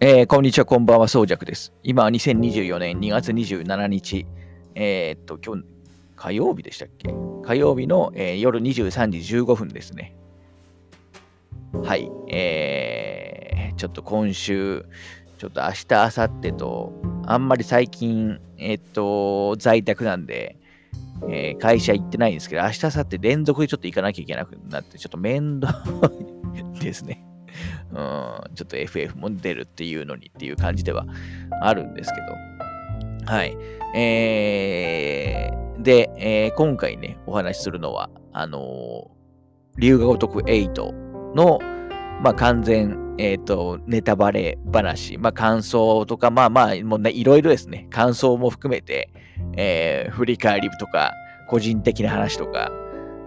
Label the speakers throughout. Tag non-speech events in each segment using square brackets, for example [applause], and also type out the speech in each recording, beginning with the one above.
Speaker 1: えー、こんにちは、こんばんは、そうじゃくです。今は2024年2月27日、えー、っと、今日、火曜日でしたっけ？火曜日の、えー、夜23時15分ですね。はい、えー、ちょっと今週、ちょっと明日、明後日と、あんまり最近、えっと、在宅なんで、えー、会社行ってないんですけど、明日、明後日連続でちょっと行かなきゃいけなくなって、ちょっと面倒 [laughs] ですね。うん、ちょっと FF も出るっていうのにっていう感じではあるんですけど。はい。えー、で、えー、今回ね、お話しするのは、あのー、龍が如く8の、まあ、完全、えっ、ー、と、ネタバレ話、まあ、感想とか、まあまあ、もうね、いろいろですね、感想も含めて、えー、振り返りとか、個人的な話とか、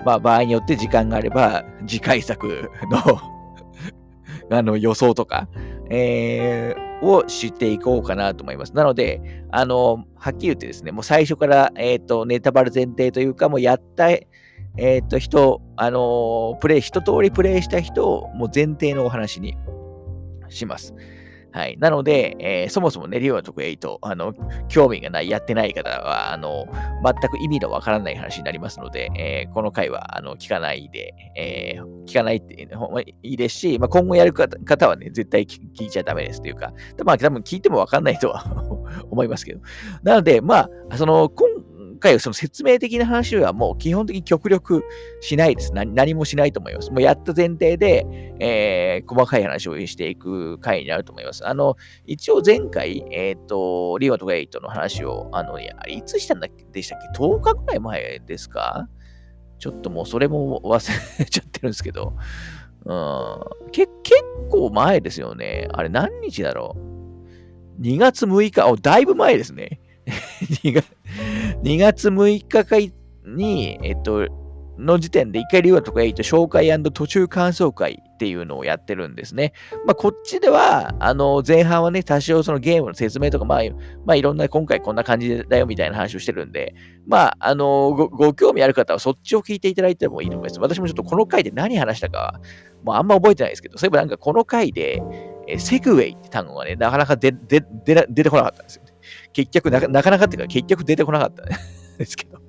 Speaker 1: まあ、場合によって時間があれば、次回作のあの予想とか、えー、を知っていこうかなと思います。なので、あの、はっきり言ってですね、もう最初から、えっ、ー、と、ネタバレ前提というか、もうやった、えっ、ー、と、人、あの、プレイ、一通りプレイした人を、もう前提のお話にします。はい。なので、えー、そもそもね、リオの特8、あの、興味がない、やってない方は、あの、全く意味のわからない話になりますので、えー、この回は、あの、聞かないで、えー、聞かないっていうのもいいですし、まあ、今後やる方はね、絶対聞いちゃダメですというか、まあ、多分聞いてもわかんないとは [laughs] 思いますけど。なので、まあ、その、今回その説明的な話はもう基本的に極力しないです。何もしないと思います。もうやった前提で、えー、細かい話をしていく回になると思います。あの、一応前回、えっ、ー、と、リオとエイトの話を、あの、いや、いつしたんだっけ？でしたっけ ?10 日ぐらい前ですか？ちょっともうそれも忘れちゃってるんですけど、うん、け結構前ですよね。あれ何日だろう ?2 月6日、お、だいぶ前ですね。[laughs] 2月2月6日かに、えっと、の時点で一回リオとか8紹介途中感想会っていうのをやってるんですね。まあ、こっちでは、あの、前半はね、多少そのゲームの説明とか、まあ、まあ、いろんな、今回こんな感じだよみたいな話をしてるんで、まあ、あのご、ご興味ある方はそっちを聞いていただいてもいいと思います。私もちょっとこの回で何話したか、もうあんま覚えてないですけど、そういえばなんかこの回で、えセグウェイって単語がね、なかなか出てこなかったんですよ。結局なかなかっていうか、結局出てこなかったん [laughs] ですけど、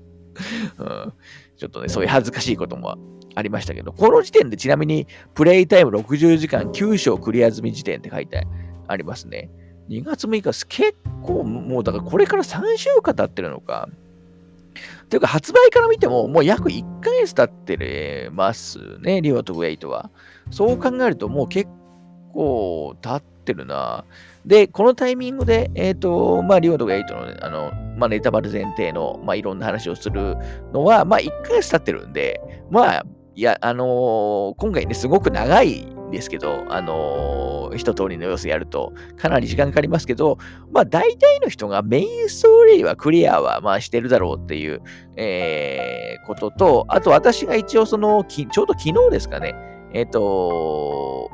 Speaker 1: うん。ちょっとね、そういう恥ずかしいこともありましたけど、この時点でちなみに、プレイタイム60時間9章クリア済み時点って書いてありますね。2月6日、結構、もうだからこれから3週間経ってるのか。というか、発売から見ても、もう約1ヶ月経ってますね、リオとウェイトは。そう考えると、もう結構経ってるな。で、このタイミングで、えっ、ー、と、まあ、リオとが8の、あの、まあ、ネタバレ前提の、まあ、いろんな話をするのは、まあ、1ヶ月経ってるんで、まあ、いや、あのー、今回ね、すごく長いですけど、あのー、一通りの様子やると、かなり時間かかりますけど、まあ、大体の人がメインストーリーはクリアは、まあ、してるだろうっていう、えー、ことと、あと私が一応その、ちょうど昨日ですかね、えっ、と、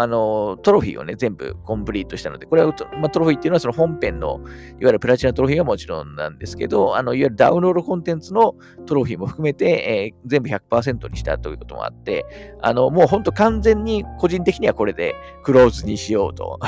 Speaker 1: あの、トロフィーをね、全部コンプリートしたので、これは、まあ、トロフィーっていうのはその本編の、いわゆるプラチナトロフィーはもちろんなんですけど、あの、いわゆるダウンロードコンテンツのトロフィーも含めて、えー、全部100%にしたということもあって、あの、もうほんと完全に個人的にはこれでクローズにしようと。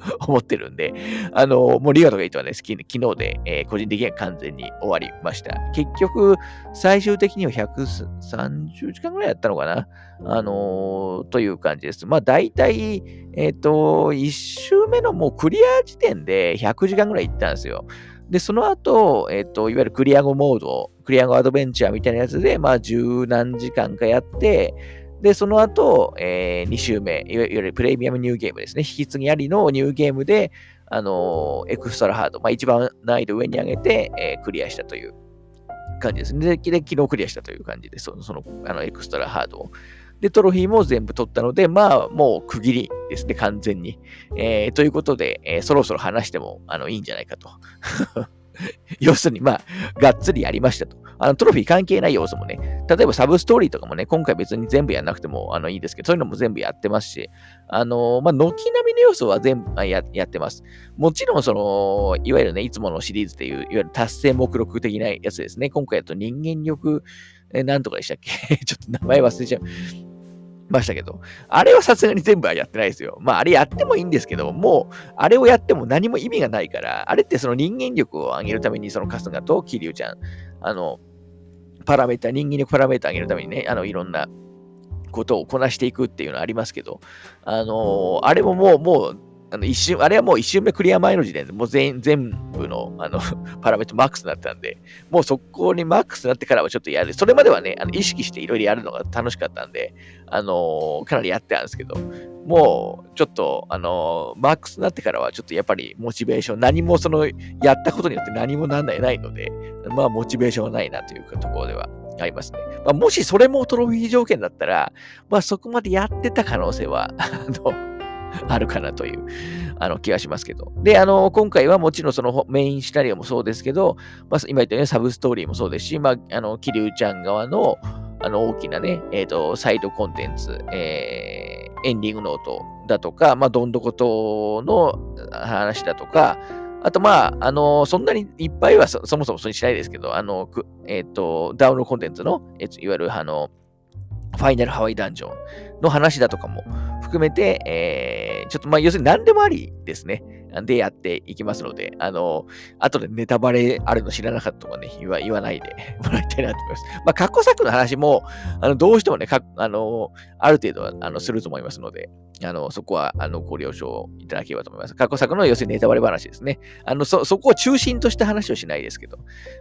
Speaker 1: [laughs] 思ってるんで、あの、もうリガとか言ったはね、昨日で、えー、個人的には完全に終わりました。結局、最終的には130時間ぐらいやったのかな？あのー、という感じです。まあ、大体、えっ、ー、と、1周目のもうクリア時点で100時間ぐらい行ったんですよ。で、その後、えっ、ー、と、いわゆるクリア後モード、クリア後アドベンチャーみたいなやつで、まあ、十何時間かやって、で、その後、えー、2周目、いわゆるプレミアムニューゲームですね。引き継ぎありのニューゲームで、あのー、エクストラハード、まあ、一番難易度上に上げて、えー、クリアしたという感じですね。で、昨日クリアしたという感じで、その、その、あの、エクストラハードを。で、トロフィーも全部取ったので、まあ、もう区切りですね、完全に。えー、ということで、えー、そろそろ話しても、あの、いいんじゃないかと。[laughs] 要するに、まあ、がっつりやりましたと。あの、トロフィー関係ない要素もね、例えばサブストーリーとかもね、今回別に全部やんなくてもあのいいですけど、そういうのも全部やってますし、あの、まあ、軒並みの要素は全部ややってます。もちろん、その、いわゆるね、いつものシリーズっていう、いわゆる達成目録的なやつですね。今回だと人間力、え、なんとかでしたっけ？[laughs] ちょっと名前忘れちゃう。ましたけど、あれはさすがに全部はやってないですよ。まあ、あれやってもいいんですけど、もう、あれをやっても何も意味がないから、あれってその人間力を上げるために、その春日と桐生ちゃん、あの、パラメータ、人間力パラメータ上げるためにね、あの、いろんなことをこなしていくっていうのはありますけど、あのー、あれももう、もう、あの一瞬、あれはもう一瞬目クリア前の時点でもう全全部のあの [laughs] パラメートマックスになったんで、もうそこにマックスになってからはちょっとやる。それまではね、あの意識していろいろやるのが楽しかったんで、あのー、かなりやってたんですけど、もうちょっと、あのー、マックスになってからはちょっとやっぱりモチベーション、何もその、やったことによって何もなんないないので、まあモチベーションはないなというかところではありますね。まあ、もしそれもトロフィー条件だったら、まあそこまでやってた可能性は、あの、[laughs] あるかなという、あの、気がしますけど。で、あの、今回はもちろんそのメインシナリオもそうですけど、まあ、今言ったようにサブストーリーもそうですし、まあ、あの、キリュウちゃん側の、あの、大きなね、えっ、ー、と、サイドコンテンツ、えー、エンディングノートだとか、まあ、どんどことの話だとか、あと、まあ、あの、そんなにいっぱいはそもそもそれしないですけど、あの、えっ、ー、と、ダウンロードコンテンツの、えいわゆる、あの、ファイナルハワイダンジョンの話だとかも含めて、えー、ちょっとまあ、要するに何でもありですね。でやっていきますので、あの、後でネタバレあるの知らなかったとかね、言わ言わないで [laughs] もらいたいなと思います。まあ、過去作の話も、あの、どうしてもね、かあの、ある程度は、あの、すると思いますので、あの、そこは、あの、ご了承いただければと思います。過去作の要するにネタバレ話ですね。あの、そ、そこを中心とした話をしないですけど、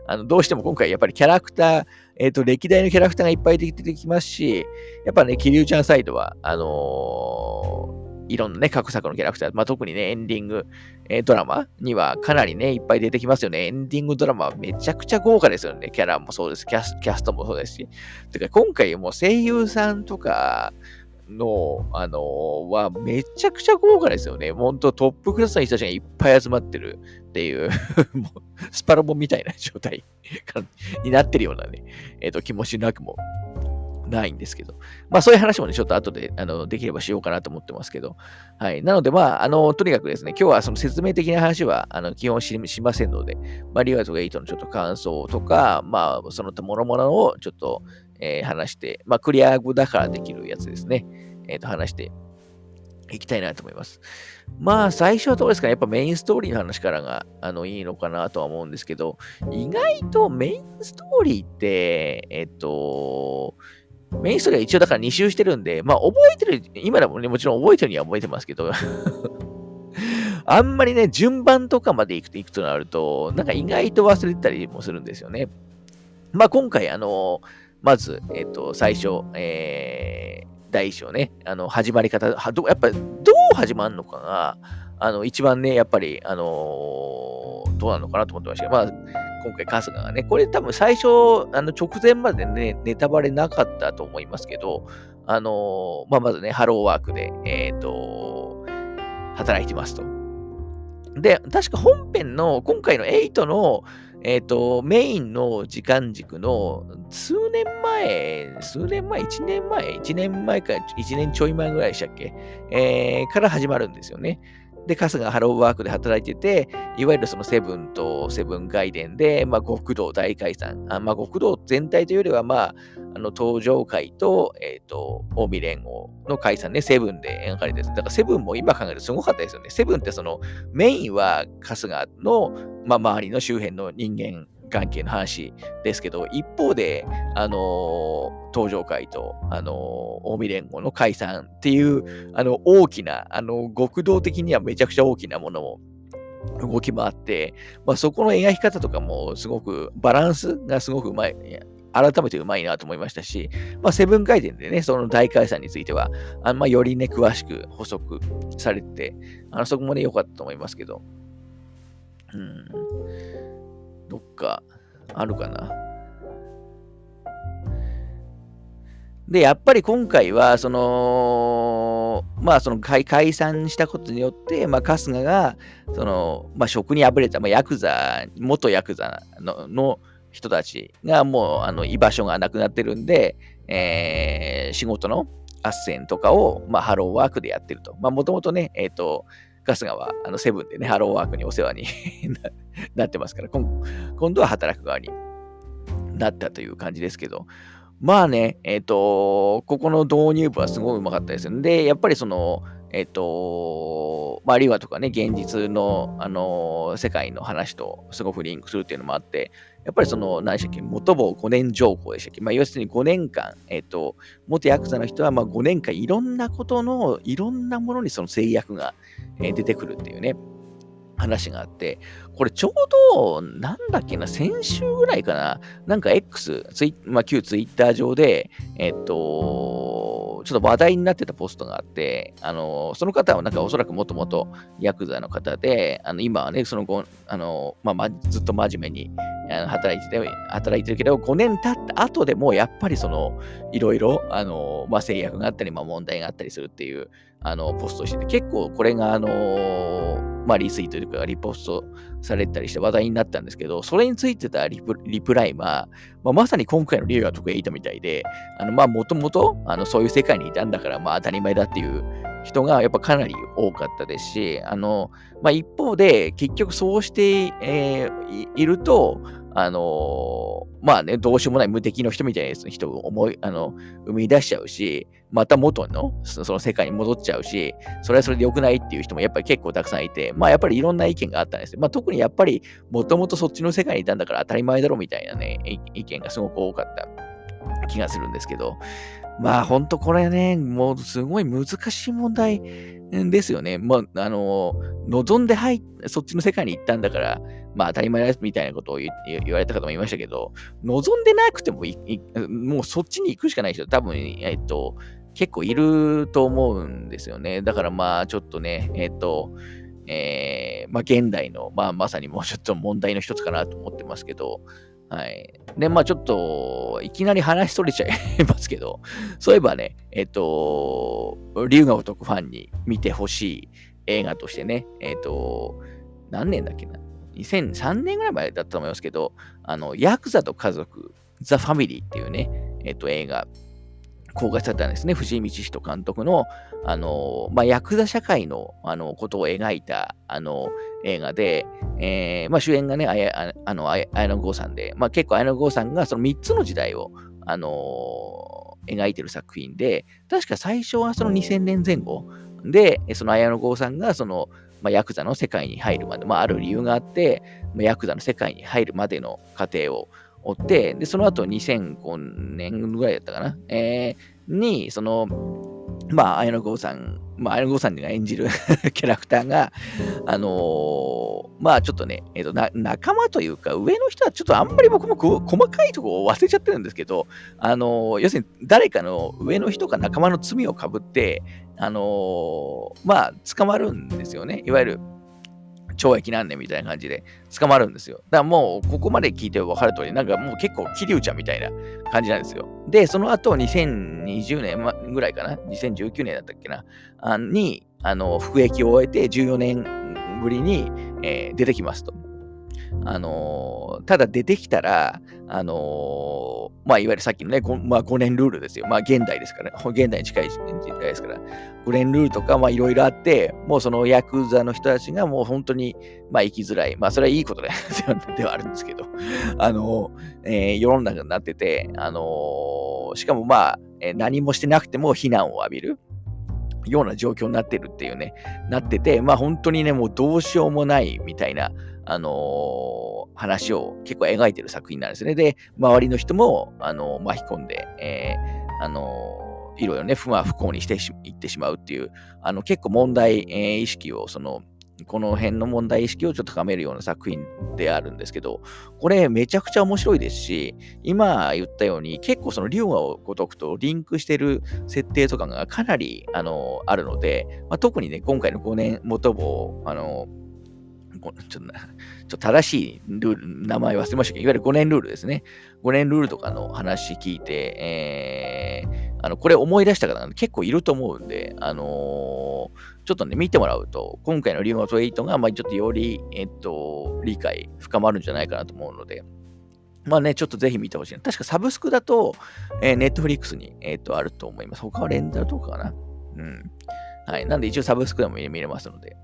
Speaker 1: あの、どうしても今回やっぱりキャラクター、えっ、ー、と、歴代のキャラクターがいっぱい出てきますし、やっぱね、キリュウちゃんサイドは、あのーいろんなね、各作のキャラクター、まあ、特にね、エンディング、えー、ドラマにはかなりね、いっぱい出てきますよね。エンディングドラマはめちゃくちゃ豪華ですよね。キャラもそうです。キャスキャストもそうですし。てか、今回も声優さんとかの、あのー、はめちゃくちゃ豪華ですよね。ほんとトップクラスの人たちがいっぱい集まってるっていう [laughs] もうスパロボみたいな状態になってるようなね、えっ、ー、と、気もしなくもないんですけど。まあそういう話もね、ちょっと後で、あの、できればしようかなと思ってますけど。はい。なのでまあ、あの、とにかくですね、今日はその説明的な話は、あの、基本ししませんので、まあ、リワイト8のちょっと感想とか、まあ、その他諸々をちょっと、えー、話して、まあ、クリアグだからできるやつですね。えっ、ー、と、話していきたいなと思います。まあ、最初はどうですかね。やっぱメインストーリーの話からが、あの、いいのかなとは思うんですけど、意外とメインストーリーって、えっと、メインストーリーは一応だから2周してるんで、まあ覚えてる、今でもね、もちろん覚えてるには覚えてますけど [laughs] あんまりね、順番とかまで行くと行くとなると、なんか意外と忘れてたりもするんですよね。まあ今回、あの、まず、えっ、と、最初、えー、第一章ね、あの、始まり方、はどやっぱどう始まるのかが、あの、一番ね、やっぱり、あのー、どうなのかなと思ってましたけど、まあ、今回春日がね、これ多分最初、あの直前までね、ネタバレなかったと思いますけど、あのー、まあ、まずね、ハローワークで、えっ、ー、と、働いてますと。で、確か本編の、今回の8の、えっ、ー、と、メインの時間軸の数年前、数年前、1年前、1年前か1年ちょい前ぐらいでしたっけ、えー、から始まるんですよね。で、春日ハローワークで働いてて、いわゆるそのセブンとセブン外伝で、まあ、極道大解散。あまあ、極道全体というよりは、まあ、あの、登場会と、えっ、ー、と、近江連合の解散ね、セブンで描かれてる。だからセブンも今考えるとすごかったですよね。セブンってその、メインは春日の、まあ、周りの周辺の人間関係の話ですけど、一方で、あのー、登場会と、あのー、近江連合の解散っていう、あの、大きな、あの、極道的にはめちゃくちゃ大きなものも動きもあって、まあ、そこの描き方とかもすごくバランスがすごくうまい、改めてうまいなと思いましたし、まあ、セブン回転でね、その大解散については、あま、よりね、詳しく補足されて、あのそこもね、良かったと思いますけど、うん。どっかあるかな。で、やっぱり今回は、その、まあ、その解解散したことによって、まあ、春日が、その、まあ、職に敗れた、まあ、ヤクザ、元ヤクザのの人たちがもう、あの、居場所がなくなってるんで、えー、仕事の斡旋とかを、まあ、ハローワークでやってると。まあ、もともとね、えっ、ー、と、春日は、あの、セブンでね、ハローワークにお世話に [laughs] なってますから、今度は働く側になったという感じですけど、まあね、えっ、ー、と、ここの導入部はすごいうまかったですよ。で、やっぱりその、えっ、ー、と、まあ、リワとかね、現実の、あの世界の話とすごくリンクするっていうのもあって、やっぱりその、何でしたっけ、元坊5年条項でしたっけ、まあ、要するに5年間、えっ、ー、と、元ヤクザの人は、まあ、5年間いろんなことの、いろんなものにその制約が、え出てくるっていうね。話があって、これちょうど、なんだっけな、先週ぐらいかな、なんか X、ツイまあ、旧ツイッター上で、えっと、ちょっと話題になってたポストがあって、あの、その方はなんかおそらくもともとヤクザの方で、あの今はね、その後、あの、まあ、ずっと真面目に働いてて、働いてるけど、5年経った後でも、やっぱりその、いろいろ、あの、まあ、制約があったり、まあ、問題があったりするっていう、あの、ポストしてて、結構これが、あの、まあ、リツイートというか、リポストされたりして話題になったんですけど、それについてたリプリプライは、まあ、まさに今回のリュウが得意たみたいで、あの、まあ、もともと、あの、そういう世界にいたんだから、まあ、当たり前だっていう人がやっぱかなり多かったですし、あの、まあ、一方で、結局そうして、えー、いると、あのー、まあね、どうしようもない無敵の人みたいな人を思い、あの、生み出しちゃうし、また元のその世界に戻っちゃうし、それはそれで良くないっていう人もやっぱり結構たくさんいて、まあやっぱりいろんな意見があったんですよ。まあ特にやっぱりもともとそっちの世界にいたんだから当たり前だろみたいなね、意見がすごく多かった気がするんですけど、まあ本当これね、もうすごい難しい問題ですよね。まあ、あの、望んで入そっちの世界に行ったんだから、まあ当たり前ですみたいなことを言われた方もいましたけど、望んでなくてももうそっちに行くしかない人、多分、えっと、結構いると思うんですよね。だからまあちょっとね、えっと、えー、まあ現代の、まあまさにもうちょっと問題の一つかなと思ってますけど、はい。で、まあちょっと、いきなり話しとれちゃいますけど、そういえばね、えっ、と、龍が如くファンに見てほしい映画としてね、えっ、と、何年だっけな？?2003 年ぐらい前だったと思いますけど、あの、ヤクザと家族、ザ・ファミリーっていうね、えっ、と、映画、公開されたんですね。藤井道人監督の、あの、まあ、ヤクザ社会の、あの、ことを描いた、あの、映画で、えー、まあ、主演がね、あや、あの、綾野剛さんで、まあ、結構綾野剛さんがその3つの時代を、あの、描いてる作品で、確か最初はその2000年前後で、その綾野剛さんがその、まあ、ヤクザの世界に入るまで、まあ、ある理由があって、まあ、ヤクザの世界に入るまでの過程を追って、で、その後2005年ぐらいだったかな、えー、に、その、まあ、綾野剛さん、まあ、綾野剛さんが演じる [laughs] キャラクターが、あのー、まあ、ちょっとね、えっ、ー、と仲間というか、上の人はちょっとあんまり僕も細かいところを忘れちゃってるんですけど、あのー、要するに誰かの上の人か仲間の罪をかぶって、あのまあ、捕まるんですよね。いわゆる、懲役なんねみたいな感じで捕まるんですよ。だからもうここまで聞いて分かる通り、なんかもう結構桐生ちゃんみたいな感じなんですよ。で、その後2020年ぐらいかな、2019年だったっけな、あに、あの、服役を終えて14年ぶりに、えー、出てきますと。あのー、ただ出てきたら、あのー、まあ、いわゆるさっきのね、まあ、5年ルールですよ。まあ、現代ですから、ね、現代に近い時代ですから、5年ルールとか、まあ、いろいろあって、もうそのヤクザの人たちがもう本当に、まあ、生きづらい。まあ、それはいいことでではあるんですけど、あのー、えー、世の中になってて、あのしかもまあ、え何もしてなくても非難を浴びる。ような状況になってるっていうね、なってて、まあ本当にね、もうどうしようもないみたいな、あのー、話を結構描いてる作品なんですね。で、周りの人も、あの、巻き込んで、えー、あのいろいろね、不和不幸にしていってしまうっていう、あの結構問題、え意識をそのこの辺の問題意識をちょっと高めるような作品であるんですけど、これめちゃくちゃ面白いですし、今言ったように結構その龍河を如くとリンクしてる設定とかがかなりあのあるので、まあ、特にね、今回の5年元坊、あの、ちょっとなちょっと正しいルール、名前忘れましたけど、いわゆる5年ルールですね。5年ルールとかの話聞いて、えー、あの、これ思い出した方が結構いると思うんで、あのーちょっとね、見てもらうと、今回のリモート8が、まあ、ちょっとより、えっと、理解深まるんじゃないかなと思うので、まあね、ちょっとぜひ見てほしい。確かサブスクだと、えー、ネットフリックスに、えっと、あると思います。他はレンタルとかかな。うん。はい。なんで一応サブスクでも見れますので。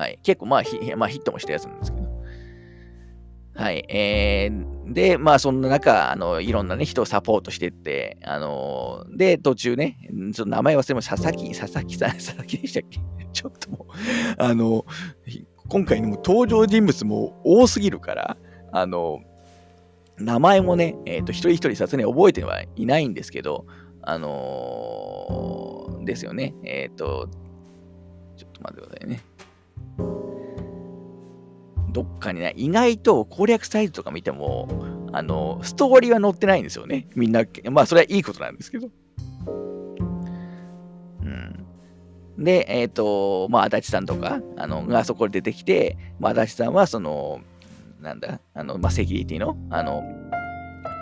Speaker 1: はい。結構まあヒ、まあ、ヒットもしたやつなんですけど。はい。えー、で、まあ、そんな中、あの、いろんなね、人をサポートしてって、あのー、で、途中ね、ちょっと名前忘れました。佐々木、佐々木さん、[laughs] 佐々木でしたっけ？ちょっともう、あの、今回の登場人物も多すぎるから、あの、名前もね、えっ、ー、と、一人一人さすがに覚えてはいないんですけど、あのー、ですよね。えっ、と、ちょっと待ってくださいね。どっかにね、意外と攻略サイトとか見ても、あの、ストーリーは載ってないんですよね。みんな、まあ、それはいいことなんですけど。うん。で、えっ、ー、と、まあ、足立さんとか、あの、がそこで出てきて、まあ、足立さんは、その、なんだ、あの、まあ、セキュリティの、あの、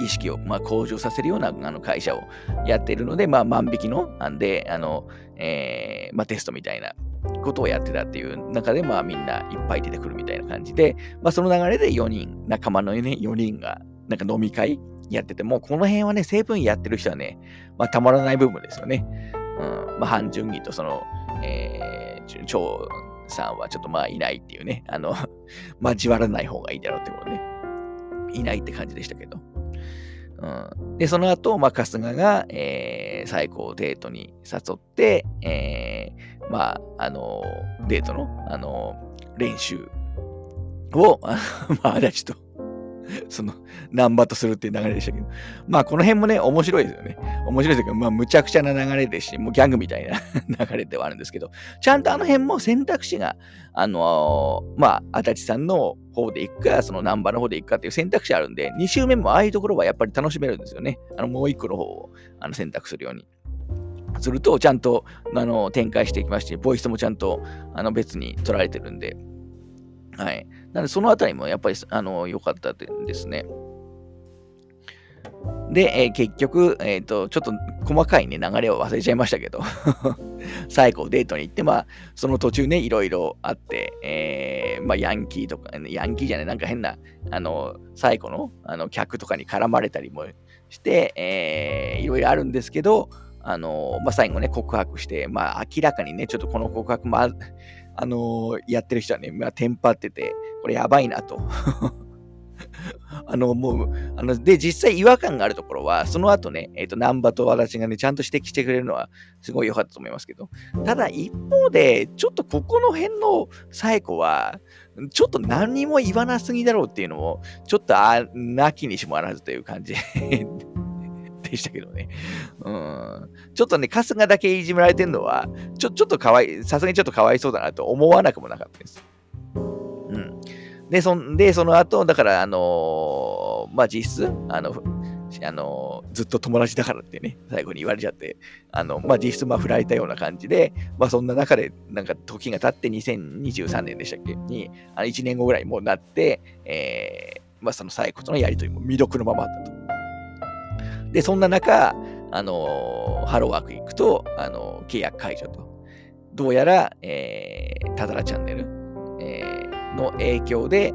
Speaker 1: 意識を、まあ、向上させるようなあの会社をやっているので、まあ、万引きの、なんで、あの、えー、まあ、テストみたいなことをやってたっていう中で、まあ、みんないっぱい出てくるみたいな感じで、まあ、その流れで4人、仲間の、ね、4人が、なんか飲み会やってて、もうこの辺はね、成分やってる人はね、まあ、たまらない部分ですよね。うん、まあ、半純義とその、えー、長さんはちょっとまあいないっていうね、あの、[laughs] 交わらない方がいいだろうってことね、いないって感じでしたけど。うん、で、その後、まあ、春日が、えー、最高デートに誘って、えー、まあ、あのデートの、あの練習を、[laughs] まあ、足立と [laughs] その、ナンバとするっていう流れでしたけど。まあ、この辺もね、面白いですよね。面白いですけど、まあ、むちゃくちゃな流れですし、もうギャグみたいな [laughs] 流れではあるんですけど、ちゃんとあの辺も選択肢が、あのー、まあ、足立さんの方で行くか、そのナンバの方で行くかっていう選択肢あるんで、2周目もああいうところはやっぱり楽しめるんですよね。あの、もう1個の方をあの選択するように。すると、ちゃんとあの展開していきまして、ボイスもちゃんとあの別に取られてるんで、はい。なので、そのあたりもやっぱり、あの、良かったですね。で、えー、結局、え、ー、と、ちょっと細かいね、流れを忘れちゃいましたけど [laughs] 最後デートに行って、まあ、その途中ね、いろいろあって、えー、まあ、ヤンキーとか、ヤンキーじゃない、なんか変な、あの、最後の、あの、客とかに絡まれたりもして、えー、いろいろあるんですけど、あの、まあ、最後ね、告白して、まあ、明らかにね、ちょっとこの告白もあ、[laughs] あの、やってる人はね、まあ、テンパってて、これやばいなと。[laughs] あの、もう、あの、で、実際違和感があるところは、その後ね、えっ、ー、と、南波と私がね、ちゃんと指摘してくれるのは、すごい良かったと思いますけど、ただ一方で、ちょっとここの辺の最後は、ちょっと何も言わなすぎだろうっていうのも、ちょっとあ、なきにしもあらずという感じ [laughs] でしたけどね。うん。ちょっとね、春日だけいじめられてるのは、ちょ、ちょっとかわい、さすがにちょっとかわいそうだなと思わなくもなかったです。うん。で、そんで、その後、だから、あのー、まあ、実質、あの、あのずっと友達だからってね、最後に言われちゃって、あの、まあ、実質、ま、振られたような感じで、まあ、そんな中で、なんか、時が経って2023年でしたっけ？に、あの1年後ぐらいもうなって、えー、まあ、その最後とのやりとりも未読のままだったと。で、そんな中、あのハローワーク行くと、あの契約解除と。どうやら、えー、ただらチャンネル、えー、の影響で、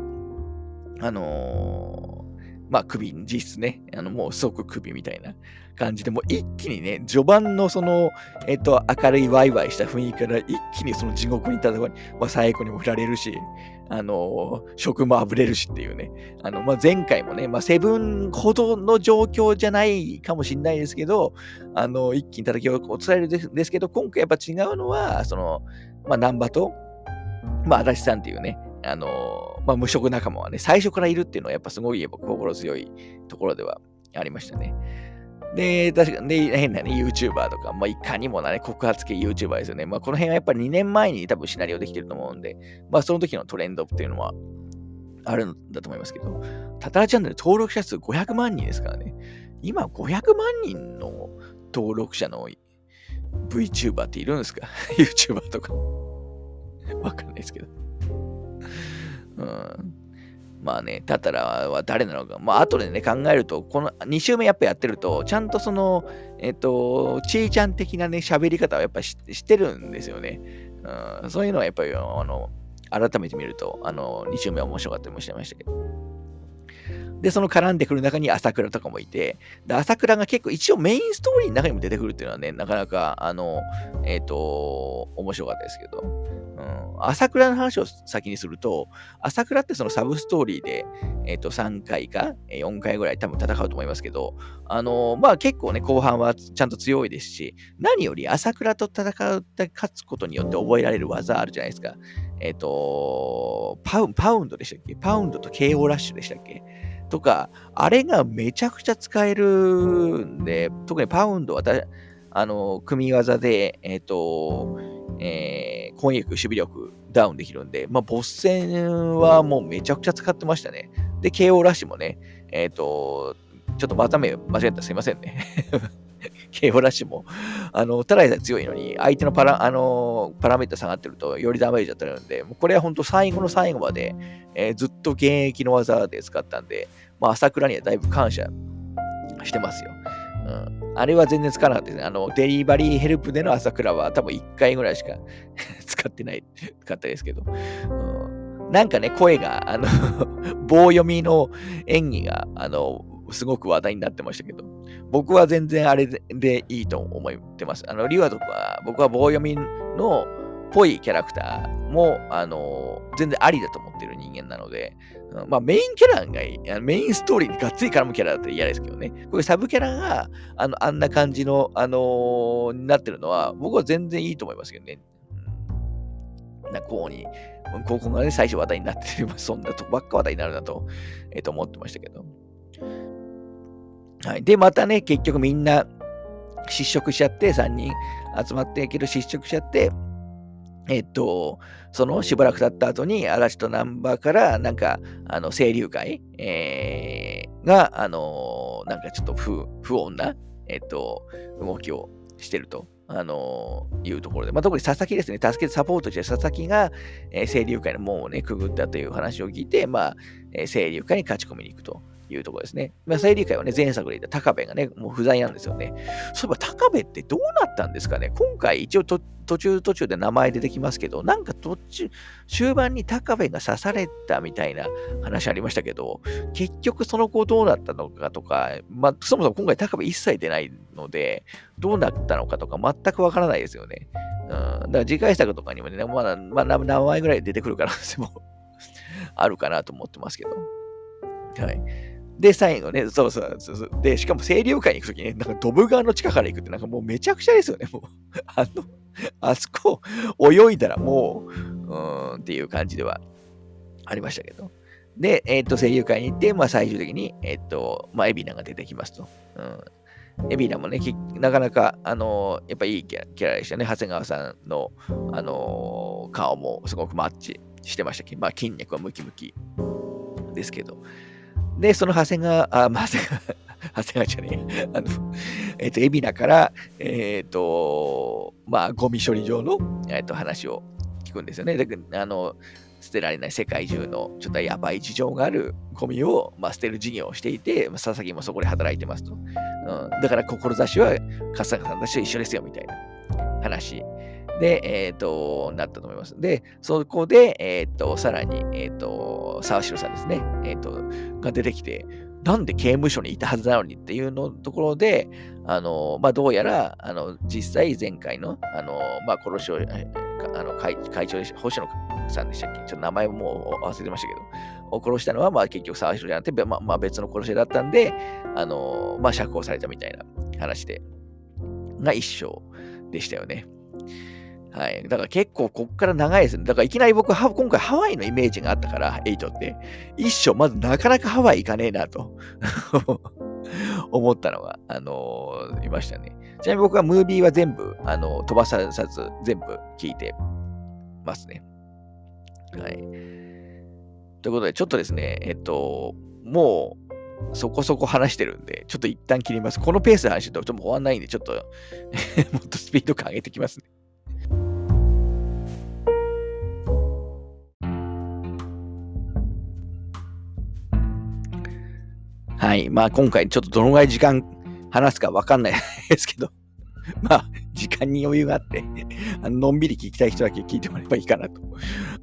Speaker 1: あのー、まあ、首、実質ね、あのもう即首みたいな感じで、もう一気にね、序盤のその、えっ、と、明るいワイワイした雰囲気から一気にその地獄に戦い、まあ、最後にも振られるし、あの、食もあぶれるしっていうね。あの、まあ、前回もね、まあ、セブンほどの状況じゃないかもしれないですけど、あの、一気に叩きを伝えるんですけど、今回やっぱ違うのは、その、まあ、南波と、まあ、足立さんっていうね、あの、まあ、無職仲間はね、最初からいるっていうのはやっぱすごいやっぱ心強いところではありましたね。で、確かに、変なね、YouTuber とか、まあ、いかにもなね、告発系 YouTuber ですよね。まあ、この辺はやっぱり2年前に多分シナリオできてると思うんで、まあ、その時のトレンドっていうのはあるんだと思いますけど、タタラチャンネル登録者数500万人ですからね。今、500万人の登録者の VTuber っているんですか [laughs] ?YouTuber とか。わかんないですけど。うん。まあね、タタラは誰なのか、まあ後でね、考えると、この2週目やっぱやってると、ちゃんとその、えっ、と、ちいちゃん的なね、喋り方はやっぱ知ってるんですよね。うん、そういうのはやっぱり、あの、改めて見ると、あの、2週目は面白かったりもしてましたけど。で、その絡んでくる中に朝倉とかもいて、で、朝倉が結構一応メインストーリーの中にも出てくるっていうのはね、なかなか、あの、えっ、ー、と、面白かったですけど、うん、朝倉の話を先にすると、朝倉ってそのサブストーリーで、えっ、ー、と、3回か4回ぐらい多分戦うと思いますけど、あの、まあ結構ね、後半はちゃんと強いですし、何より朝倉と戦って勝つことによって覚えられる技あるじゃないですか。えっ、ー、と、パウパウンドでしたっけ？パウンドと KO ラッシュでしたっけ？とか、あれがめちゃくちゃ使えるんで、特にパウンドはあの、組み技で、えっ、ー、と、えー、攻撃力、守備力ダウンできるんで、まあ、ボス戦はもうめちゃくちゃ使ってましたね。で、KO ラッシュもね、えっ、ー、と、ちょっとまた目間違えたらすいませんね。ラッシュも、あの、ただで強いのに、相手のパラ、あの、パラメータ下がってると、よりダメージ当たるんで、もうこれは本当最後の最後まで、えー、ずっと現役の技で使ったんで、まあ、朝倉にはだいぶ感謝してますよ。うん。あれは全然使わなかったですね。あの、デリバリーヘルプでの朝倉は多分1回ぐらいしか [laughs] 使ってないかったですけど。うん、なんかね、声が、あの棒読みの演技が、あの、すごく話題になってましたけど、僕は全然あれでいいと思ってます。あの、リワとか、僕は棒読みのぽいキャラクターも、あの、全然ありだと思ってる人間なので、まあメインキャラがいい、メインストーリーにがっつり絡むキャラだったら嫌ですけどね。こういうサブキャラが、あの、あんな感じの、あのー、になってるのは、僕は全然いいと思いますけどね。な、こうに、高校がね、最初話題になってれば、そんなとばっか話題になるなと、えっ、ー、と、思ってましたけど。はい。で、またね、結局みんな失職しちゃって、3人集まってけど失職しちゃって、えっと、そのしばらく経った後に、嵐とナンバーから、なんか、あの、清流会、えー、が、あの、なんかちょっと不不穏な、えっと、動きをしてると。あのー、いうところで、まあ、特に佐々木ですね、助けてサポートして佐々木が、えー、清流会の門をね、くぐったという話を聞いて、まあ、えー、清流会に勝ち込みに行くと。いうところですね。まあ、再理解はね、前作で言った高部がね、もう不在なんですよね。そういえば高部ってどうなったんですかね？今回一応途中途中で名前出てきますけど、なんか途中、終盤に高部が刺されたみたいな話ありましたけど、結局その後どうなったのかとか、まあ、そもそも今回高部一切出ないので、どうなったのかとか全くわからないですよね。うん、だから次回作とかにもね、まだ、まあ、名前ぐらい出てくる可能性も [laughs] あるかなと思ってますけど。はい。で、最後ね、そうそうそうそう。で、しかも清流会に行くときね、なんかドブ川の地下から行くって、なんかもうめちゃくちゃですよね、もう。[laughs] あの、あそこ泳いだらもう、うーんっていう感じではありましたけど。で、えっ、ー、と、清流会に行って、まあ最終的に、えっ、ー、と、まあエビナが出てきますと。うん。エビナもね、なかなか、あのー、やっぱいいキャラでしたね。長谷川さんの、あの顔もすごくマッチしてましたけど、まあ筋肉はムキムキですけど。で、その長谷川、あ、まあ、長谷川、長谷川じゃねえ。あの、えっ、ー、と、海老名から、えっ、ー、と、まあ、ゴミ処理場の、えっ、と、話を聞くんですよね。で、あの、捨てられない世界中のちょっとやばい事情があるゴミを、まあ、捨てる事業をしていて、まあ佐々木もそこで働いてますと。うん、だから志は春日さんたちと一緒ですよみたいな話で、えっ、と、なったと思います。で、そこで、えっ、と、さらに、えっ、と、沢城さんですね、えっ、と、が出てきて、なんで刑務所にいたはずなのにっていうのところで、あの、まあ、どうやら、あの、実際前回の、あの、まあ、殺しを、あの会会長でした、星野さんでしたっけ？ちょっと名前もう忘れましたけど、を殺したのは、まあ、結局沢城じゃなくて、まあ、まあ、別の殺しだったんで、あの、まあ、釈放されたみたいな話で、が一生でしたよね。はい。だから結構こっから長いですね。だからいきなり僕は今回ハワイのイメージがあったから、エイトって。一生、まずなかなかハワイ行かねえなと [laughs] 思ったのが、あのー、いましたね。ちなみに僕はムービーは全部、あのー、飛ばさず全部聞いてますね。はい。ということで、ちょっとですね、えっと、もう、そこそこ話してるんで、ちょっと一旦切ります。このペースで話してると、ちょっと終わんないんで、ちょっと [laughs] もっとスピード感上げてきますね。はい。まあ今回ちょっとどのぐらい時間話すかわかんないですけど、[laughs] まあ時間に余裕があっての、んびり聞きたい人だけ聞いてもらえばいいかなと、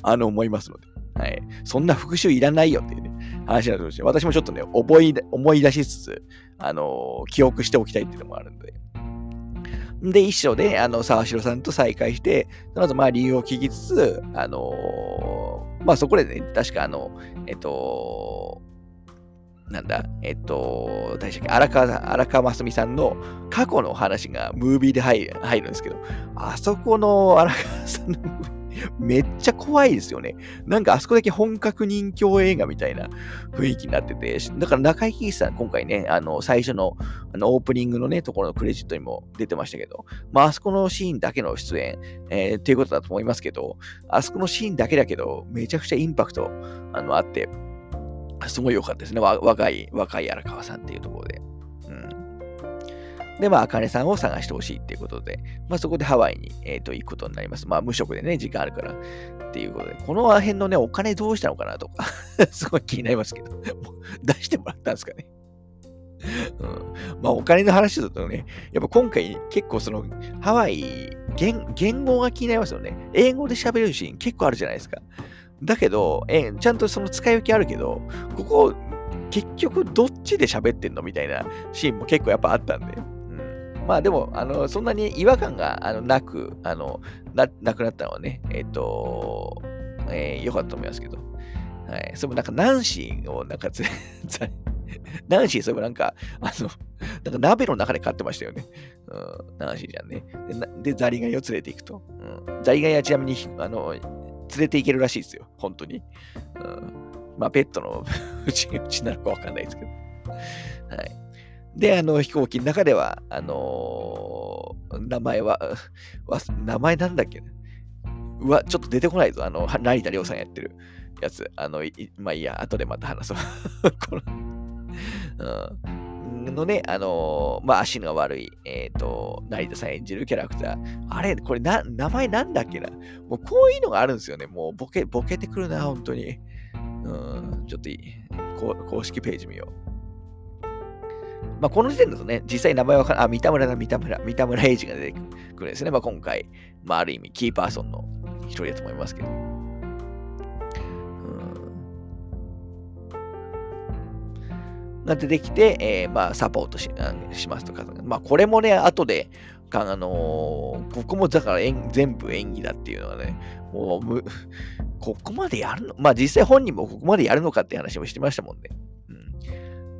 Speaker 1: あの思いますので。はい。そんな復習いらないよっていうね、話だとして、私もちょっとね、覚え、思い出しつつ、あの、記憶しておきたいっていうのもあるんで。で、一緒で、あの、沢城さんと再会して、その後、まあ、理由を聞きつつ、あのー、まあ、そこでね、確か、あの、えっと、なんだ、えっと、大丈夫荒川、荒川真澄さんの過去の話がムービーで入る入るんですけど、あそこの荒川さんのめっちゃ怖いですよね。なんかあそこだけ本格人気映画みたいな雰囲気になってて、だから中井貴一さん、今回ね、あの、最初のあのオープニングのね、ところのクレジットにも出てましたけど、まあ、あそこのシーンだけの出演、えー、っていうことだと思いますけど、あそこのシーンだけだけど、めちゃくちゃインパクトあのあって、すごい良かったですね。若い、若い荒川さんっていうところで。うん。で、まあ、あかねさんを探してほしいっていうことで、まあ、そこでハワイに、えー、と行くことになります。まあ、無職でね、時間あるからっていうことで、この辺のね、お金どうしたのかなとか [laughs] すごい気になりますけど、出してもらったんですかね。うん、まあ、お金の話だとね、やっぱ今回結構その、ハワイ、言言語が気になりますよね。英語で喋れるシーン結構あるじゃないですか。だけど、えちゃんとその使い分けあるけど、ここ、結局どっちで喋ってんのみたいなシーンも結構やっぱあったんで。まあでも、あの、そんなに違和感があのなく、あのな、なくなったのはね、えっ、ー、と、えー、よかったと思いますけど。はい。それもなんかナンシーをなんか [laughs] ナンシー、それもなんか、あの、なんか鍋の中で飼ってましたよね。うん、ナンシーじゃんね。で、でザリガニを連れていくと。うん、ザリガニはちなみに、あの、連れて行けるらしいですよ。本当に。うん、まあ、ペットの [laughs] うち、うちなのかわかんないですけど。はい。で、あの、飛行機の中では、あのー、名前は、[laughs] 名前なんだっけうわ、ちょっと出てこないぞ。あの、成田凌さんやってるやつ。あの、まあいいや、後でまた話そう。[laughs] このうんのね、あのー、まあ、足が悪い、えっ、ー、と、成田さん演じるキャラクター。あれ、これな、名前なんだっけなもうこういうのがあるんですよね。もうボケ、ボケてくるな、本当に。うん、ちょっといい。公式ページ見よう。まあ、この時点だとね、実際名前はかあ、三田村だ、三田村、三田村英二が出てくるんですね。まあ、今回、まあ、ある意味、キーパーソンの一人だと思いますけど。が出てきて、えー、まあ、サポートししますとか、まあ、これもね、後で、あのー、ここもだから全部演技だっていうのはね、もう、ここまでやるのまあ実際本人もここまでやるのかって話もしてましたもんね。う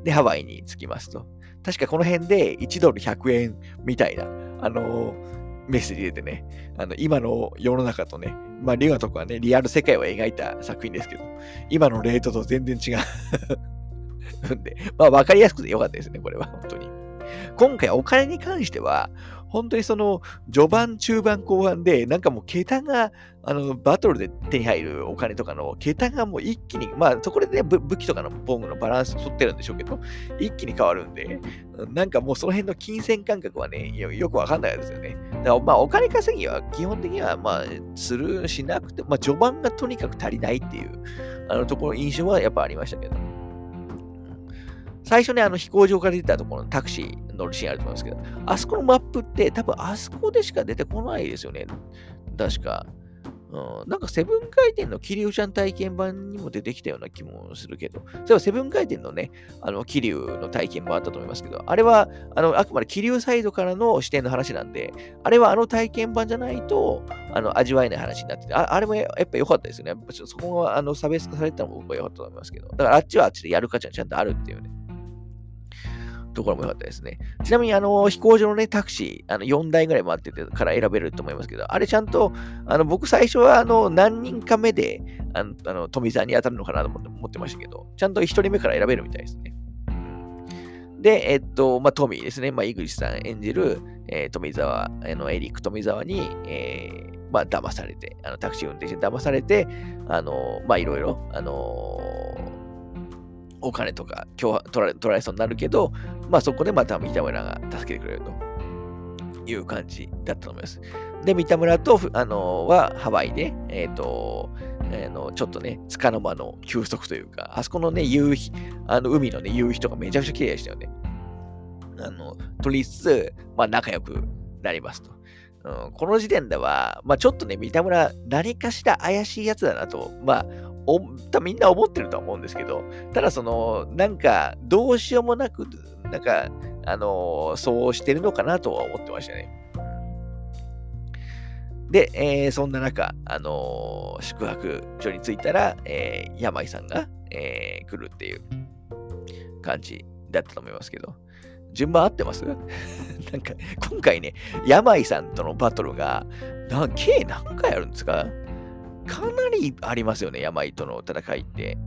Speaker 1: ん、で、ハワイに着きますと。確かこの辺で1ドル100円みたいな、あのー、メッセージ入れてね、あの今の世の中とね、まあリオとかね、リアル世界を描いた作品ですけど、今のレートと全然違うんで、まあ分かりやすくてよかったですね、これは、本当に。今回お金に関しては、本当にその序盤、中盤、後半で、なんかもう桁が、あの、バトルで手に入るお金とかの桁がもう一気に、まあそこでね、武器とかの防具のバランス取ってるんでしょうけど、一気に変わるんで、なんかもうその辺の金銭感覚はね、よくわかんないですよね。だからまあお金稼ぎは基本的にはまあする、しなくて、まあ序盤がとにかく足りないっていう、あのところ、印象はやっぱありましたけど。最初ね、あの飛行場から出たところのタクシー乗るシーンあると思うんですけど、あそこのマップって多分あそこでしか出てこないですよね。確か。うん、なんかセブン回転の桐生ちゃん体験版にも出てきたような気もするけど、そういえばセブン回転のね、あの桐生の体験版あったと思いますけど、あれはあのあくまで桐生サイドからの視点の話なんで、あれはあの体験版じゃないとあの味わえない話になってて、ああれもやっぱ良かったですよね。やっぱそこはあの差別化されたのも僕は良かったと思いますけど、だからあっちはあっちでやる価値がちゃんとあるっていうね。ところも良かったですね。ちなみに、あの、飛行場のね、タクシー、あの、4台ぐらい回っててから選べると思いますけど、あれちゃんと、あの、僕最初は、あの、何人か目で、あの、あの富澤に当たるのかなと思ってましたけど、ちゃんと1人目から選べるみたいですね。で、えっと、まあ、トミーですね。まあ、井口さん演じる、えー、富澤、あの、エリック富澤に、えー、まあ、騙されて、あの、タクシー運転して騙されて、あの、まあ、いろいろ、あのお金とか取られ取られそうになるけど、まあそこでまた三田村が助けてくれるという感じだったと思います。で、三田村と、あのはハワイで、えっ、ー、と、えー、のちょっとね、つかの間の休息というか、あそこのね、夕日、あの海のね、夕日とかめちゃくちゃ綺麗でしたよね。あの、取りつつ、まあ仲良くなりますと。うん、この時点では、まあちょっとね、三田村、何かしら怪しいやつだなと、まあみんな思ってるとは思うんですけど、ただその、なんか、どうしようもなく、なんか、あの、そうしてるのかなとは思ってましたね。で、えー、そんな中、あのー、宿泊所に着いたら、えー、山井さんが、えー、来るっていう感じだったと思いますけど、順番合ってます？[laughs] なんか、今回ね、山井さんとのバトルが、な計何回あるんですか？かなりありますよね、病との戦いって。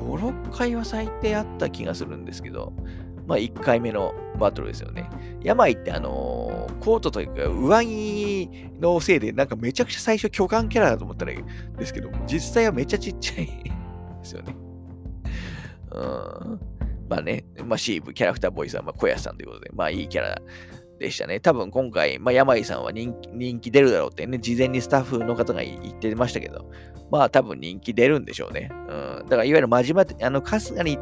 Speaker 1: 5、6回は最低あった気がするんですけど、まあ1回目のバトルですよね。病ってあのー、コートというか上着のせいでなんかめちゃくちゃ最初巨漢キャラだと思ったらいいですけど、実際はめっちゃちっちゃいですよね。うん。まあね、まあシーブ、キャラクターボイスはまあ小安さんということで、まあいいキャラでしたね。多分今回、まあ、山井さんは人気人気出るだろうってね、事前にスタッフの方が言ってましたけど、まあ多分人気出るんでしょうね。うん。だからいわゆる真島、あの、春日に、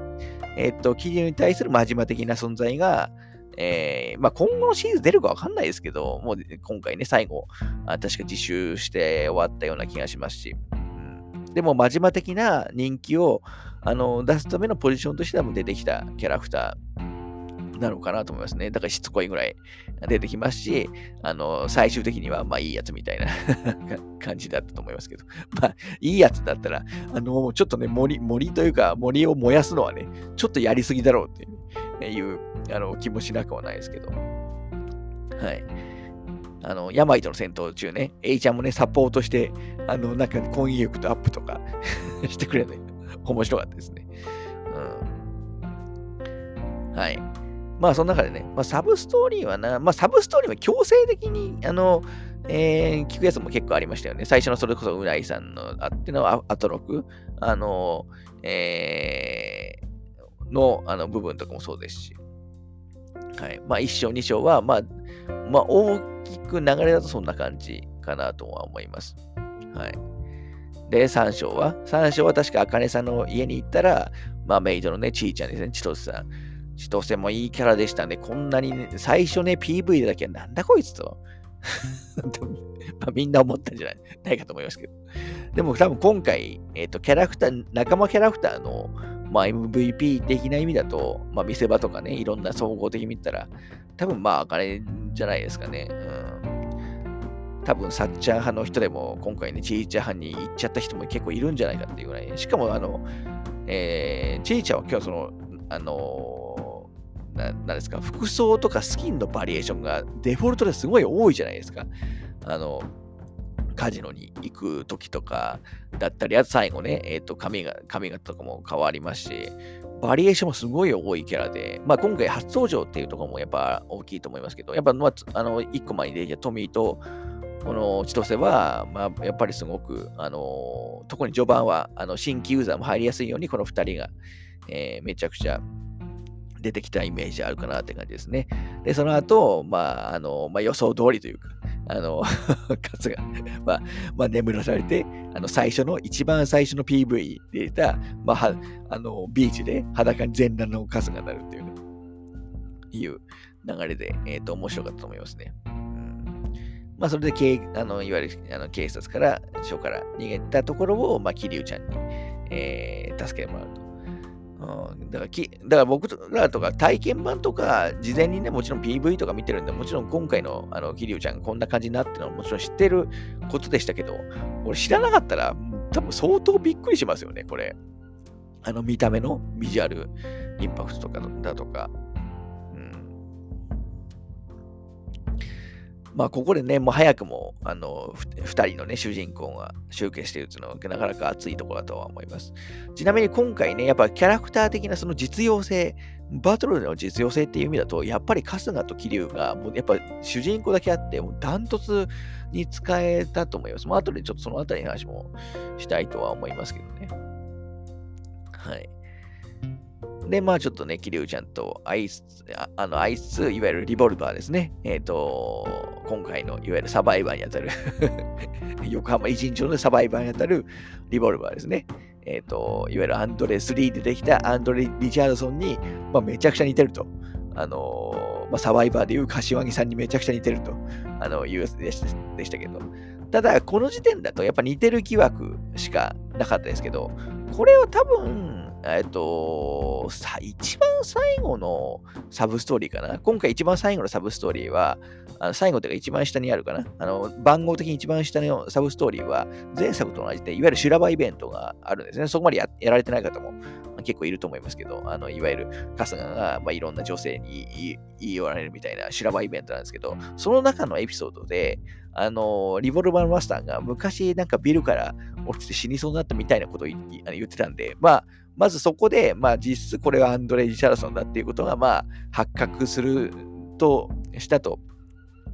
Speaker 1: えー、っと、桐生に対する真島的な存在が、えー、まあ今後のシーズン出るかわかんないですけど、もう今回ね、最後、あ確か自習して終わったような気がしますし、うん、でも真島的な人気をあの出すためのポジションとしては出てきたキャラクター、なのかなと思いますね。だからしつこいぐらい出てきますし、あの、最終的には、まあいいやつみたいな [laughs] 感じだったと思いますけど、[laughs] まあいいやつだったら、あの、ちょっとね、森、森というか森を燃やすのはね、ちょっとやりすぎだろうっていう、あの気もしなくはないですけど、はい。あの、病との戦闘中ね、A ちゃんもね、サポートして、あの、なんか、攻撃力とアップとか [laughs] してくれるの面白かったですね。うん。はい。まあ、その中でね、まあ、サブストーリーはな、まあ、サブストーリーは強制的に、あの、えー、聞くやつも結構ありましたよね。最初のそれこそうないさんのあってのアトロク、あの、えー、のあの部分とかもそうですし。はい。まあ、1章、2章は、まあ、まあ、大きく流れだとそんな感じかなとは思います。はい。で、3章は ?3 章は確か、あかねさんの家に行ったら、まあ、メイドのね、ちーちゃんですね、千歳さん。千歳もいいキャラでしたね。こんなに、ね、最初ね、PV だけはなんだこいつと。[laughs] まあ、みんな思ったんじゃない？ないかと思いますけど。でも多分今回、えっ、ー、と、キャラクター、仲間キャラクターの、まあ、MVP 的な意味だと、まあ、見せ場とかね、いろんな総合的に見たら、多分まあ、あれじゃないですかね。うん。多分、サッチャー派の人でも、今回ね、チーチャー派に行っちゃった人も結構いるんじゃないかっていうぐらい。しかも、あの、えー、チーチャーは今日その、あのなんですか、服装とかスキンのバリエーションがデフォルトですごい多いじゃないですか。あの、カジノに行く時とかだったり、あと最後ね、えっ、ー、と髪が、髪型とかも変わりますし、バリエーションもすごい多いキャラで、まあ今回初登場っていうところもやっぱ大きいと思いますけど、やっぱ、まあ、あの、一個前に出てきたトミーと、この千歳は、まあ、やっぱりすごく、あの、特に序盤は、あの、新規ユーザーも入りやすいように、この2人が、えー、めちゃくちゃ出てきたイメージあるかなって感じですね。で、その後、まあ、あの、まあ、予想通りというか、あの、カツが、まあ、まあ、眠らされて、あの、最初の、一番最初の PV で出た、まあ、あの、ビーチで裸に全裸のカツがなるっていうね、いう流れで、えっ、ー、と、面白かったと思いますね。まあ、それで、あの、いわゆるあの警察から、署から逃げたところを、まあ、桐生ちゃんに、えー、助けてもらうと。うん、だからきだから僕らとか体験版とか、事前にね、もちろん PV とか見てるんで、もちろん今回のあの桐生ちゃんこんな感じになってるのはもちろん知ってることでしたけど、俺知らなかったら、多分相当びっくりしますよね、これ。あの見た目のビジュアル、インパクトとかだとか。まあ、ここでね、もう早くも、あの、二人のね、主人公が集結しているというのは、なかなか熱いところだとは思います。ちなみに今回ね、やっぱキャラクター的なその実用性、バトルの実用性っていう意味だと、やっぱり春日と桐生が、もうやっぱ主人公だけあって、もうダントツに使えたと思います。まあ、後でちょっとそのあたりの話もしたいとは思いますけどね。はい。で、まあちょっとね、桐生ちゃんとアイス、あの、アイス、いわゆるリボルバーですね。えっ、ー、と、今回のいわゆるサバイバーにあたる [laughs] 横浜偉人町のサバイバーにあたるリボルバーですね。えっ、ー、と、いわゆるアンドレ3でできたアンドレ・リチャードソンに、まあ、めちゃくちゃ似てると。あのまあ、サバイバーでいう柏木さんにめちゃくちゃ似てると、あの、いうやつでしたけど。ただ、この時点だとやっぱ似てる疑惑しかなかったですけど、これは多分、えっと、さ、一番最後のサブストーリーかな。今回一番最後のサブストーリーは、あの最後というか一番下にあるかな。あの、番号的に一番下のサブストーリーは、前作と同じで、いわゆる修羅場イベントがあるんですね。そこまでやられてない方も結構いると思いますけど、あのいわゆる春日が、まあ、いろんな女性に言い寄られるみたいな修羅場イベントなんですけど、その中のエピソードで、あのリボルバーマスターが昔なんかビルから落ちて死にそうになったみたいなことを言ってたんで、まあ、まずそこで、まあ、実質これはアンドレ・リチャードソンだっていうことが、まあ、発覚すると、したと、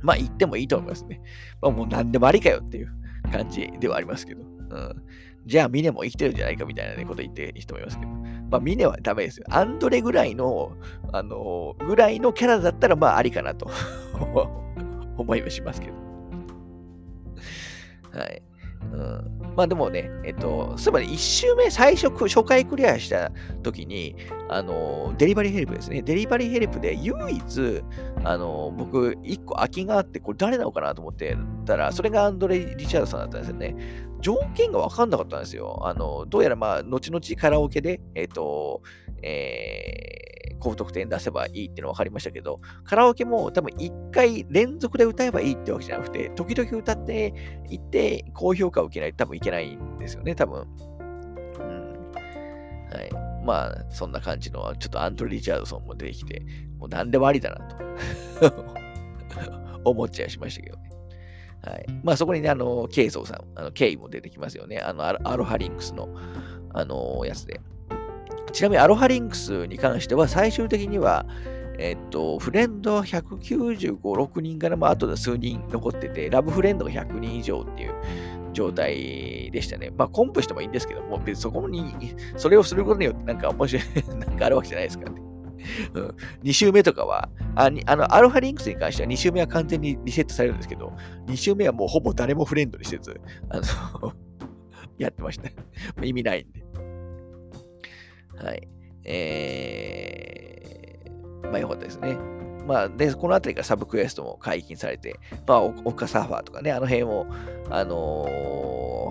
Speaker 1: まあ、言ってもいいと思いますね。まあ、もう何でもありかよっていう感じではありますけど。うん、じゃあ、ミネも生きてるんじゃないかみたいな、ね、こと言ってる人もいますけど。まあ、ミネはダメですよ。アンドレぐらいの、あのぐらいのキャラだったら、まあ、ありかなと [laughs] 思いはしますけど。はい。うん、まあでもね、えっと、そういえばね、1周目、最初、初回クリアした時に、あの、デリバリーヘルプですね。デリバリーヘルプで唯一、あの、僕、1個空きがあって、これ誰なのかなと思ってたら、それがアンドレ・リチャードさんだったんですよね。条件が分かんなかったんですよ。あの、どうやらまあ、後々カラオケで、えっと、えー高得点出せばいいっていうの分かりましたけど、カラオケも多分1回連続で歌えばいいってわけじゃなくて、時々歌っていって、高評価を受けないと多分いけないんですよね、多分。うん。はい。まあ、そんな感じの、ちょっとアントリー・リチャードソンも出てきて、もう何でもありだなと [laughs] 思っちゃいましたけどね。はい。まあ、そこにね、あの、ケイソーさん、あの、ケイも出てきますよね。あの、アロハリンクスの、あの、やつで。ちなみにアロハリンクスに関しては最終的には、えっと、フレンド195、6人から、まあ、あとで数人残ってて、ラブフレンドが100人以上っていう状態でしたね。まあ、コンプしてもいいんですけども、別にそこに、それをすることによってなんか面白い、[laughs] なんかあるわけじゃないですかね。うん、2周目とかはああの、アルファリンクスに関しては2周目は完全にリセットされるんですけど、2周目はもうほぼ誰もフレンドにせず、あの [laughs] やってました。意味ないんで。はい。えー、まあよかったですね。まあ、で、このあたりがサブクエストも解禁されて、まあ、オカサーファーとかね、あの辺を、あの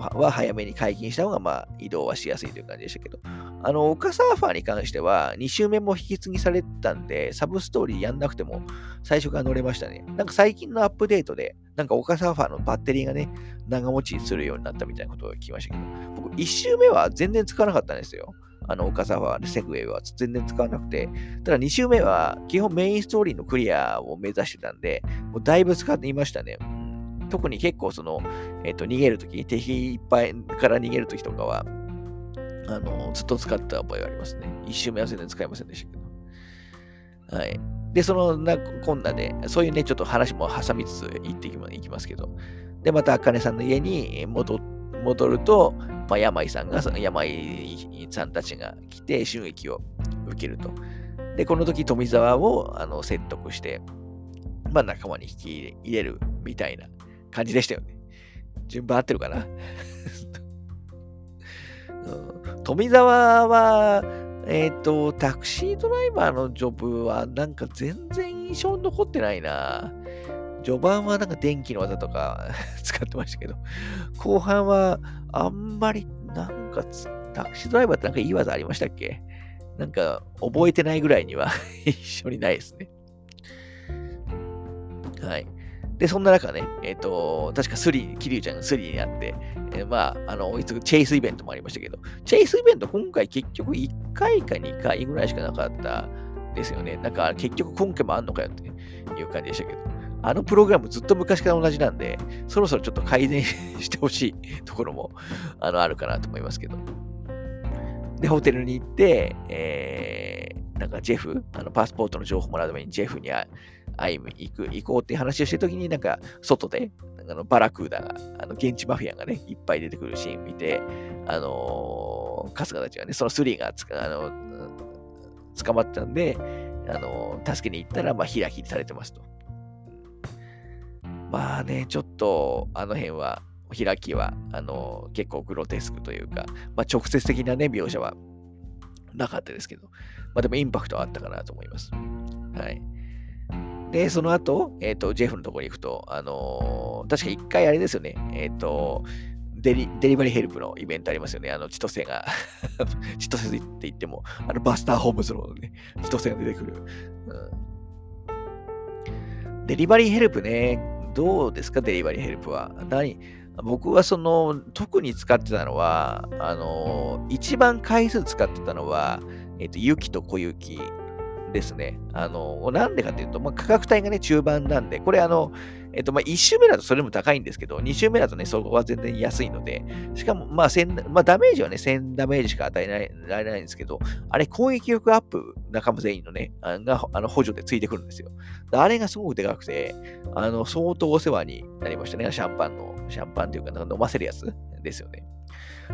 Speaker 1: ー、は早めに解禁した方が、まあ、移動はしやすいという感じでしたけど、あの、オカサーファーに関しては、2周目も引き継ぎされたんで、サブストーリーやんなくても、最初から乗れましたね。なんか最近のアップデートで、なんかオカサーファーのバッテリーがね、長持ちするようになったみたいなことが聞きましたけど、僕、1周目は全然使わなかったんですよ。あの、岡沢セグウェイは全然使わなくて、ただ2周目は基本メインストーリーのクリアを目指してたんで、もうだいぶ使っていましたね。特に結構その、えっ、ー、と、逃げるとき、敵いっぱいから逃げるときとかは、あの、ずっと使った覚えがありますね。1周目は全然使いませんでしたけど。はい。で、そのな、こんなで、そういうね、ちょっと話も挟みつつ行っていきますけど、で、また、あかねさんの家に戻っ戻ると、まあ、山井さんが、その山井さんたちが来て襲撃を受けると。で、この時富澤をあの説得して、まあ、仲間に引き入れるみたいな感じでしたよね。順番合ってるかな、[laughs] うん、富澤は、えっ、ー、と、タクシードライバーのジョブはなんか全然印象に残ってないな。序盤はなんか電気の技とか [laughs] 使ってましたけど、後半はあんまりなんかタクシードライバーってなんかいい技ありましたっけ？なんか覚えてないぐらいには [laughs] 一緒にないですね。はい。で、そんな中ね、えっ、ー、と、確かスリー、キリュウちゃんがスリーになって、えー、まあ、あの、いつチェイスイベントもありましたけど、チェイスイベント今回結局1回か2回ぐらいしかなかったですよね。なんか結局今回もあんのかよっていう感じでしたけど。あのプログラムずっと昔から同じなんで、そろそろちょっと改善してほしいところもあのあるかなと思いますけど。で、ホテルに行って、えー、なんかジェフ、あのパスポートの情報もらうためにジェフに会いに行く、行こうっていう話をしてるときに、なんか外で、あのバラクーダが、あの現地マフィアがね、いっぱい出てくるシーン見て、あのー、春日たちがね、そのスリーがつか、あの、捕まったんで、あのー、助けに行ったら、まあ、開きされてますと。まあね、ちょっとあの辺は、開きは、あの、結構グロテスクというか、まあ、直接的なね、描写はなかったですけど、まあでもインパクトはあったかなと思います。はい。で、その後、えっ、ー、と、ジェフのところに行くと、あのー、確か一回あれですよね、えっ、ー、と、デリデリバリーヘルプのイベントありますよね。あの、千歳が [laughs] 千歳って言っても、あの、バスターホームズのね、千歳が出てくる。うん、デリバリーヘルプね、どうですか、デリバリーヘルプは。何？僕はその、特に使ってたのは、あの、一番回数使ってたのは、えっ、と、雪と小雪ですね。あの、なんでかというと、まあ、価格帯がね、中盤なんで、これあの、えっと、まあ、1周目だとそれも高いんですけど、2周目だとね、そこは全然安いので、しかも、まあ、まあ、ダメージはね、1000ダメージしか与えられないんですけど、あれ、攻撃力アップ、仲間全員のね、あがあの補助でついてくるんですよ。あれがすごくでかくて、あの、相当お世話になりましたね、シャンパンの、シャンパンというか、飲ませるやつですよね。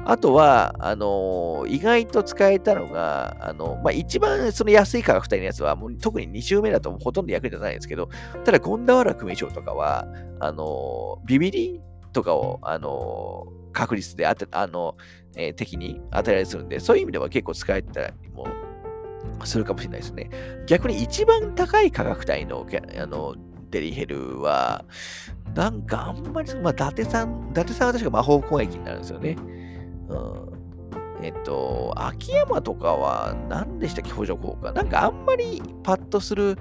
Speaker 1: あとは、あのー、意外と使えたのが、あの、まあ、一番その安い価格帯のやつは、もう特に2周目だとほとんど役に立たないんですけど、ただ、ゴンダワラ組長とかは、あのー、ビビリとかを、あの、確率であて、あの、え敵に与えられるんで、そういう意味では結構使えたりもするかもしれないですね。逆に一番高い価格帯の、あの、デリヘルは、なんかあんまり、まあ、伊達さん、伊達さんは確か魔法攻撃になるんですよね。うん。えっと、秋山とかは何でしたっけ、補助効果。なんかあんまりパッとする、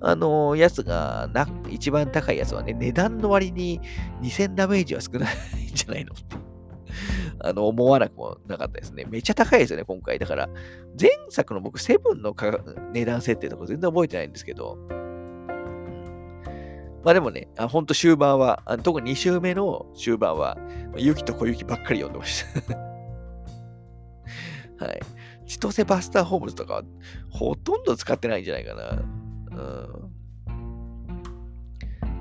Speaker 1: あのやつがな、一番高いやつはね、値段の割に2000ダメージは少ないんじゃないのって [laughs] あの、思わなくもなかったですね。めっちゃ高いですよね、今回。だから、前作の僕、セブンの値段設定とか全然覚えてないんですけど、まあでもね、あほんと終盤は、特に2周目の終盤は、雪と小雪ばっかり読んでましたはい。千歳バスターホームズとかほとんど使ってないんじゃないかな。うん。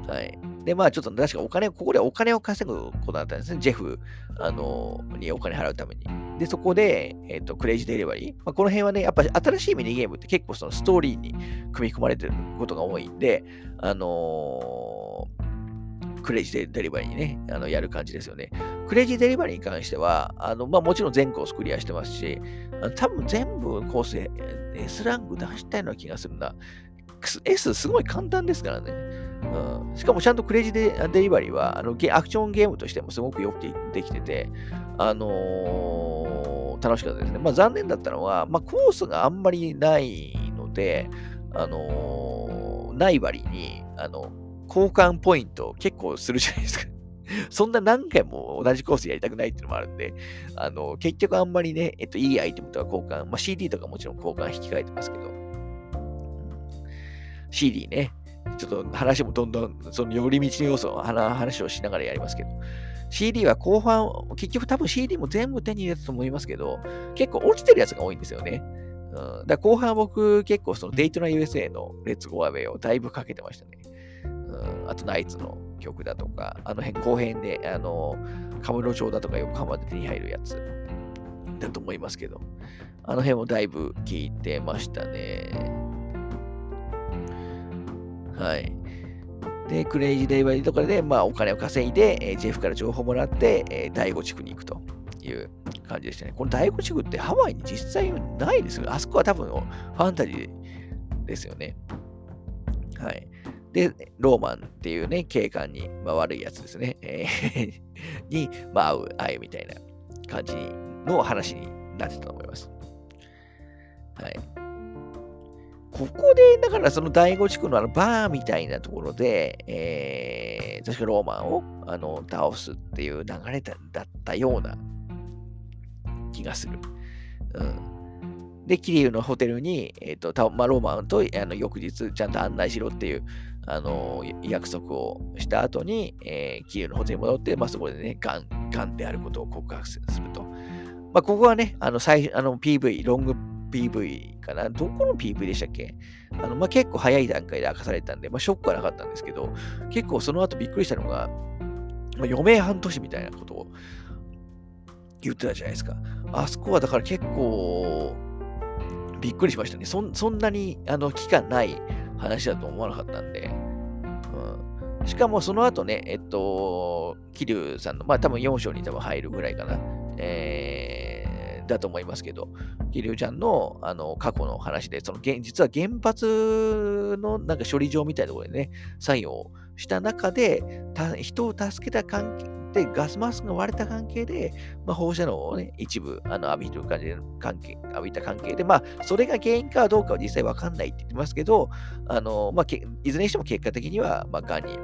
Speaker 1: はい。で、まあちょっと確かお金、ここでお金を稼ぐことだったんですね。ジェフ、あのにお金払うために。で、そこで、えっ、ー、と、クレイジーデリバリー。まあ、この辺はね、やっぱ新しいミニゲームって結構そのストーリーに組み込まれてることが多いんで、あのー、クレイジーデリバリーにね、あのやる感じですよね。クレイジーデリバリーに関しては、あのまあ、もちろん全コースクリアしてますし、多分全部コース S ランク出したいような気がするな。S すごい簡単ですからね。うん、しかもちゃんとクレイジーデリバリーはあのアクションゲームとしてもすごくよくできてて、あのー、楽しかったですね。まあ残念だったのは、まあ、コースがあんまりないので、あのー、ない割に、あの、交換ポイント結構するじゃないですか。[laughs] そんな何回も同じコースやりたくないっていうのもあるんで、あの、結局あんまりね、えっと、いいアイテムとか交換、まあ、CD とかもちろん交換引き換えてますけど、CD ね、ちょっと話もどんどん、その寄り道の要素の話をしながらやりますけど、CD は後半、結局多分 CD も全部手に入れたと思いますけど、結構落ちてるやつが多いんですよね。うん、だ後半僕結構そのデイトナ USA のレッツゴーアウェイをだいぶかけてましたね。うん、あとナイツの曲だとか、あの辺後編で、あの、カムロ町だとか横浜で手に入るやつだと思いますけど、あの辺もだいぶ聞いてましたね。はい。で、クレイジーデイバリーとかで、まあ、お金を稼いで、えー、ジェフから情報をもらって、えー、第5地区に行くという感じでしたね。この第5地区ってハワイに実際ないですよね。あそこは多分ファンタジーですよね。はい。で、ローマンっていうね、警官に、まあ、悪いやつですね。え [laughs] に、まあ、会う、会うみたいな感じの話になってたと思います。はい。ここで、だからその第5地区のあのバーみたいなところで、えー、確かローマンをあの倒すっていう流れだったような気がする。うん、で、キリウのホテルに、えーとまあ、ローマンとあの翌日ちゃんと案内しろっていうあの約束をした後に、えー、キリュウのホテルに戻って、まあ、そこでね、ガン、ガンであることを告白すると。まあ、ここはね、あの最あの PV、ロング PV かな？どこの PV でしたっけ？あの、まあ、結構早い段階で明かされたんで、まあ、ショックはなかったんですけど、結構その後びっくりしたのが、まあ、余命半年みたいなことを言ってたじゃないですか。あそこはだから結構びっくりしましたね。そそんなにあの期間ない話だと思わなかったんで。うん、しかもその後ね、えっと、桐生さんの、まあ多分4章に多分入るぐらいかな。えー、だと思いますけど、キリュウちゃんのあの過去の話で、その実は原発のなんか処理場みたいなところでね、作業をした中で、人を助けた関係でガスマスクが割れた関係で、まあ、放射能をね、一部あの浴びる感じで関係、浴びた関係で、まあ、それが原因かどうかは実際わかんないって言ってますけど、あの、まあ、いずれにしても結果的には、まあ、癌に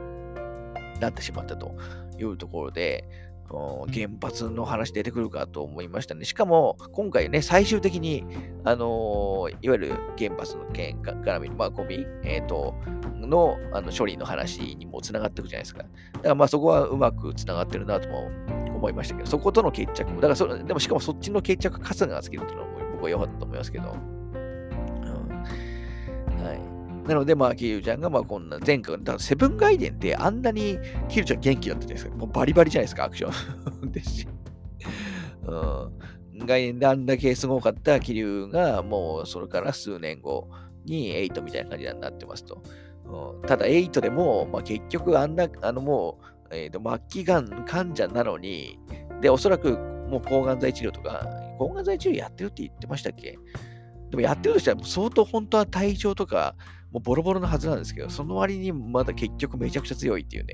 Speaker 1: なってしまったというところで、原発の話出てくるかと思いましたね。しかも、今回ね、最終的に、あのいわゆる原発の件絡み、まあ、ゴミ、えっ、ー、と、のあの処理の話にもつながっていくじゃないですか。だからまあそこはうまくつながってるなとも思いましたけど、そことの決着も、だからそでもしかもそっちの決着、春日がつけるっていうのも僕は良かったと思いますけど。うん、はい。なので、まあ、キリュウちゃんが、まあ、こんな、前回、だセブンガイデンってあんなにキリュウちゃん元気だったじゃないですか。もうバリバリじゃないですか、アクションですし。[laughs] うん。外伝であんだけすごかったキリュウが、もうそれから数年後に8みたいな感じになってますと。うん、ただ8でも、まあ、結局あんな、あのもう、えーと、末期がん患者なのに、で、おそらくもう抗がん剤治療とか、抗がん剤治療やってるって言ってましたっけ？でもやってるとしたら、相当本当は体調とか、もうボロボロのはずなんですけど、その割にまだ結局めちゃくちゃ強いっていうね、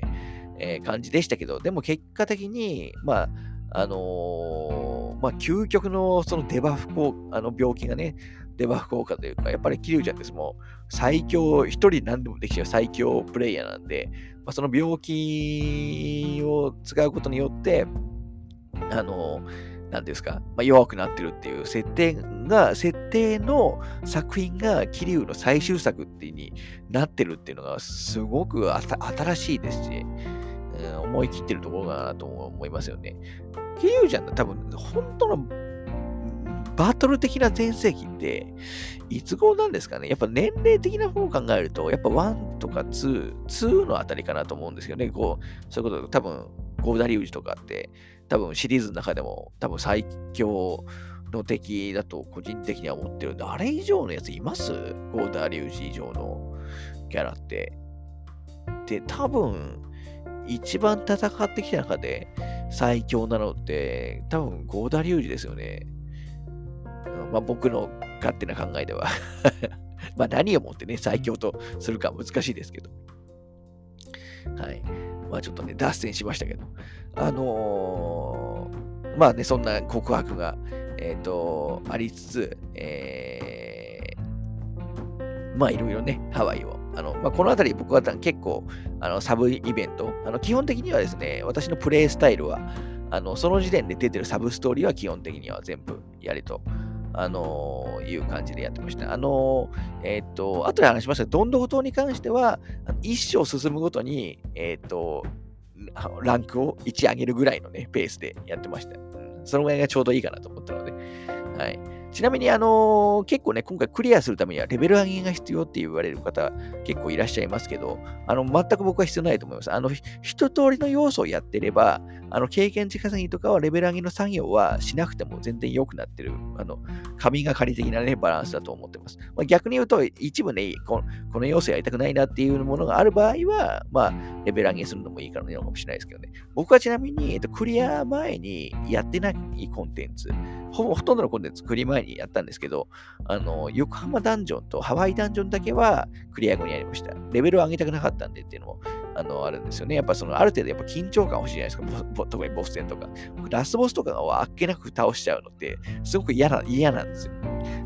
Speaker 1: えー、感じでしたけど、でも結果的に、まあ、あのー、まあ、究極のそのデバフ効あの病気がね、デバフ効果というか、やっぱりキリュウちゃんです。もう最強、一人何でもできちゃう最強プレイヤーなんで、まあ、その病気を使うことによって、あのーなんですか、まあ、弱くなってるっていう設定が、設定の作品が桐生の最終作っていうになってるっていうのがすごく新しいですし、うん、思い切ってるところだなと思いますよね。桐生ちゃんの多分、本当のバトル的な全盛期って、いつ頃なんですかね？やっぱ年齢的な方を考えると、やっぱ1とか2、2のあたりかなと思うんですよね。こう、そういうこと、多分、ゴーダリウジとかって、多分シリーズの中でも多分最強の敵だと個人的には思ってるんで、あれ以上のやついます？ゴーダーリュウジ以上のキャラって。で、多分、一番戦ってきた中で最強なのって、多分ゴーダーリュウジですよね。まあ僕の勝手な考えでは [laughs] まあ何をもってね、最強とするか難しいですけど。はい。まあちょっとね、脱線しましたけど。あのー、まあね、そんな告白が、えっ、ー、と、ありつつ、えー、まあいろいろね、ハワイを。あの、まあ、このあたり僕は結構、あの、サブイベント、あの、基本的にはですね、私のプレイスタイルは、あの、その時点で出てるサブストーリーは基本的には全部やりとあの、いう感じでやってました。あの、えっ、と、後で話しましたどんどこ島に関しては、一生進むごとに、えっ、と、ランクを1上げるぐらいのね、ペースでやってました。うん、そのぐらいがちょうどいいかなと思ったので、はい。ちなみに、あのー、結構ね、今回クリアするためにはレベル上げが必要って言われる方結構いらっしゃいますけど、あの、全く僕は必要ないと思います。あの、一通りの要素をやってれば、あの、経験値稼ぎとかはレベル上げの作業はしなくても全然良くなってる、あの、神がかり的なね、バランスだと思ってます。まあ、逆に言うと、一部ねこの、この要素やりたくないなっていうものがある場合は、まあ、レベル上げするのもいいからね、かもしれないですけどね。僕はちなみに、えっと、クリア前にやってないコンテンツ、ほぼほとんどのコンテンツクリア前にやったんですけど、あの、横浜ダンジョンとハワイダンジョンだけはクリア後にやりました。レベルを上げたくなかったんでっていうのも、あの、あるんですよね。やっぱその、ある程度やっぱ緊張感欲しいじゃないですか。特にボス戦とか。ラスボスとかをあっけなく倒しちゃうのって、すごく嫌な、嫌なんですよ。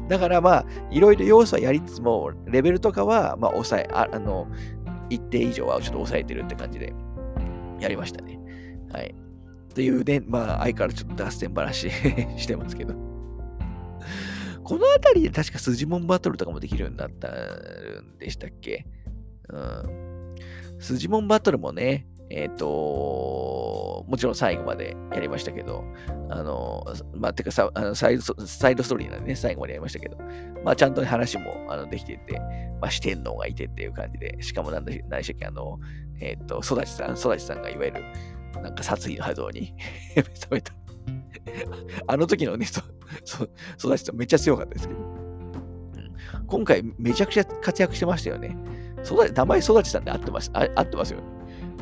Speaker 1: だからまあ、いろいろ要素はやりつつも、レベルとかは、まあ、抑え、ああの、一定以上はちょっと抑えてるって感じで、やりましたね。はい。というね、まあ、相変わらずちょっと脱線話 [laughs] してますけど。この辺りで確かスジモンバトルとかもできるようになったんでしたっけ？うん。スジモンバトルもね、えっ、ー、と、もちろん最後までやりましたけど、あの、まあ、てかさあのサイド、サイドストーリーなんでね、最後までやりましたけど、まあ、ちゃんと話もあのできてて、まあ、四天王がいてっていう感じで、しかもなんで、何でしたっけ、あの、えっ、ー、と、育ちさん、育ちさんがいわゆる、なんか殺意の波動に [laughs] 目覚めた。[laughs] あの時のね、そ、そ、育ちさんめっちゃ強かったですけど、うん、今回めちゃくちゃ活躍してましたよね。育ち、名前育ちさんで合ってます、あ合ってますよね。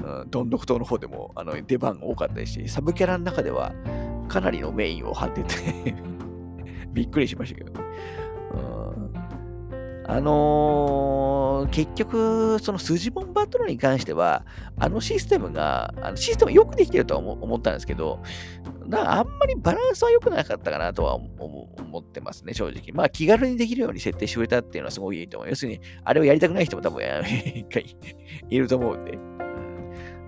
Speaker 1: うん、どんどく島の方でもあの出番が多かったですし、サブキャラの中ではかなりのメインを張ってて [laughs] びっくりしましたけど。あのー、結局、そのスジモンバトルに関しては、あのシステムが、あのシステムよくできてるとは思ったんですけど、なあんまりバランスは良くなかったかなとは思ってますね、正直。まあ、気軽にできるように設定してくれたっていうのはすごいいいと思う。要するに、あれをやりたくない人も多分 [laughs] いると思うんで。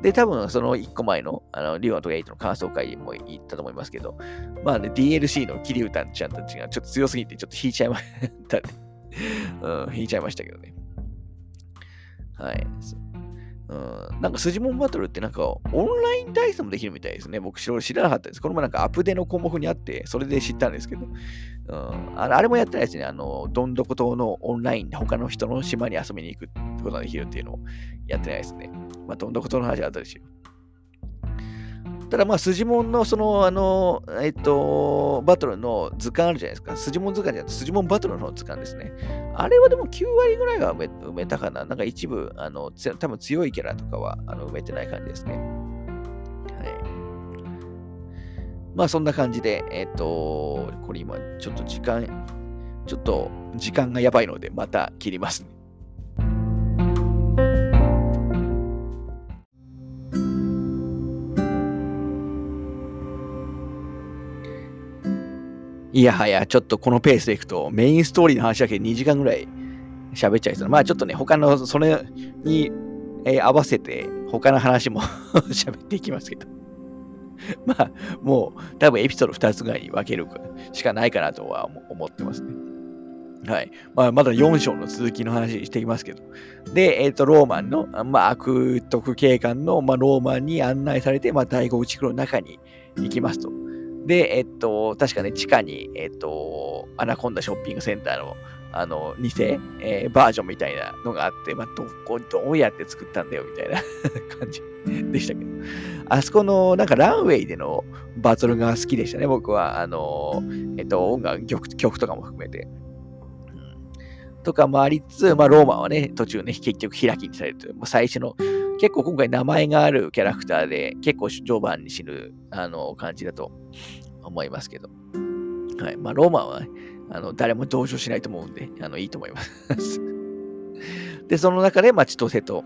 Speaker 1: で、多分その1個前の、あの、リオンとか8の感想会も言ったと思いますけど、まあね、DLC のキリュウタンちゃんたちがちょっと強すぎて、ちょっと引いちゃいましたね。うん、引いちゃいましたけどね。はい。うん、なんかスジモンバトルってなんかオンライン対戦もできるみたいですね。僕知らなかったです。この前なんかアップデの項目にあって、それで知ったんですけど、うん、あれもやってないですね。あの、どんどこ島のオンラインで他の人の島に遊びに行くってことができるっていうのをやってないですね。まあ、どんどこ島の話は後でしよう。ただまあ、スジモンのその、あの、えっと、バトルの図鑑あるじゃないですか。スジモン図鑑じゃなくて、スジモンバトルの図鑑ですね。あれはでも9割ぐらいは埋め埋めたかな。なんか一部、あの、多分強いキャラとかはあの埋めてない感じですね。はい。まあ、そんな感じで、えっと、これ今、ちょっと時間、ちょっと時間がやばいので、また切りますね。いやはや、ちょっとこのペースでいくと、メインストーリーの話だけで2時間ぐらい喋っちゃいそうまあちょっとね、他の、それに、えー、合わせて、他の話も [laughs] 喋っていきますけど。[laughs] まあ、もう、多分エピソード2つぐらいに分けるしかないかなとは思ってますね。はい。まあ、まだ4章の続きの話していきますけど。で、えっ、ー、と、ローマンの、まあ、悪徳警官の、まあ、ローマンに案内されて、まあ、第5内区の中に行きますと。で、えっと、確かね、地下に、えっと、アナコンダショッピングセンターの、あの、偽、えー、バージョンみたいなのがあって、まあ、どこ、どうやって作ったんだよ、みたいな [laughs] 感じでしたけど。あそこの、なんかランウェイでのバトルが好きでしたね、僕は。あの、えっと、音楽、曲曲とかも含めて。とかもありつつ、まあ、ローマはね、途中ね、結局開きにされるという、もう最初の、結構今回名前があるキャラクターで、結構序盤に死ぬ、あの、感じだと思いますけど。はい。まあ、ローマは、ね、あの、誰も同情しないと思うんで、あの、いいと思います [laughs] で、その中で、まあ、千歳と、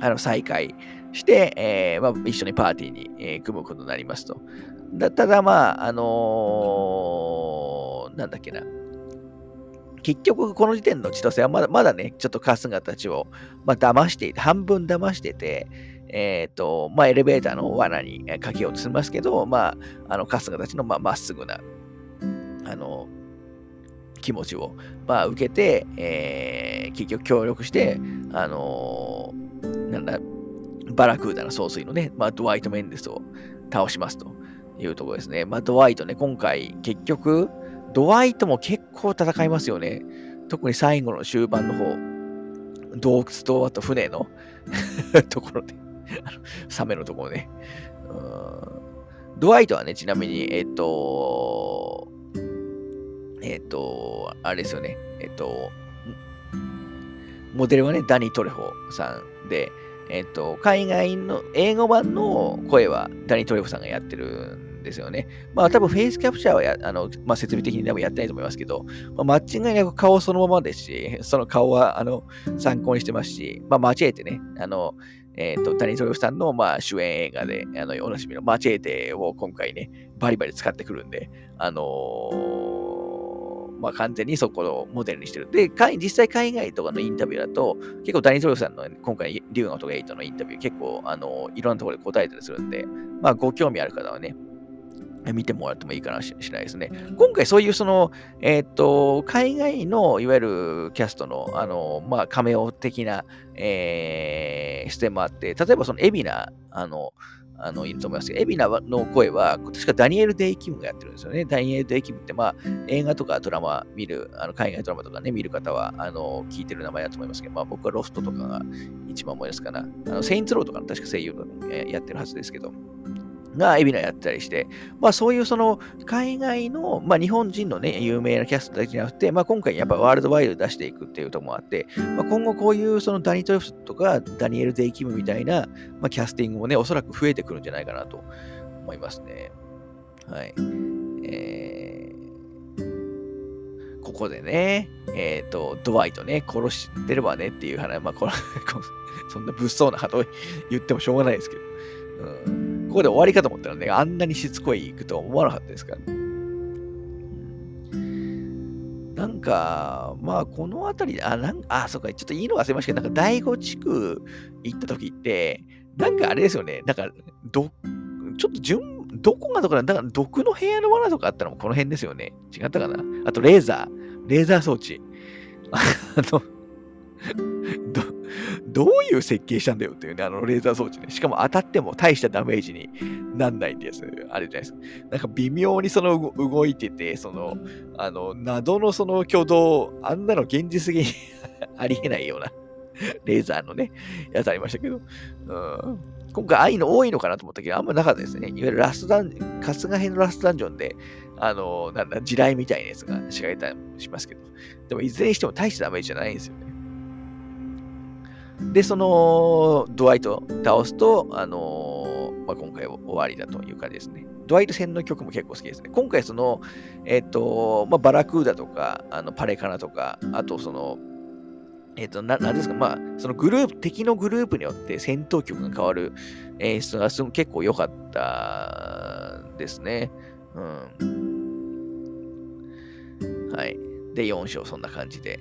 Speaker 1: あの、再会して、えー、まあ、一緒にパーティーに、えー、組むことになりますと。だただ、まあ、あのー、なんだっけな。結局、この時点の千歳はまだまだね、ちょっと春日たちを、まあ、騙していて、半分騙してて、えっ、ー、と、まあ、エレベーターの罠にかけようとしますけど、まあ、あの、春日たちの、まあ、まっすぐな、あの、気持ちを、まあ、受けて、えー、結局協力して、あのー、なんだ、バラクーダの総帥のね、まあ、ドワイト・メンデスを倒しますというところですね。まあ、ドワイトね、今回、結局、ドワイトも結構戦いますよね。特に最後の終盤の方、洞窟とあと船の。[laughs] ところで。サメのところね。ドワイトはね、ちなみに、えっ、と、えっ、と、あれですよね、えっ、と、モデルはね、ダニ・トレホさんで、えっ、と、海外の英語版の声はダニ・トレホさんがやってるんですよね。まあ多分フェイスキャプチャーはやあの、まあ、設備的にでもやってないと思いますけど、まあ、マッチングが顔そのままですし、その顔はあの参考にしてますし、まあ間違えてね、あの、えっ、ー、と、谷豊さんの、まあ、主演映画で、あの、おなじみのマチェーテを今回ね、バリバリ使ってくるんで、あのー、まあ、完全にそこをモデルにしてる。で、実際海外とかのインタビューだと、結構ダニトロさんの今回、リュウガとかエイトのインタビュー結構、あのいろんなところで答えたりするんで、まあ、ご興味ある方はね、見てもらってもいいかなししないですね。今回そういうその、えっ、ー、と、海外のいわゆるキャストの、あの、まあ、カメオ的な、えー、視点もあって、例えばそのエビナ、あの、あの、いると思いますけど、エビナの声は、確かダニエル・デイ・キムがやってるんですよね。ダニエル・デイ・キムって、まあ、映画とかドラマ見る、あの海外ドラマとかね、見る方は、あの、聞いてる名前だと思いますけど、まあ、僕はロストとかが一番思い出すかな。あの、セインツローとかの確か声優の、えー、やってるはずですけど、がエビナやったりして、まあそういうその海外の、まあ日本人のね、有名なキャストだけじゃなくて、まあ今回やっぱワールドワイド出していくっていうところもあって、まあ今後こういうそのダニ・トヨフとかダニエル・デイ・キムみたいな、まあ、キャスティングもね、おそらく増えてくるんじゃないかなと思いますね。はい。えーここでね、えっ、ー、と、ドワイトね、殺してればねっていう話、まあ、これそんな物騒なこと言ってもしょうがないですけど、うん、ここで終わりかと思ったらね、あんなにしつこい行くとは思わなかったですからね。なんか、まあ、この辺りで、あ、なん、あ、そうか、ちょっといいの忘れましたけど、なんか、第五地区行った時って、なんかあれですよね、なんか、ど、ちょっと順、どこがどこだ、だから毒の部屋の罠とかあったのもこの辺ですよね。違ったかな？あと、レーザー、レーザー装置。[laughs] あの、ど、どういう設計したんだよっていうね、あのレーザー装置ね。しかも当たっても大したダメージになんないってやつ、あれじゃないですか。なんか微妙にその動いてて、その、あの、謎のその挙動、あんなの現実的に [laughs] ありえないようなレーザーのね、やつありましたけど、うん、今回愛の多いのかなと思ったけど、あんまなかったですね。いわゆるラストダンジョン、春日編のラストダンジョンで、あの、なんだ、地雷みたいなやつが仕掛けたりしますけど、でもいずれにしても大したダメージじゃないんですよね。で、その、ドワイト倒すと、あのまあ、今回終わりだという感じですね。ドワイト戦の曲も結構好きですね。今回、その、えっ、ー、と、まあ、バラクーダとか、あのパレカナとか、あと、その、えっ、ー、と、な、なんですか、まあ、そのグループ、敵のグループによって戦闘曲が変わる演出がすご結構良かったですね。うん。はい。で、4章、そんな感じで。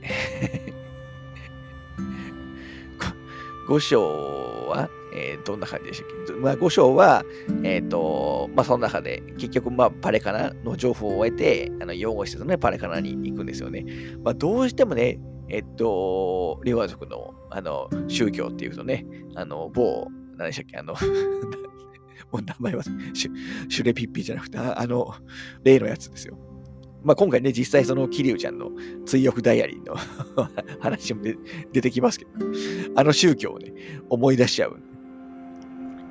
Speaker 1: 5章は、えー、どんな感じでしたっけ、まあ、5章は、えっ、ー、と、まあ、その中で、結局、まあ、パレカナの情報を得て、あの、養護施設のね、パレカナに行くんですよね。まあ、どうしてもね、えっと、リワ族の、あの、宗教っていうとね、あの、某、何でしたっけ、あの [laughs] もう名前はシュ、シュレピッピじゃなくて、あの、例のやつですよ。まあ、今回ね、実際その桐生ちゃんの追憶ダイアリーの [laughs] 話も出てきますけど、あの宗教をね、思い出しちゃう。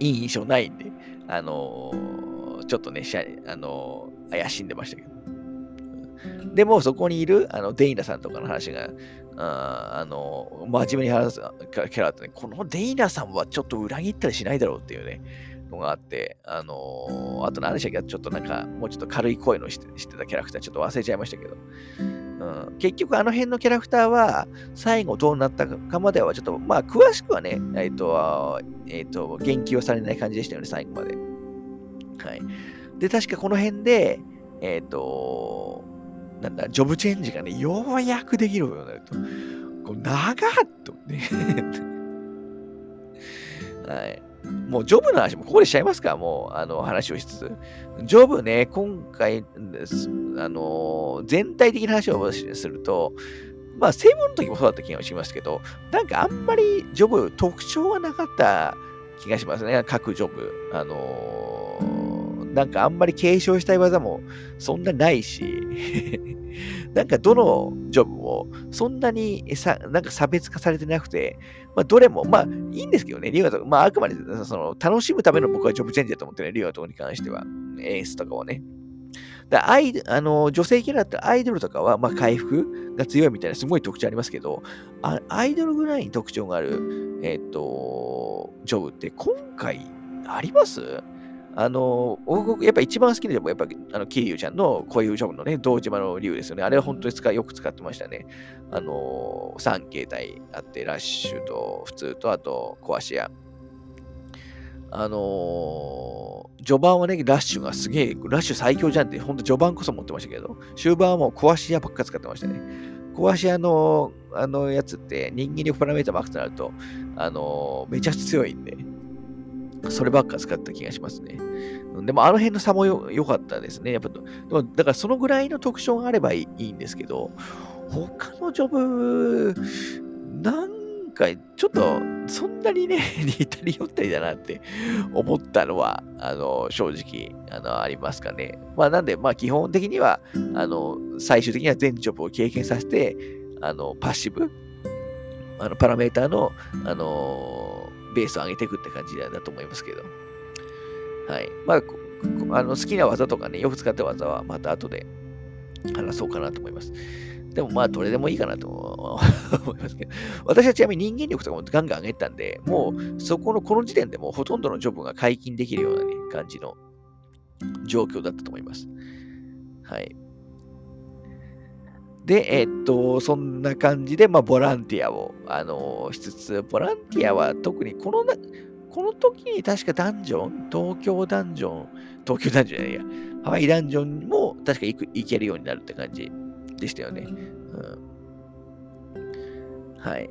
Speaker 1: いい印象ないんで、あのー、ちょっとね、あのー、怪しんでましたけど。でも、そこにいる、あの、デイナさんとかの話が、ああの、真面目に話すキャラってね、このデイナさんはちょっと裏切ったりしないだろうっていうね、のがあって、あのー、あと何でしたっけ？ちょっとなんか、もうちょっと軽い声のしてしてたキャラクター、ちょっと忘れちゃいましたけど、うん、結局あの辺のキャラクターは、最後どうなったかまでは、ちょっと、まあ、詳しくはね、えっ、ー、と、えっ、ー、と、言及はされない感じでしたよね、最後まで。はい。で、確かこの辺で、えっ、と、なんだ、ジョブチェンジがね、ようやくできるようになると。こう長っとね。[laughs] はい。もうジョブの話もここでしちゃいますかもう、あの、話をしつつ。ジョブね、今回です、あの、全体的な話をすると、まあ、セブンの時もそうだった気がしますけど、なんかあんまりジョブ特徴がなかった気がしますね、各ジョブ。あのー、なんかあんまり継承したい技もそんなないし、なんかどのジョブもそんなにさなんか差別化されてなくて、まあ、どれも、まあいいんですけどね、リオと。まああくまでその楽しむための僕はジョブチェンジだと思ってね、リオとかに関しては、演出とかをね。だアイあの女性キャラったらアイドルとかは、まあ、回復が強いみたいなすごい特徴ありますけど、あアイドルぐらいに特徴がある、えっ、と、ジョブって今回あります？あの、僕、やっぱ一番好きなのは、やっぱ、あの、キリュウちゃんのこういうジョブのね、堂島の竜ですよね。あれは本当に使、よく使ってましたね。あの、3形態あって、ラッシュと普通と、あと、壊し屋。あのー、序盤はね、ラッシュがすげえ、ラッシュ最強じゃんって、ほんと序盤こそ持ってましたけど、終盤はもう壊し屋ばっか使ってましたね。壊し屋の、あのやつって、人間力パラメータマックスになると、あのー、めちゃくちゃ強いんで、そればっか使った気がしますね。でもあの辺の差も良かったですね。やっぱ、だからそのぐらいの特徴があればいいんですけど、他のジョブ、なんかちょっとそんなにね、[laughs] 似たり寄ったりだなって思ったのは、あの、正直、あの、ありますかね。まあなんで、まあ基本的には、あの、最終的には全ジョブを経験させて、あの、パッシブ、あの、パラメーターの、あの、ベースを上げていくって感じだと思いますけど。はい。まあ、あの好きな技とかね、よく使った技はまた後で話そうかなと思います。でもまあ、どれでもいいかなと [laughs] 思いますけど、私はちなみに人間力とかもガンガン上げたんで、もうそこの、この時点でもうほとんどのジョブが解禁できるようなね、感じの状況だったと思います。はい。で、えっと、そんな感じで、まあ、ボランティアを、あのしつつ、ボランティアは特にこのな、この時に確かダンジョン、東京ダンジョン、東京ダンジョンじゃないや、ハワイダンジョンも確か行く行けるようになるって感じでしたよね。うん、はい。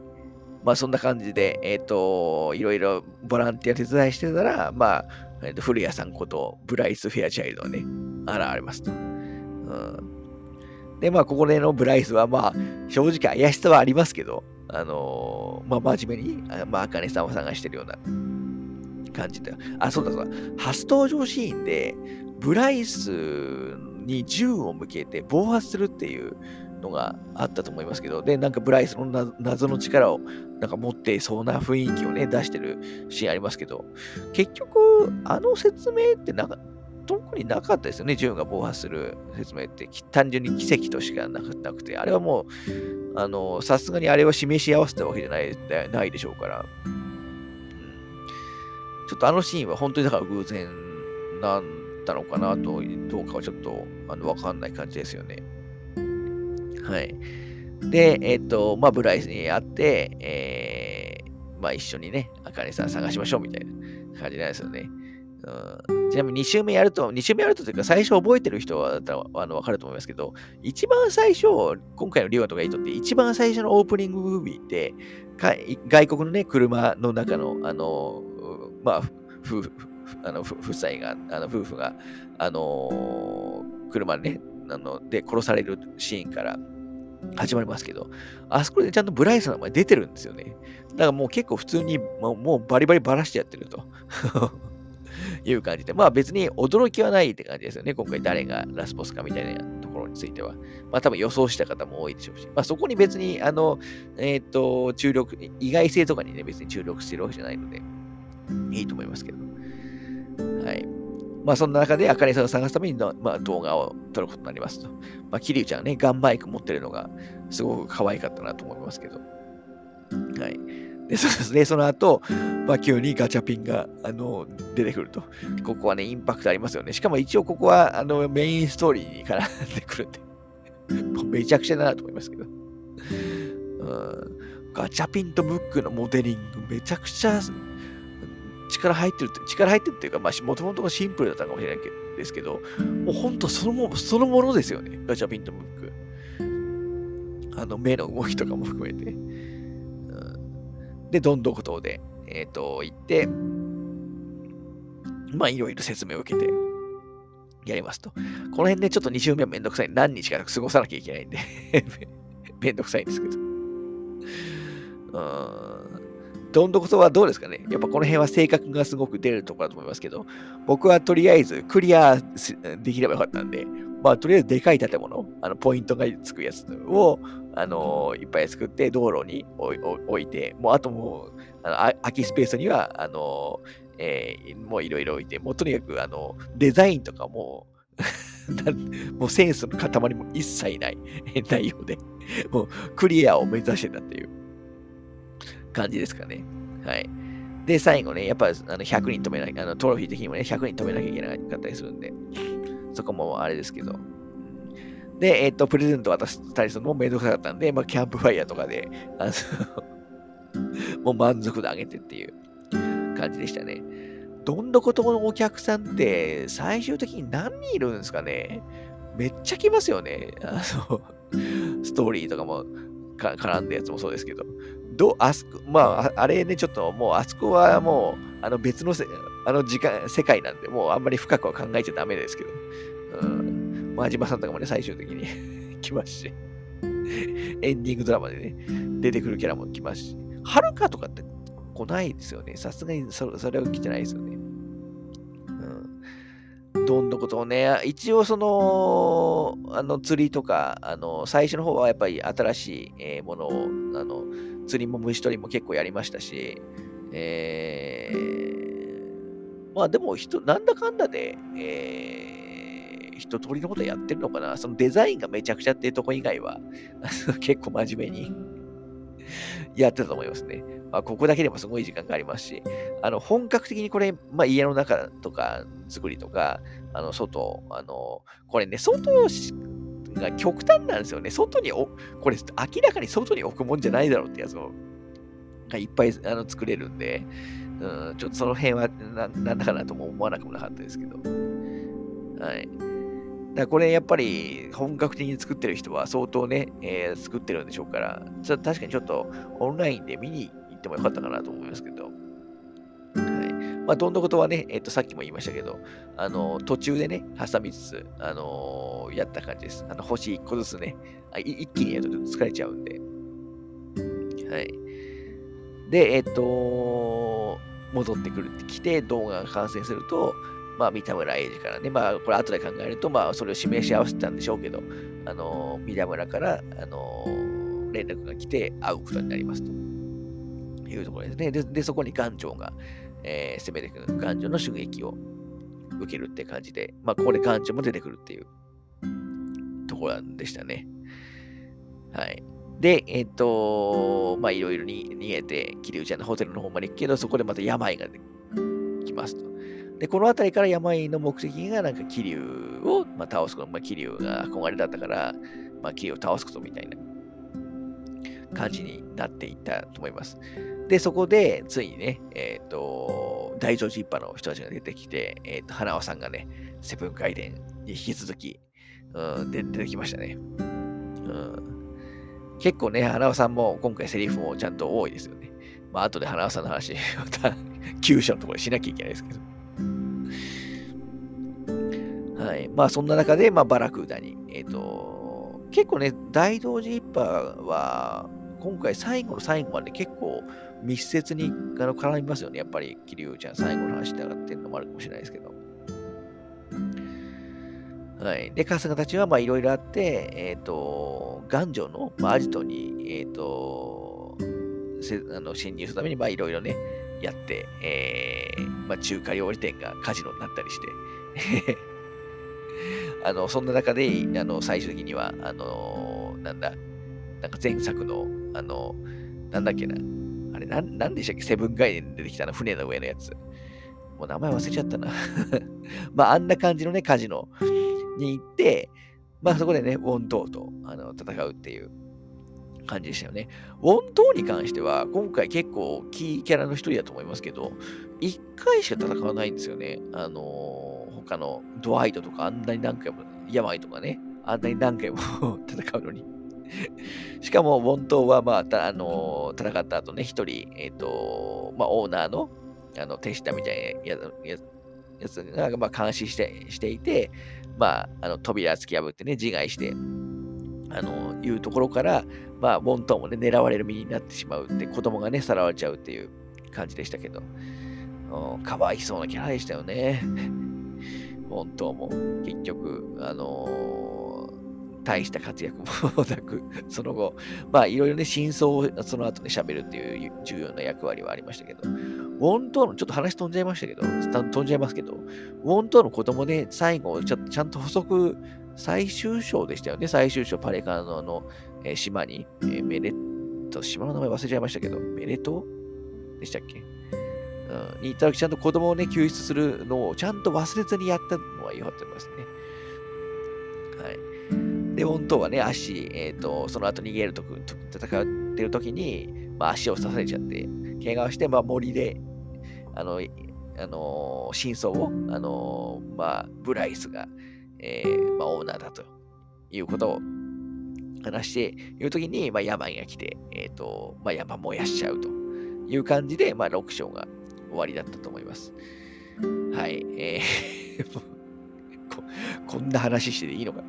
Speaker 1: まあそんな感じで、えっ、と、いろいろボランティア手伝いしてたら、まあ、えー、と古谷さんことブライス・フェアチャイルドね、現れますと。うんで、まあ、ここでのブライスは、まあ、正直怪しさはありますけど、あのー、まあ、真面目に、まあ、あかねさんを探してるような感じで。あ、そうだそうだ。初登場シーンで、ブライスに銃を向けて暴発するっていうのがあったと思いますけど、で、なんかブライスの謎の力をなんか持ってそうな雰囲気をね、出してるシーンありますけど、結局、あの説明ってなんか、特になかったですよね、銃が暴発する説明って。単純に奇跡としかなくて、あれはもう、あの、さすがにあれを示し合わせたわけじゃないないでしょうから、ちょっとあのシーンは本当にだから偶然なんだのかなと、どうかはちょっとあのわかんない感じですよね。はい。で、えっ、ー、と、まあ、ブライスに会って、えー、まあ、一緒にね、あかねさん探しましょうみたいな感じなんですよね。うん、ちなみに2週目やると、2週目やるとというか、最初覚えてる人はあの分かると思いますけど、一番最初、今回のリオとかイトって、一番最初のオープニングムービーって、外国のね、車の中の、あの、まあ、夫婦、あの夫妻が、あの夫婦が、あの車でね、あので殺されるシーンから始まりますけど、あそこでちゃんとブライスの名前出てるんですよね。だからもう結構普通に、もうバリバリバラしてやってると。いう感じで、まあ別に驚きはないって感じですよね。今回誰がラスボスかみたいなところについては。まあ多分予想した方も多いでしょうし、まあそこに別に、あの、えっ、ー、と、注力、意外性とかにね、別に注力してるわけじゃないので、いいと思いますけど。はい。まあそんな中で、あかねさんを探すためにの、まあ、動画を撮ることになりますと。まあ、キリュウちゃんね、ガンマイク持ってるのが、すごく可愛かったなと思いますけど。はい。で、そうですねその後、まあ、急にガチャピンがあの出てくると。ここはね、インパクトありますよね。しかも一応ここはあのメインストーリーに絡んでくるんで、めちゃくちゃだなと思いますけど。うんガチャピンとムックのモデリング、めちゃくちゃ力入ってるって、力入ってるっていうか、まあ、もともとシンプルだったかもしれないですけど、もう本当そのもそのものですよね。ガチャピンとムック。あの、目の動きとかも含めて。で、どんどこ等で、えっ、ー、と、行って、まあ、いろいろ説明を受けて、やりますと。この辺でちょっと2週目はめんどくさい。何日か過ごさなきゃいけないんで [laughs] めんどくさいんですけど。うん。どんどことはどうですかねやっぱこの辺は性格がすごく出るところだと思いますけど、僕はとりあえずクリアできればよかったんで、まあとりあえずでかい建物、あのポイントがつくやつをあのー、いっぱい作って道路に置いて、もうあともう、あの空きスペースには、あのー、えー、もういろいろ置いて、もうとにかく、あの、デザインとかも、[laughs] もうセンスの塊も一切ない [laughs] 内容で、もうクリアを目指してたっていう感じですかね。はい。で、最後ね、やっぱあの100人止めなきゃ、あのトロフィー的にもね、100人止めなきゃいけなかったりするんで、そこもあれですけど、で、えっ、と、プレゼント渡したりするのもめんどくさかったんで、まあ、キャンプファイヤーとかで、あの [laughs] もう満足であげてっていう感じでしたね。どんどことこのお客さんって最終的に何人いるんですかねめっちゃ来ますよね。あの、ストーリーとかもか絡んだやつもそうですけど。どあそこ、まあ、あれね、ちょっともう、あそこはもう、あの別のせ、あの時間、世界なんで、もうあんまり深くは考えちゃダメですけど。うん真島さんとかもね、最終的に [laughs] 来ますし、エンディングドラマでね、出てくるキャラも来ますし、はるかとかって来ないですよね。さすがにそそれは来てないですよね。うん。どんどことをね、一応その、あの釣りとか、あの、最初の方はやっぱり新しいものを、あの、釣りも虫取りも結構やりましたし、えー、まあでも人、なんだかんだで、えー一通りのことやってるのかなそのデザインがめちゃくちゃっていうとこ以外は [laughs] 結構真面目に [laughs] やってたと思いますね。まあ、ここだけでもすごい時間がありますし、あの本格的にこれ、まあ、家の中とか作りとか、あの外、あのこれね、外が極端なんですよね。外にお、これ明らかに外に置くもんじゃないだろうってやつを、がいっぱいあの作れるんで、うん、ちょっとその辺はななんだかなとも思わなくもなかったですけど。はい。だこれやっぱり本格的に作ってる人は相当ね、えー、作ってるんでしょうから、確かにちょっとオンラインで見に行ってもよかったかなと思いますけど。はい。まあ、どんなことはね、えっ、ー、と、さっきも言いましたけど、あの、途中でね、挟みつつ、あのー、やった感じです。あの、星1個ずつね、あ一気にやると疲れちゃうんで。はい。で、えっ、と、戻ってくるってきて、動画が完成すると、まあ、三田村英二からね、まあ、これ後で考えると、まあ、それを示し合わせたんでしょうけど、あの、三田村から、あの、連絡が来て会うことになりますというところですね。で、でそこに岩城が、えー、攻めてくる、岩城の襲撃を受けるって感じで、まあ、ここで岩城も出てくるっていうところでしたね。はい。で、えっ、と、まあ、いろいろに逃げて、桐生ちゃんのホテルの方まで行くけど、そこでまた病が来ますと。で、この辺りから病の目的が、なんか、桐生を、まあ、倒すこと、まあ、桐生が憧れだったから、まあ、桐生を倒すことみたいな感じになっていったと思います。で、そこで、ついにね、えっ、ー、と、大乗寺一派の人たちが出てきて、えっ、ー、と、花輪さんがね、セブン回転に引き続き、うん、出てきましたね。うん、結構ね、花輪さんも今回セリフもちゃんと多いですよね。まあ、後で花輪さんの話、[laughs] また、急所のところでしなきゃいけないですけど。はい。まあ、そんな中で、まあ、バラクーダに、えっ、ー、と、結構ね、大同時一派は、今回最後の最後まで結構密接に絡みますよね。やっぱり、桐生ちゃん最後の話で上がってるのもあるかもしれないですけど。はい。で、春日たちは、まあ、いろいろあって、えっ、ー、と、岩城の、まあ、アジトに、えっ、ー、と、あの侵入するために、まあ、いろいろね、やって、えー、まあ、中華料理店がカジノになったりして [laughs] あの、そんな中で、あの、最終的には、あの、なんだ、なんか前作の、あの、なんだっけな、あれ、なん、なんでしたっけセブンガイデン出てきたの船の上のやつ。もう名前忘れちゃったな [laughs] まあ、あんな感じのね、カジノに行って、まあそこでね、ウォントーとあの戦うっていう感じでしたよね。ウォントーに関しては、今回結構キーキャラの一人だと思いますけど、一回しか戦わないんですよね。あのー、他のドワイトとかあんなに何回も、病とかね、あんなに何回も [laughs] 戦うのにしかも、ウォントーは、まあ、あのー、戦った後ね、一人、えっ、ー、と、まあ、オーナーの、あの、手下みたいなややつが、まあ、監視してしていて、まあ、あの、扉突き破ってね、自害して、あの、いうところから、まあ、ウォントもね、狙われる身になってしまうって、子供がね、さらわれちゃうっていう感じでしたけど、かわいそうなキャラでしたよね。[laughs] 本当も、結局、あのー大した活躍もなく、[laughs] その後、まあいろいろね、真相をその後で喋るっていう重要な役割はありましたけど、ウォントーの、ちょっと話飛んじゃいましたけど、飛んじゃいますけど、ウォントーの子供で最後、ちょっとちゃんと補足、最終章でしたよね、最終章、パレカノの、えー、島に、えー、メレット、島の名前忘れちゃいましたけど、メレトでしたっけ？うん、に行った時ちゃんと子供をね、救出するのをちゃんと忘れずにやったのは良かったですね。はい。で、本当はね、足、えっ、ー、と、その後逃げるとき、戦ってる時に、まあ、足を刺されちゃって、怪我をして、まあ、森で、あの、あの真相を、あのまあ、ブライスが、えー、まあ、オーナーだということを話しているときに、まあ、病が来て、えっ、と、まあ、山燃やしちゃうという感じで、まあ、6章が終わりだったと思います。はい。えー [laughs] こ、[laughs] こんな話してていいのか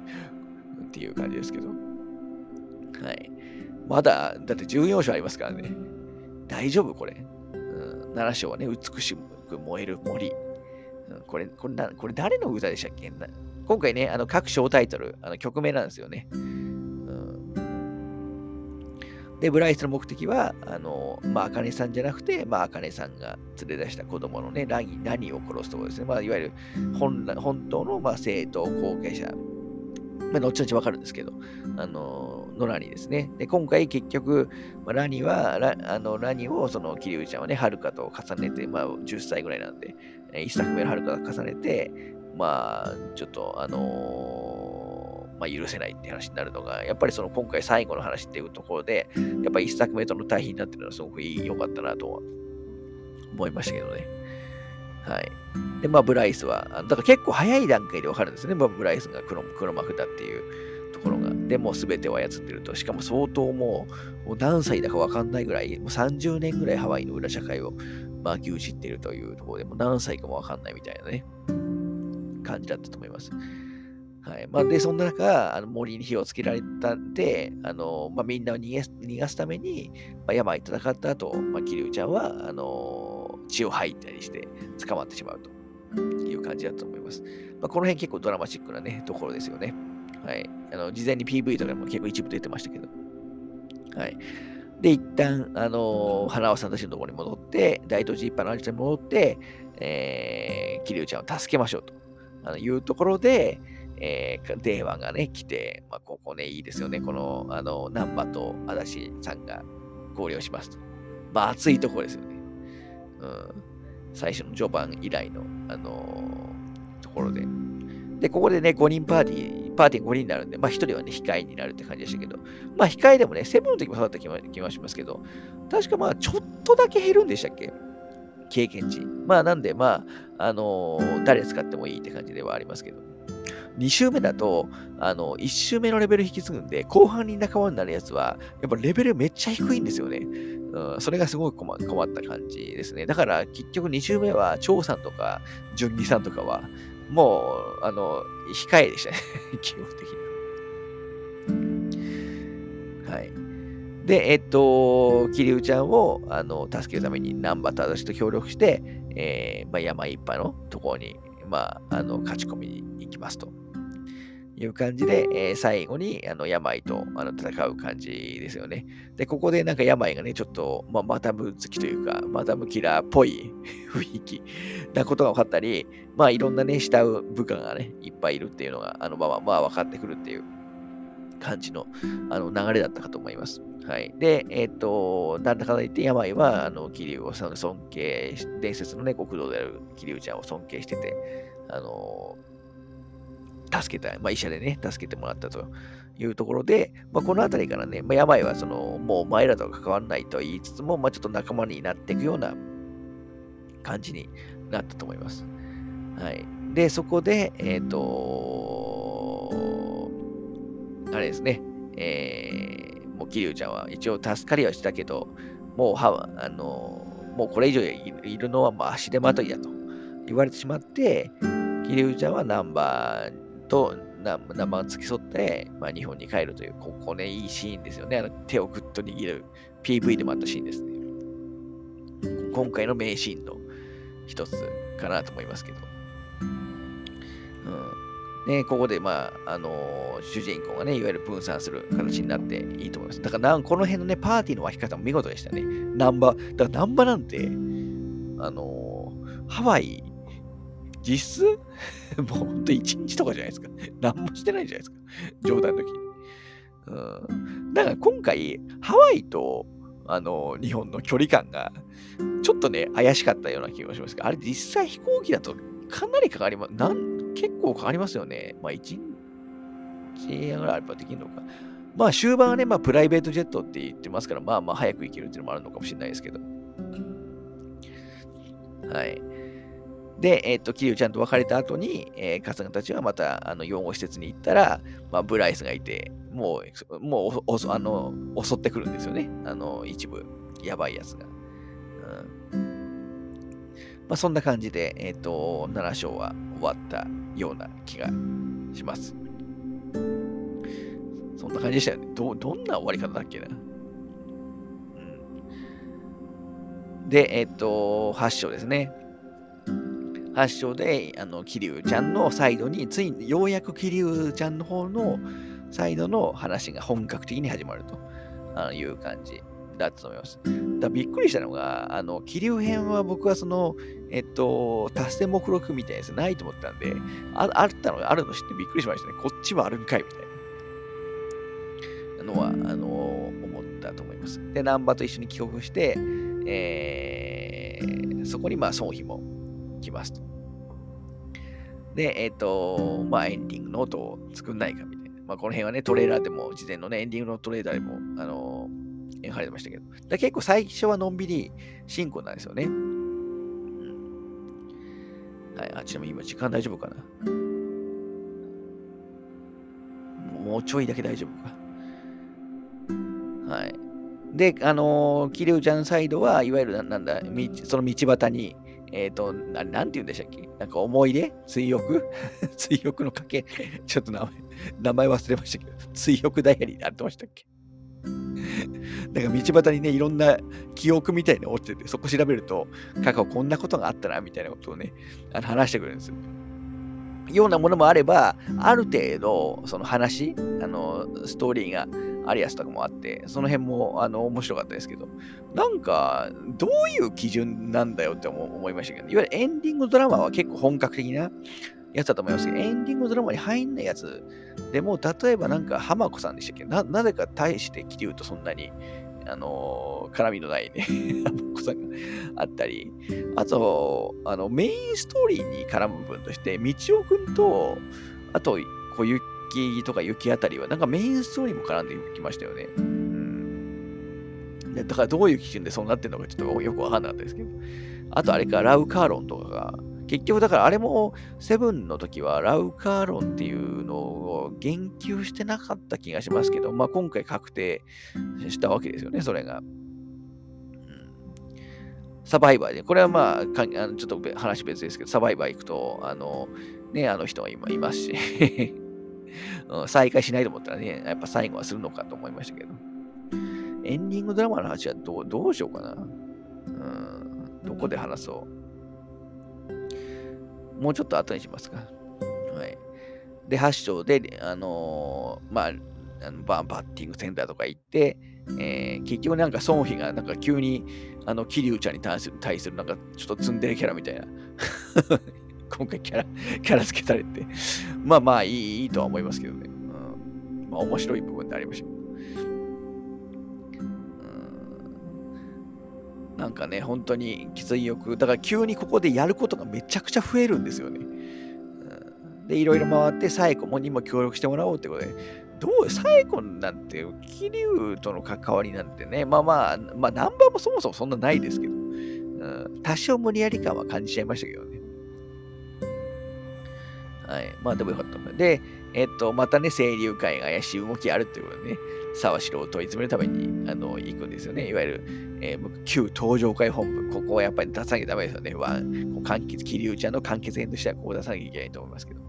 Speaker 1: っていう感じですけど。はい。まだ、だって14章ありますからね。大丈夫これ。うん、7章はね、美しく燃える森。うん、これ、これな、これ誰の歌でしたっけ？今回ね、あの各章タイトル、あの曲名なんですよね。うん、で、ブライスの目的は、あの、まあ、あかねさんじゃなくて、まあ、あかねさんが連れ出した子供のね、ラギ、何を殺すところですね。まあ、いわゆる本本当の、まあ、正当後継者まあ、後々わかるんですけど、あの、のラニですね。で、今回結局、まあ、ラニは、ラあのラニを、その、桐生ちゃんはね、はるかと重ねて、まあ、10歳ぐらいなんで、1作目のはるかと重ねて、まあ、ちょっと、あのまあ、許せないって話になるのが、やっぱりその今回最後の話っていうところで、やっぱり1作目との対比になってるのはすごくいい、良かったなとは思いましたけどね。はい。で、まあ、ブライスは、だから結構早い段階でわかるんですね。まあ、ブライスが黒黒幕だっていうところが。でも全てを操ってると。しかも相当もう、もう何歳だかわかんないぐらい、もう30年ぐらいハワイの裏社会を、まあ、牛耳ってるというところで、もう何歳かもわかんないみたいなね、感じだったと思います。はいまあ、で、そんな中、あの森に火をつけられたんで、あのまあ、みんなを逃げ逃がすために、まあ、山戦った後、まあ、桐生ちゃんは、あの血を吐いたりして捕まってしまうという感じだと思います。まあ、この辺結構ドラマチックなね、ところですよね。はい。あの、事前に PV とかも結構一部出てましたけど。はい。で、一旦、あのー、花輪さんたちのところに戻って、大東寺一派のあちゃんに戻って、えー、桐生ちゃんを助けましょうとあのいうところで、えー、電話がね、来て、まあ、ここね、いいですよね。この、あの、南波と足立さんが合流しますと。まあ、熱いところですよね。最初の序盤以来の、あのー、ところで。で、ここでね、5人パーティー、パーティー5人になるんで、まあ、1人はね、控えになるって感じでしたけど、まあ、控えでもね、セブンの時もそうだった気もしますけど、確かまあ、ちょっとだけ減るんでしたっけ？経験値。まあ、なんで、まあ、あのー、誰使ってもいいって感じではありますけど。2周目だと、あの、1周目のレベル引き継ぐんで、後半に仲間になるやつは、やっぱレベルめっちゃ低いんですよね。うん、それがすごい困った感じですね。だから結局2周目は、張さんとか、純義さんとかは、もう、あの、控えでしたね。[laughs] 基本的に。ははい。で、えっと、桐生ちゃんをあの助けるために南波忠と協力して、えーまあ、山一派のところに、まあ、あの勝ち込みに行きますと。いう感じで、えー、最後にあの病とあの戦う感じですよね。で、ここでなんか病がね、ちょっと、まあ、マダム好きというか、マダムキラーっぽい [laughs] 雰囲気なことが分かったり、まあいろんなね、慕う部下がね、いっぱいいるっていうのが、あのまま、まあ分かってくるっていう感じのあの流れだったかと思います。はい。で、えっ、ー、と、なんだかんだ言って、病は、あの、桐生を尊敬伝説のね、極道である桐生ちゃんを尊敬してて、あの助けた、まあ、医者でね、助けてもらったというところで、まあ、この辺りからね、まあ、病はその、もうお前らとは関わらないと言いつつも、まあ、ちょっと仲間になっていくような感じになったと思います。はい。で、そこで、えっ、ー、とあれですね、えー、もう桐生ちゃんは一応助かりはしたけど、もう歯は、あのもうこれ以上いるのはまあ足手まといだと言われてしまって、桐生ちゃんはナンバーと名前が付き添って、まあ、日本に帰るという、ここね、いいシーンですよね。あの手をぐっと握る PV でもあったシーンですね。今回の名シーンの一つかなと思いますけど。うん。ね、ここで、まあ、あのー、主人公がね、いわゆる分散する形になっていいと思います。だから、この辺のね、パーティーの沸き方も見事でしたね。ナンバー、だからナンバなんて、あのー、ハワイ実質？[laughs] もうほんと1日とかじゃないですか。[laughs] 何もしてないじゃないですか。冗談の時に。うん。だから今回、ハワイと、あの、日本の距離感が、ちょっとね、怪しかったような気がしますけど、あれ実際飛行機だとかなりかかります。なん結構かかりますよね。まあ、1日ぐらいあればできるのか。まあ、終盤はね、まあ、プライベートジェットって言ってますから、まあまあ、早く行けるっていうのもあるのかもしれないですけど。はい。で、えっ、と、キリュウちゃんと別れた後に、えー、春日たちはまた、あの、養護施設に行ったら、まあ、ブライスがいて、もう、もうお、あの、襲ってくるんですよね。あの、一部、やばいやつが。うん。まあ、そんな感じで、えっ、と、7章は終わったような気がします。そんな感じでしたよね。ど、どんな終わり方だっけな。うん。で、えっ、と、8章ですね。発祥で、あの、桐生ちゃんのサイドに、ついにようやく桐生ちゃんの方のサイドの話が本格的に始まるという感じだと思います。だびっくりしたのが、あの、桐生編は僕はその、えっと、達成目録みたいなやつないと思ったんで、ああったのがあるの知ってびっくりしましたね。こっちもあるんかいみたいなのは、あの、思ったと思います。で、南波と一緒に帰国して、えー、そこにまあ、孫妃も来ますと。で、えっ、ー、と、まあ、エンディングノートを作んないかみたいな。まあ、この辺はね、トレーラーでも、事前のね、エンディングのトレーラーでも、あのー、描かれてましたけど。だ結構最初はのんびり進行なんですよね。うん、はい、あ、ちなみに今時間大丈夫かな？もうちょいだけ大丈夫か？はい。で、あのー、桐生ちゃんサイドは、いわゆるなんだ、その道端に、えっ、ー、とな、なんて言うんでしたっけ？なんか思い出？追憶？[laughs] 追憶のかけ、ちょっと名前、名前忘れましたけど、追憶ダイアリーであってましたっけ？なんか道端にね、いろんな記憶みたいに落ちてて、そこ調べると、過去こんなことがあったな、みたいなことをね、あの話してくれるんですよ。ようなものもあれば、ある程度、その話、あの、ストーリーがあるやつとかもあって、その辺も、あの、面白かったですけど、なんか、どういう基準なんだよって思いましたけど、いわゆるエンディングドラマは結構本格的なやつだと思いますけど、エンディングドラマに入んないやつでも、例えばなんか、浜子さんでしたっけ？な、なぜか大してキリュウとそんなに、あのー、絡みのないね、浜子さんがあったり、あと、あの、メインストーリーに絡む部分として、道夫くんと、あと、小雪とか雪あたりは、なんかメインストーリーも絡んできましたよね。うん。だからどういう基準でそうなってるのかちょっとよくわかんなかったですけど。あとあれか、ラウカーロンとかが、結局だからあれもセブンの時はラウカーロンっていうのを言及してなかった気がしますけど、まあ今回確定したわけですよね、それが。サバイバーで、これはまあ、かあのちょっと話別ですけど、サバイバー行くと、あの、ね、あの人が今いますし、再開しないと思ったらね、やっぱ最後はするのかと思いましたけど。エンディングドラマの話はどうどうしようかな。うん、どこで話そう。もうちょっと後にしますか。はい。で、8章で、あのー、まあ、あのババッティングセンターとか行って、えー、結局なんか孫妃がなんか急にあの桐生ちゃんに対する対するなんかちょっとツンデレキャラみたいな [laughs] 今回キャラキャラ付けされて。まあまあいいいいとは思いますけどね、うん、まあ面白い部分でありました。なんかね、本当にきつい欲。だから急にここでやることがめちゃくちゃ増えるんですよね。うん、で、いろいろ回って、サイコもにも協力してもらおうってことで、どう、最後なんて、桐生との関わりなんてね、まあまあ、まあ、ナンバーもそもそもそんなないですけど、うん、多少無理やり感は感じちゃいましたけどね。はい。まあでもよかった。で、えっと、またね、清流会が怪しい動きあるっていうことでね、沢城を問い詰めるためにあの行くんですよね。いわゆる、えー、旧東上会本部、ここはやっぱり出さなきゃダメですよね。ワン、完結、桐生ちゃんの完結編としてはここ出さなきゃいけないと思いますけど。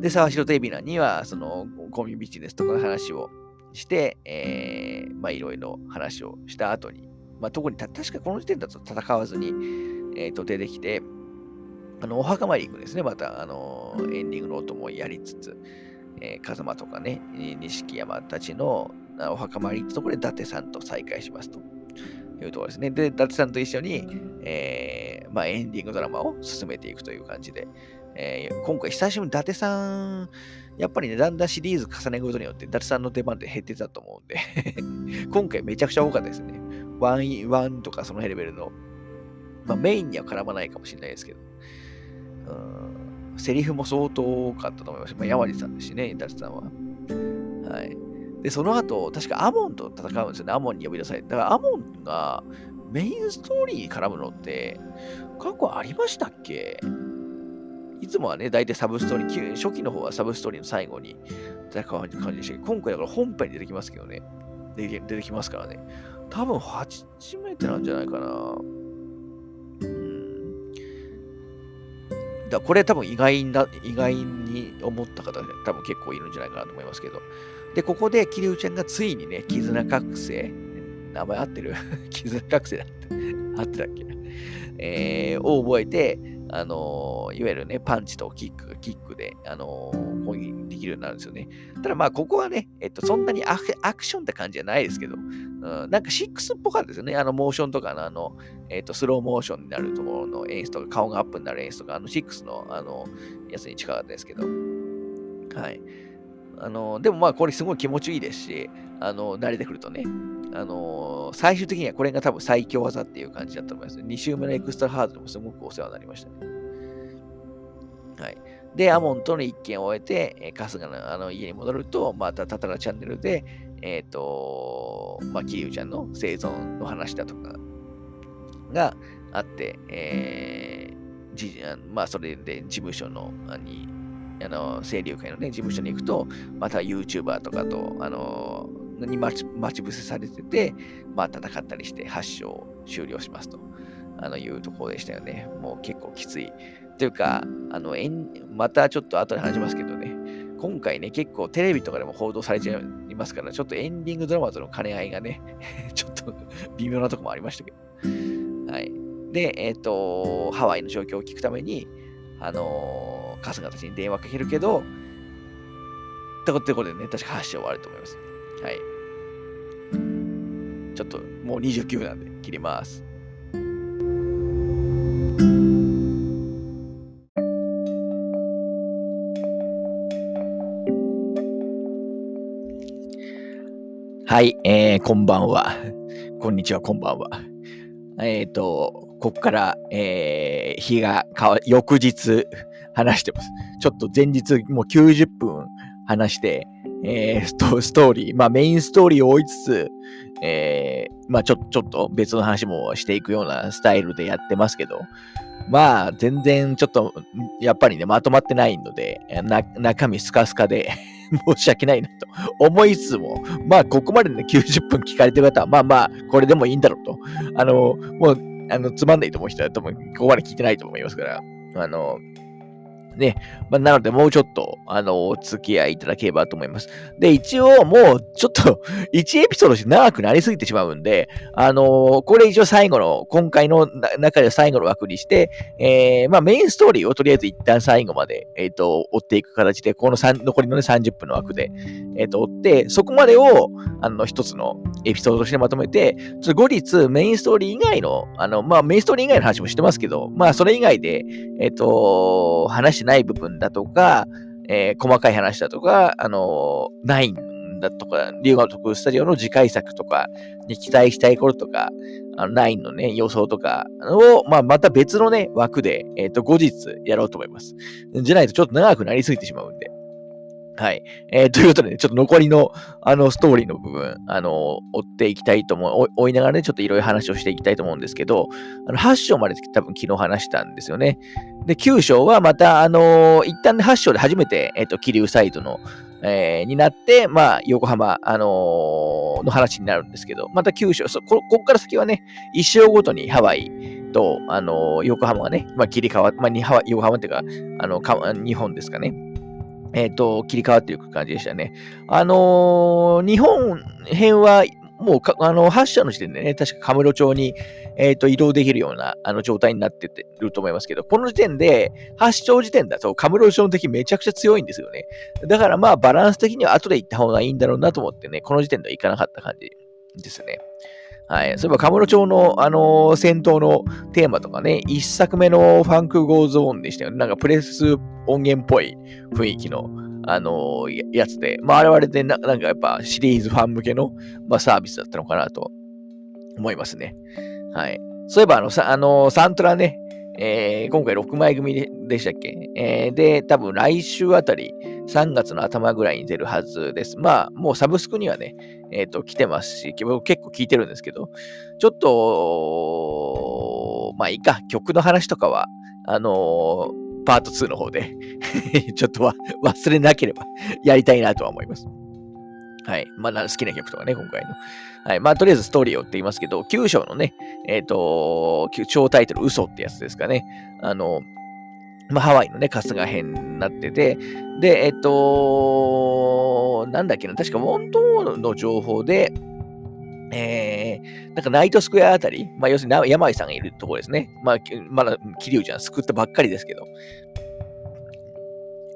Speaker 1: で、沢城と海老名には、その、コミビジネスとかの話をして、えー、まあ、いろいろ話をした後に、まあ、特にた確かこの時点だと戦わずに、えっ、ー、と、出てきて、あの、お墓参り行くんですね、また、あの、エンディングの音もやりつつ、えー、風間とかね、錦山たちのお墓参りってところで伊達さんと再会しますというところですね。で、伊達さんと一緒に、えー、まあ、エンディングドラマを進めていくという感じで、えー、今回久しぶりに伊達さん、やっぱりね、だんだんシリーズ重ねることによって、伊達さんの出番って減ってたと思うんで [laughs] 今回めちゃくちゃ多かったですね。ワン、ワンとかそのレベルの、まあ、メインには絡まないかもしれないですけど、うん、セリフも相当多かったと思います。まあ、山寺さんですしね、伊達さんは。はい。で、その後、確かアモンと戦うんですよね。アモンに呼び出されて。だからアモンがメインストーリーに絡むのって、過去ありましたっけ？いつもはね、大体サブストーリー、初期の方はサブストーリーの最後に戦う感じでしたけど、今回だから本編に出てきますけどね。出てきますからね。多分初めてなんじゃないかな。だこれ多分意外な、意外に思った方多分結構いるんじゃないかなと思いますけど。で、ここで桐生ちゃんがついにね、絆覚醒、名前合ってる？[laughs] 絆覚醒だって、合ってたっけ？えー、を覚えて、あのー、いわゆるね、パンチとキックキックで、あのー、攻撃できるようになるんですよね。ただまあ、ここはね、えっと、そんなにアクションって感じじゃないですけど、うん、なんか6っぽかったですよね。あの、モーションとかの、あの、えっと、スローモーションになるところの演出とか、顔がアップになる演出とか、あの、6の、あの、やつに近かったですけど、はい。あの、でもまあ、これすごい気持ちいいですし、あの、慣れてくるとね、あの、最終的にはこれが多分最強技っていう感じだと思います。2周目のエクストラハードでもすごくお世話になりましたね。はい。で、アモンとの一件を終えて、春日のあの家に戻ると、またタタラチャンネルで、えっ、ー、と、まあ、キリュウちゃんの生存の話だとかがあって、えー、じまあ、それで事務所の、に、あの、清流会のね、事務所に行くと、また YouTuber とかと、あの、に待ち待ち伏せされてて、まあ、戦ったりして発症終了しますと。あのいうところでしたよね。もう結構きつい。というか、あの、またちょっと後で話しますけどね、今回ね、結構テレビとかでも報道されちゃいますから、ちょっとエンディングドラマとの兼ね合いがね、[laughs] ちょっと微妙なとこもありましたけど。はい。で、えっ、ー、と、ハワイの状況を聞くために、あのー、春日たちに電話かけるけど、ってことでね、確か発症終わると思います。はい。ちょっともう29分なんで切ります。はい、えー、こんばんは。こんにちは、こんばんは。えっ、ー、と、ここから、えー、日が変わ、翌日話してます。ちょっと前日もう90分話して、えー、ストストーリー、まあメインストーリーを追いつつ、えー、まあちょちょっと別の話もしていくようなスタイルでやってますけど、まあ全然ちょっと、やっぱりね、まとまってないので、中身スカスカで申し訳ないなと思いつつも、まあ、ここまでね、90分聞かれてる方は、まあまあ、これでもいいんだろうと。あの、もう、あの、つまんないと思う人は多分、ここまで聞いてないと思いますから、あの、ね。まあ、なので、もうちょっと、あの、お付き合いいただければと思います。で、一応、もう、ちょっと、[laughs] 1エピソードして長くなりすぎてしまうんで、あの、これ一応最後の、今回の中で最後の枠にして、えー、まあ、メインストーリーをとりあえず一旦最後まで、えっ、ー、と、追っていく形で、この3残りのね、30分の枠で、えっ、と、追って、そこまでを、あの、一つのエピソードとしてまとめて、後日、メインストーリー以外の、あの、まあ、メインストーリー以外の話もしてますけど、まあ、それ以外で、えっ、と、話してない部分だとか、えー、細かい話だとか、あのー、ナインだとか、龍河特スタジオの次回作とかに期待したいこととか、あのナインのね、予想とかを、まあ、また別のね、枠で、えっ、ー、と、後日やろうと思います。じゃないとちょっと長くなりすぎてしまうんで。はい。えー、[laughs] ということでね、ちょっと残りの、あの、ストーリーの部分、あの、追っていきたいと思う、追いながらね、ちょっといろいろ話をしていきたいと思うんですけど、あの、8章まで多分昨日話したんですよね。で、9章はまた、あのー、一旦、8章で初めて、えっ、ー、と、桐生サイドの、えー、になって、まあ、横浜、あのー、の話になるんですけど、また9章、そこここから先はね、1章ごとにハワイと、あの、横浜がね、まあ、切り替わって、まあ、横浜っていうか、あの、か日本ですかね。えっ、ー、と、切り替わっていく感じでしたね。あのー、日本編は、もうあの、発射の時点でね、確かカムロ町に、えっ、ー、と、移動できるような、あの、状態になっててると思いますけど、この時点で、発祥時点だと、カムロ町の敵めちゃくちゃ強いんですよね。だからまあ、バランス的には後で行った方がいいんだろうなと思ってね、この時点では行かなかった感じですね。はい。そういえば、カムロ町の、あのー、戦闘のテーマとかね、一作目のファンクゴーゾーンでしたよね。なんかプレス音源っぽい雰囲気の、あのー、やつで、まあ、我々でな、なんかやっぱシリーズファン向けの、まあ、サービスだったのかなと思いますね。はい。そういえば、あの、さあのー、サントラね、えー、今回6枚組でしたっけ、えー、で、多分来週あたり、3月の頭ぐらいに出るはずです。まあ、もうサブスクにはね、えっ、ー、と、来てますし、結構聞いてるんですけど、ちょっと、まあいいか、曲の話とかは、あのー、パート2の方で [laughs] ちょっとは忘れなければやりたいなとは思います。はい。まあ、好きな曲とかね、今回の。はい。まあ、とりあえずストーリーをって言いますけど、9章のね、えっ、ー、と、超タイトル、嘘ってやつですかね。あの、まあ、ハワイのね、春日編になってて、で、えっ、と、なんだっけな、確か本当の情報で、えー、なんかナイトスクエアあたり、まあ、要するに山井さんがいるところですね。まあ、まだ桐生ちゃん救ったばっかりですけど、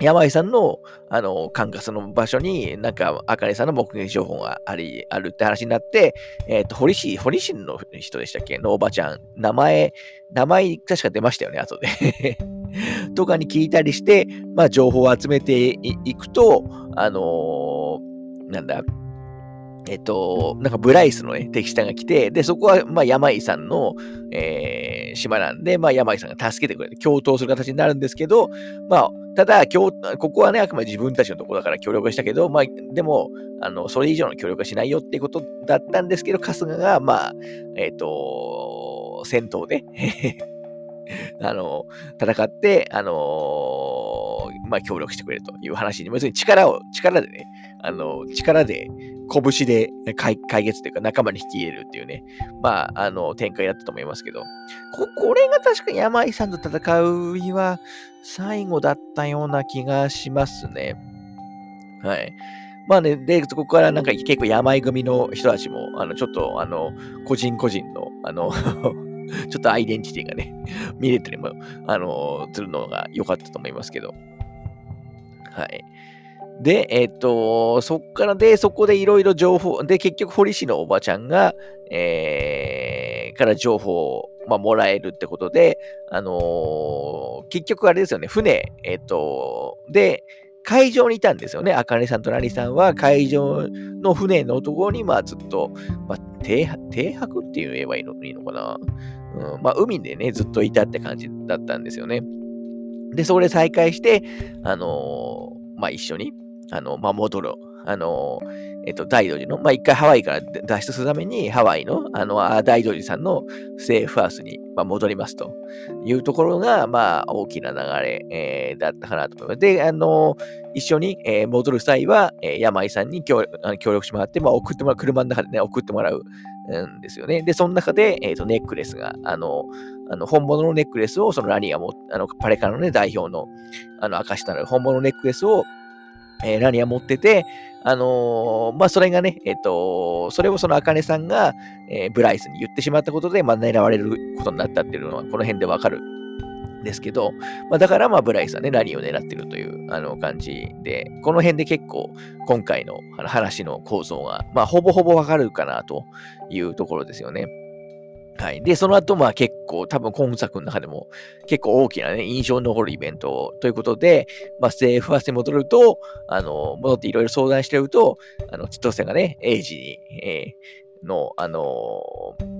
Speaker 1: 山井さんの、あの、管轄の場所に、なんか、あかねさんの目撃情報があり、あるって話になって、えっ、ー、と、堀市、堀市の人でしたっけ？のおばちゃん。名前、名前確か出ましたよね、後で [laughs] とかに聞いたりして、まあ、情報を集めていくと、あのー、なんだ、えっと、なんかブライスのね、敵下が来て、で、そこは、まあ、山井さんの、えー、島なんで、まあ、山井さんが助けてくれて、共闘する形になるんですけど、まあ、ただ、ここはね、あくまで自分たちのところだから協力したけど、まあ、でも、あの、それ以上の協力はしないよっていうことだったんですけど、春日が、まあ、えっ、ー、と、戦闘で [laughs] あの、戦って、あのまあ、協力してくれるという話に、要するに力を、力でね、あの、力で、拳で解決というか仲間に引き入れるっていうね、まあ、あの、展開だったと思いますけど、こ、これが確かに山井さんと戦う日は最後だったような気がしますね。はい。まあね、で、ここからなんか結構山井組の人たちも、あの、ちょっと、あの、個人個人の、あの [laughs] ちょっとアイデンティティがね、見れたりも、あの、するのが良かったと思いますけど。はい。で、えっ、と、そっからで、そこでいろいろ情報、で、結局、堀市のおばちゃんが、えー、から情報を、まあ、もらえるってことで、あのー、結局あれですよね、船、えっ、と、で、海上にいたんですよね。あかねさんとなりさんは海上の船のところに、まあずっと、まあ、停泊って言えばいいのいいのかな。うん、まあ海でね、ずっといたって感じだったんですよね。で、そこで再会して、あのー、まあ一緒に、あの、まあ、戻る。あの、えっと、大道寺の、まあ、一回ハワイから脱出するために、ハワイの、あの、大道寺さんのセーフハウスに、まあ、戻りますというところが、まあ、大きな流れ、えー、だったかなと思います。で、あの、一緒に、えー、戻る際は、えー、山井さんに協力してもらって、まあ、送ってもらう、車の中でね、送ってもらうんですよね。で、その中で、えっ、ー、と、ネックレスが、あの、あの本物のネックレスを、そのラニーがも、あの、パレカのね、代表の、あの、証しとなる本物のネックレスを、えー、ラニア持ってて、あのー、まあ、それがね、えっ、ー、と、それをそのアカネさんが、え、ブライスに言ってしまったことで、まあ、狙われることになったっていうのは、この辺でわかるんですけど、まあ、だから、まあ、ブライスはね、ラニーを狙ってるという、あの、感じで、この辺で結構、今回の話の構造が、まあ、ほぼほぼわかるかなというところですよね。はい。で、その後、まあ結構、多分今作の中でも結構大きなね、印象に残るイベントということで、まあ、政府ファーストに戻ると、あの、戻っていろいろ相談してると、あの、千歳がね、英治に、えー、の、あの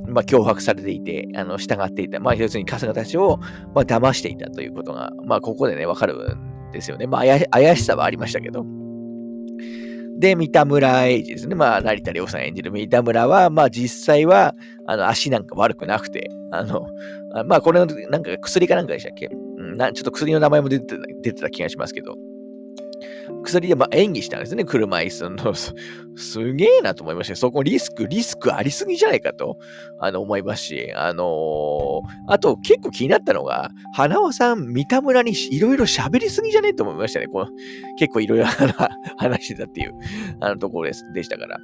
Speaker 1: まあ、脅迫されていて、あの、従っていた、まあ、要するに春日たちを、まあ、騙していたということが、まあ、ここでね、わかるんですよね。まあ怪しさはありましたけど。で、三田村英二ですね。まあ、成田凌さん演じる三田村は、まあ、実際は、あの、足なんか悪くなくて、あの、まあ、これの、なんか薬かなんかでしたっけ、うん、なちょっと薬の名前も出てた出てた気がしますけど、薬でま演技したんですね、車椅子の。[laughs] すげえなと思いました。そこリスク、リスクありすぎじゃないかとあの思いますし、あのー、あと結構気になったのが、花輪さん、三田村にいろいろ喋りすぎじゃねえと思いましたね。この結構いろいろ [laughs] 話してたっていうあのところですでしたから。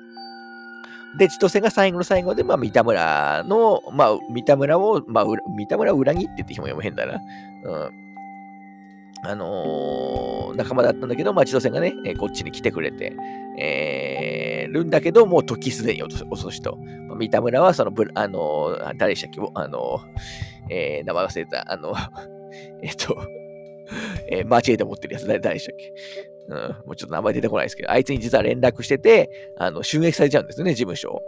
Speaker 1: で、千歳が最後の最後で、まあ、三田村の、まあ、三田村を、まあ、三田村を裏切ってって表も変だな。うんあのー、仲間だったんだけど、まあ、千歳がね、えー、こっちに来てくれて、えー、るんだけど、もう時すでに遅しと。まあ、三田村は、その、あのー、誰でしたっけ？あのー、えー、名前忘れた、あの、[laughs] えっと、えー、間違えて持ってるやつ、誰誰でしたっけ？うん、もうちょっと名前出てこないですけど、あいつに実は連絡してて、あの、襲撃されちゃうんですよね、事務所。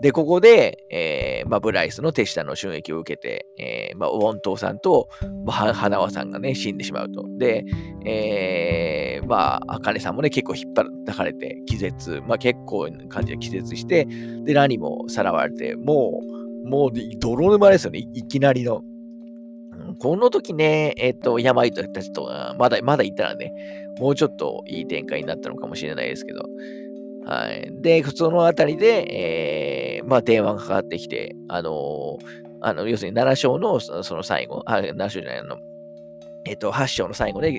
Speaker 1: で、ここで、えー、まあ、ブライスの手下の襲撃を受けて、えー、まあ、ウォントーさんと、まあ、花輪さんがね、死んでしまうと。で、えー、まあ、あかねさんもね、結構引っ張かれて、気絶、まあ、結構な感じで気絶して、で、ラニもさらわれて、もう、もう、泥沼ですよね、いきなりの。この時ね、えっ、と、山糸たちとまだ、まだいたらね、もうちょっといい展開になったのかもしれないですけど、はい。で、そのあたりで、えー、まあ、電話がかかってきて、あの、あの、要するに7章のその最後、あ、7章じゃない、の、え、ー、と、8章の最後で、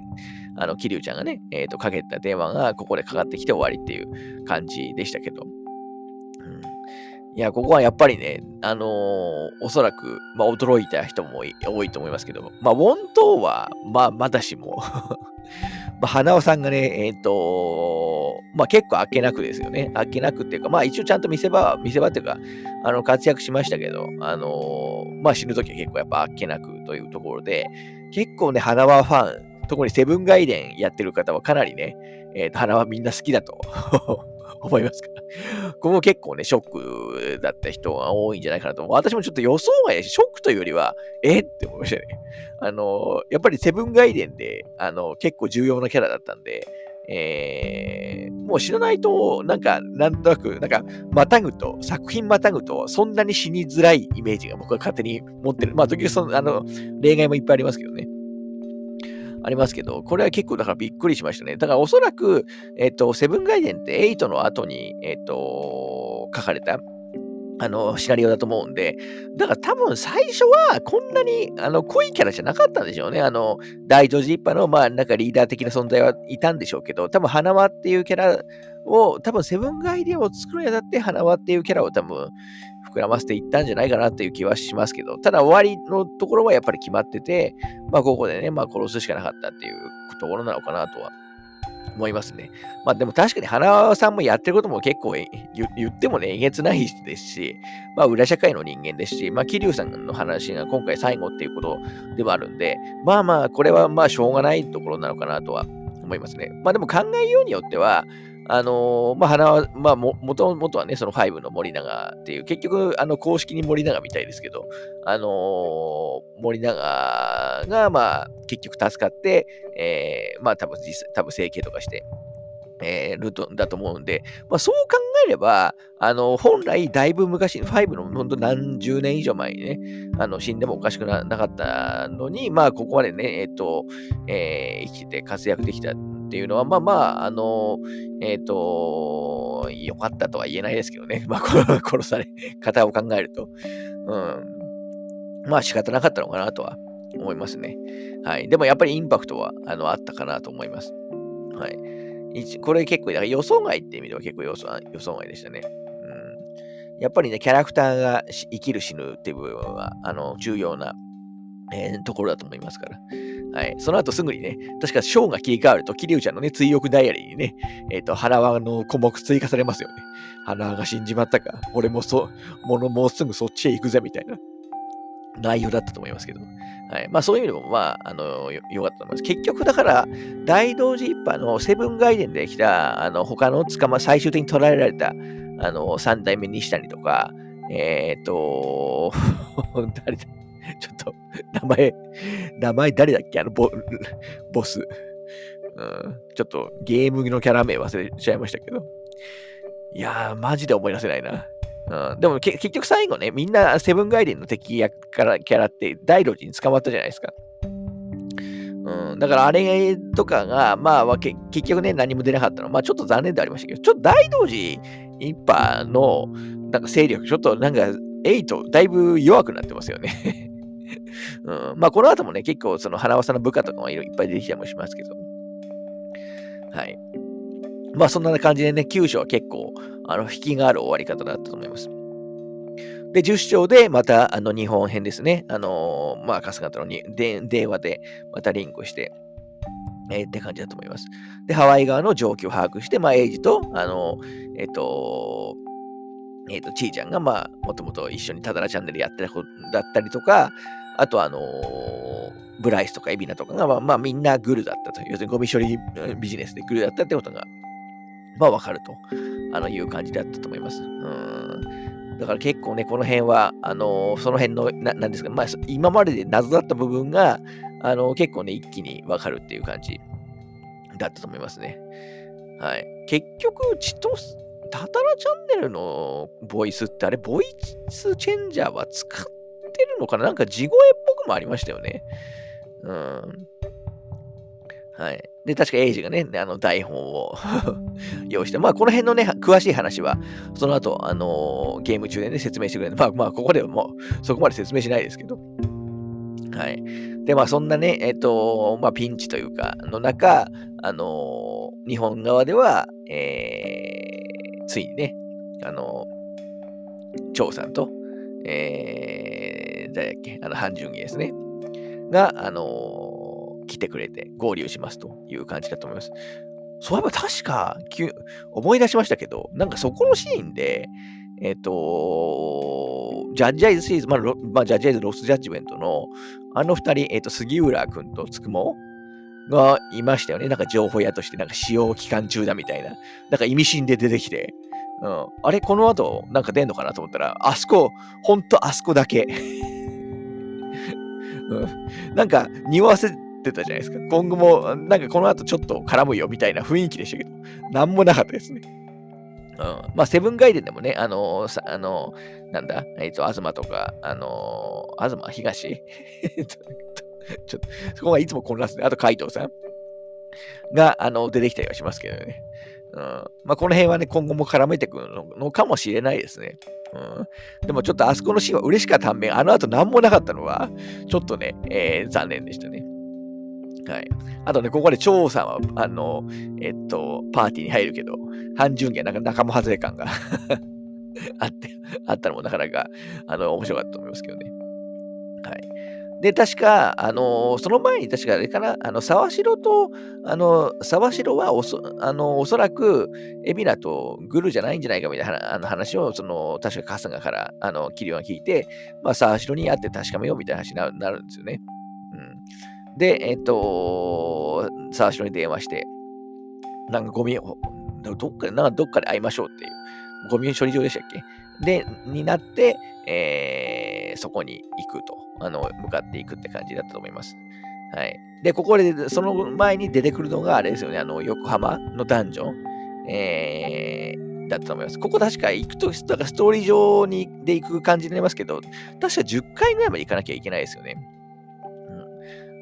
Speaker 1: 桐生ちゃんがね、え、ー、と、かけた電話がここでかかってきて終わりっていう感じでしたけど、いや、ここはやっぱりね、あのー、おそらく、まあ、驚いた人も多いと思いますけど、まあ、ウォントーは、まあ、まだしも。[laughs] まあ、花尾さんがね、えっ、ー、と、まあ、結構あっけなくですよね。あっけなくっていうか、まあ、一応ちゃんと見せ場、見せ場っていうか、あの、活躍しましたけど、あのー、まあ、死ぬときは結構やっぱあっけなくというところで、結構ね、花輪ファン、特にセブンガイデンやってる方はかなりね、えっ、ー、と、花輪みんな好きだと。[laughs] 思いますか？ら。ここ結構ね、ショックだった人が多いんじゃないかなと。私もちょっと予想外で、ショックというよりは、え？って思いましたね。あの、やっぱりセブンガイデンで、あの、結構重要なキャラだったんで、えー、もう知らないと、なんか、なんとなく、なんか、またぐと、作品またぐと、そんなに死にづらいイメージが僕は勝手に持ってる。まあ、時々その、あの、例外もいっぱいありますけどね。ありますけど、これは結構だからびっくりしましたね。だからおそらく、えっ、と、セブンガイデンって8の後に、えっ、と、書かれた、あの、シナリオだと思うんで、だから多分最初はこんなにあの濃いキャラじゃなかったんでしょうね。あの、大ジョジッパの、まあ、なんかリーダー的な存在はいたんでしょうけど、多分花輪っていうキャラを、多分セブンガイデンを作るにあたって花輪っていうキャラを多分膨らませていったんじゃないかなっていう気はしますけど、ただ終わりのところはやっぱり決まってて、まあここでね、まあ殺すしかなかったっていうところなのかなとは思いますね。まあでも確かに花輪さんもやってることも結構言ってもね、えげつないですし、まあ裏社会の人間ですし、まあ桐生さんの話が今回最後っていうことでもあるんで、まあまあこれはまあしょうがないところなのかなとは思いますね。まあでも考えようによっては、あのー、まあ、花は、まあも、もともとはね、その5の森永っていう、結局、あの、公式に森永みたいですけど、あのー、森永が、まあ、結局助かって、えー、まあ、多分実際、多分整形とかして、えー、ルートだと思うんで、まあ、そう考えれば、あの、本来、だいぶ昔、5の本当何十年以上前にね、あの、死んでもおかしくなかったのに、まあ、ここまでね、えっ、ー、と、えー、生きて活躍できたっていうのは、まあまあ、あの、えっ、ー、と、良かったとは言えないですけどね。[laughs] まあ、殺され方を考えると。うん。まあ、仕方なかったのかなとは思いますね。はい。でも、やっぱりインパクトは、あの、あったかなと思います。はい。これ結構、だから予想外って意味では結構予想予想外でしたね。うん。やっぱりね、キャラクターが生きる死ぬっていう部分は、あの、重要な、えー、ところだと思いますから。はい。その後すぐにね、確か章が切り替わると、桐生ちゃんのね、追憶ダイアリーにね、えっ、ー、と、腹輪の項目追加されますよね。腹輪が死んじまったか。俺もそ、ものもうすぐそっちへ行くぜ、みたいな内容だったと思いますけど。はい。まあそういう意味でも、まあ、あの、よかったと思います。結局だから、大同時一派のセブンガイデンで来た、あの、他の捕ま、最終的に捕らえられた、あの、三代目西谷とか、えっ、ー、と、[laughs] 誰だちょっと、名前、名前誰だっけ？あのボ、ボス。うん、ちょっとゲームのキャラ名忘れちゃいましたけど。いやー、マジで思い出せないな。うん、でも結局最後ね、みんなセブンガイデンの敵役からキャラって大路に捕まったじゃないですか。うん、だからあれとかが、まあ結局ね、何も出なかったの。まあちょっと残念でありましたけど、ちょっと大道寺一派のなんか勢力、ちょっとなんか8、だいぶ弱くなってますよねうん、まあこの後もね、結構その花輪さんの部下とかもいっぱい出てきたりもしますけど。はい。まあそんな感じでね、9章は結構、あの、引きがある終わり方だったと思います。で、10章でまた、あの、日本編ですね。あのー、まあ、春日とのにで電話でまたリンクして、えー、って感じだと思います。で、ハワイ側の状況を把握して、まあ、エイジと、あのー、えっ、と、えっ、と、ちーちゃんが、まあ、もともと一緒にただらチャンネルやってた子だったりとか、あと、あのブライスとかエビナとかが、まあ、まあ、みんなグルだったと。要するにゴミ処理ビジネスでグルだったってことがまあわかるとあのいう感じだったと思います。うんだから結構ね、この辺は、あのー、その辺の、ななんですか、まあ、今までで謎だった部分が、あのー、結構ね、一気にわかるっていう感じだったと思いますね。はい。結局、チトス、タタラチャンネルのボイスってあれ、ボイスチェンジャーは使ってるのかな？なんか地声っぽくもありましたよね。うん。はい。で、確かエイジがね、あの台本を [laughs] 用意して、まあ、この辺のね、詳しい話は、その後、あのー、ゲーム中でね、説明してくれる。まあ、まあ、ここではもう、そこまで説明しないですけど。はい。で、まあ、そんなね、えっ、ー、と、まあ、ピンチというか、の中、あのー、日本側では、えー、ついにね、あのー、張さんと、えー、誰だっけ、あの、半純義ですね、が、あの来てくれて合流しますという感じだと思います。そういえば確か、思い出しましたけど、なんかそこのシーンで、えっ、ー、と、ジャッジアイズシリーズ、まあ、まあ、ジャッジアイズロスジャッジメントのあの二人、えっ、ー、と、杉浦君とつくもがいましたよね。なんか情報屋として、なんか使用期間中だみたいな。なんか意味深で出てきて、うん、あれこの後、なんか出んのかなと思ったら、あそこ、ほんとあそこだけ。うん、なんか、匂わせてたじゃないですか。今後も、なんかこの後ちょっと絡むよみたいな雰囲気でしたけど、なんもなかったですね。うん、まあ、セブンガイデンでもね、あのー、さあのー、なんだ、えっ、ー、と、東とか、あのー、東？東？[laughs] ちょっと、そこがいつも混乱する。あと、海藤さんが、あの、出てきたりはしますけどね。うん。まあ、この辺はね、今後も絡めてくるのかもしれないですね。うん。でも、ちょっとあそこのシーンは嬉しかった反面、あの後何もなかったのは、ちょっとね、えー、残念でしたね。はい。あとね、ここで張さんは、あの、えっと、パーティーに入るけど、半純義はなんか仲間外れ感が [laughs] あって、あったのもなかなか、あの、面白かったと思いますけどね。はい。で、確か、あのー、その前に確かあれかな、あの、沢城と、あの、沢城はおそ、あの、おそらく、海老名とグルじゃないんじゃないかみたいなあの話を、その、確か春日から、あの、キリオが聞いて、まあ、沢城に会って確かめようみたいな話になるんですよね。うん。で、えっと、沢城に電話して、なんかゴミ、どっかで、なんかどっかで会いましょうっていう、ゴミ処理場でしたっけ？で、になって、えー、そこに行くと。あの、向かっていくって感じだったと思います。はい。で、ここで、その前に出てくるのが、あれですよね、あの、横浜のダンジョン、えー、だったと思います。ここ確か行くと、だからストーリー上にで行く感じになりますけど、確か10回ぐらいまで行かなきゃいけないですよね。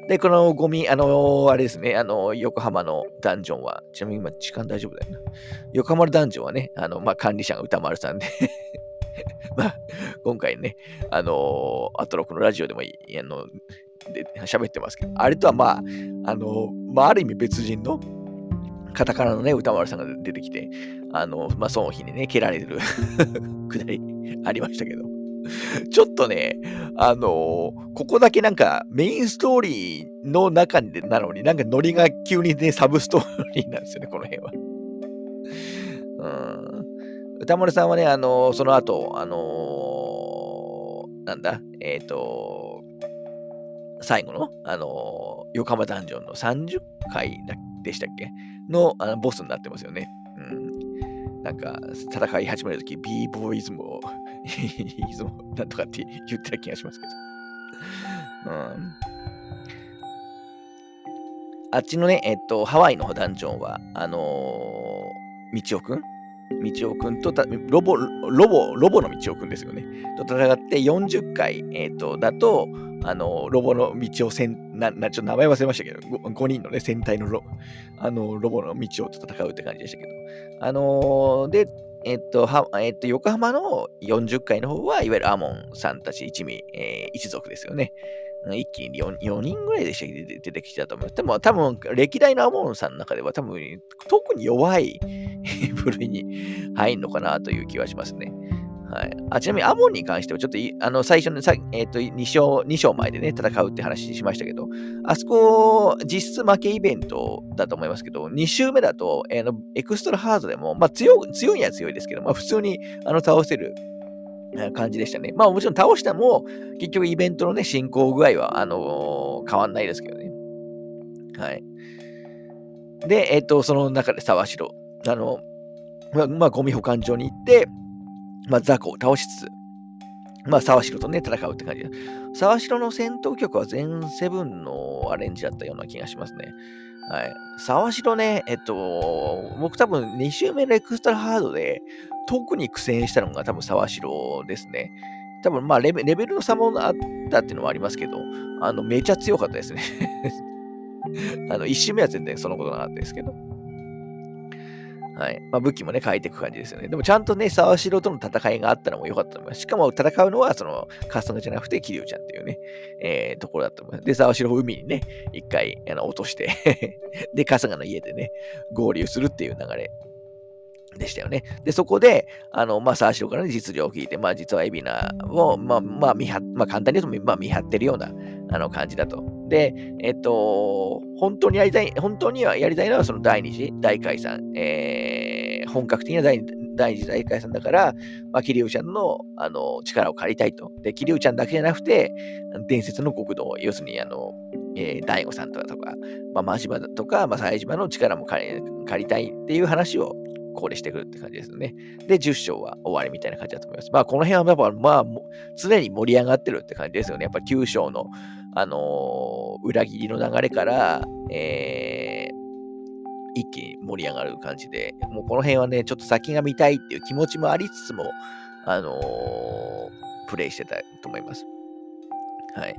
Speaker 1: うん、で、このゴミ、あのあれですね、あの、横浜のダンジョンは、ちなみに今時間大丈夫だよな。横浜のダンジョンはね、あの、まあ、管理者が歌丸さんで [laughs] まあ、今回ね、あのー、アトロクのラジオでもいい、あの、で喋ってますけど、あれとはまあ、あのー、まあ、ある意味別人のカタカナのね、歌丸さんが出てきて、あの、まあ、その日にね、蹴られる [laughs] くだりありましたけど、ちょっとね、あのー、ここだけなんかメインストーリーの中になのに、なんかノリが急にね、サブストーリーなんですよね、この辺は。うん。歌丸さんはね、あのー、その後、あのー、なんだ、えっ、ー、と、最後の、あの横浜ダンジョンの30回でしたっけ？のあのボスになってますよね。うん。なんか、戦い始めるとき、ビーボーイズムを、イズムなんとかって言ってた気がしますけど。うん。あっちのね、えっと、ハワイのダンジョンは、あのー、道夫くん道夫くんとロボ、ロボ、ロボの道夫くんですよね。と戦って40回、え、ー、と、だと、あの、ロボの道夫戦、ちょっと名前忘れましたけど、5, 5人のね、戦隊のロ、あの、ロボの道夫と戦うって感じでしたけど。あのー、で、えっと、はえっと、横浜の40回の方は、いわゆるアモンさんたち一味、え、一族ですよね。一気に 4, 4人ぐらいでした出てきたと思います。でも多分、歴代のアモンさんの中では多分、特に弱い [laughs] 部類に入るのかなという気はしますね。はい、あちなみに、アモンに関しては、ちょっとあの最初のさ、えーと、2, 勝2勝前でね、戦うって話しましたけど、あそこ、実質負けイベントだと思いますけど、2周目だと、えー、のエクストラハードでも、まあ強強いには強いですけど、まあ、普通にあの倒せる感じでしたね。まあもちろん倒したも、結局イベントのね、進行具合は、あのー、変わんないですけどね。はい。で、えっ、と、その中で沢城、あの、まあ、まあ、ゴミ保管所に行って、まあ、雑魚を倒しつつ、まあ、沢城とね、戦うって感じで。沢城の戦闘曲は全セブンのアレンジだったような気がしますね。はい。沢城ね、えっと、僕多分2周目のエクストラハードで特に苦戦したのが多分沢城ですね。多分まあレベルの差もあったっていうのもありますけど、あの、めちゃ強かったですね [laughs] あの、1周目は全然そのことなかったですけど。はい。まあ、武器もね、変えていく感じですよね。でもちゃんとね、沢城との戦いがあったのも良かったと思います。しかも戦うのは、その、カスじゃなくて、桐生ちゃんっていうね、えー、ところだと思います。で、沢城を海にね、一回あの落として [laughs] で、春日の家でね、合流するっていう流れでしたよね。で、そこで、あの、まあ、沢城からの実情を聞いて、まあ、実は海老名を、まあ、まあ、見張、まあ、簡単に言うと、まあ、見張ってるような、あの、感じだと。で、えっと、本当にやりたい、本当にはやりたいのは、その第二次大解散、えー、本格的な第第二次大解散だから、まあ、桐生ちゃんのあの力を借りたいと。で、桐生ちゃんだけじゃなくて、伝説の国道、要するに、あの、えー、大悟さんとかとか、まあ、真島とか、まあ、冴島の力も借り借りたいっていう話をここでしてくるって感じですよね。で、10章は終わりみたいな感じだと思います。まあ、この辺はやっぱ、まあ、常に盛り上がってるって感じですよね。やっぱ9章の、あのー、裏切りの流れから、えー、一気に盛り上がる感じで、もうこの辺はね、ちょっと先が見たいっていう気持ちもありつつも、あのー、プレイしてたと思います。はい。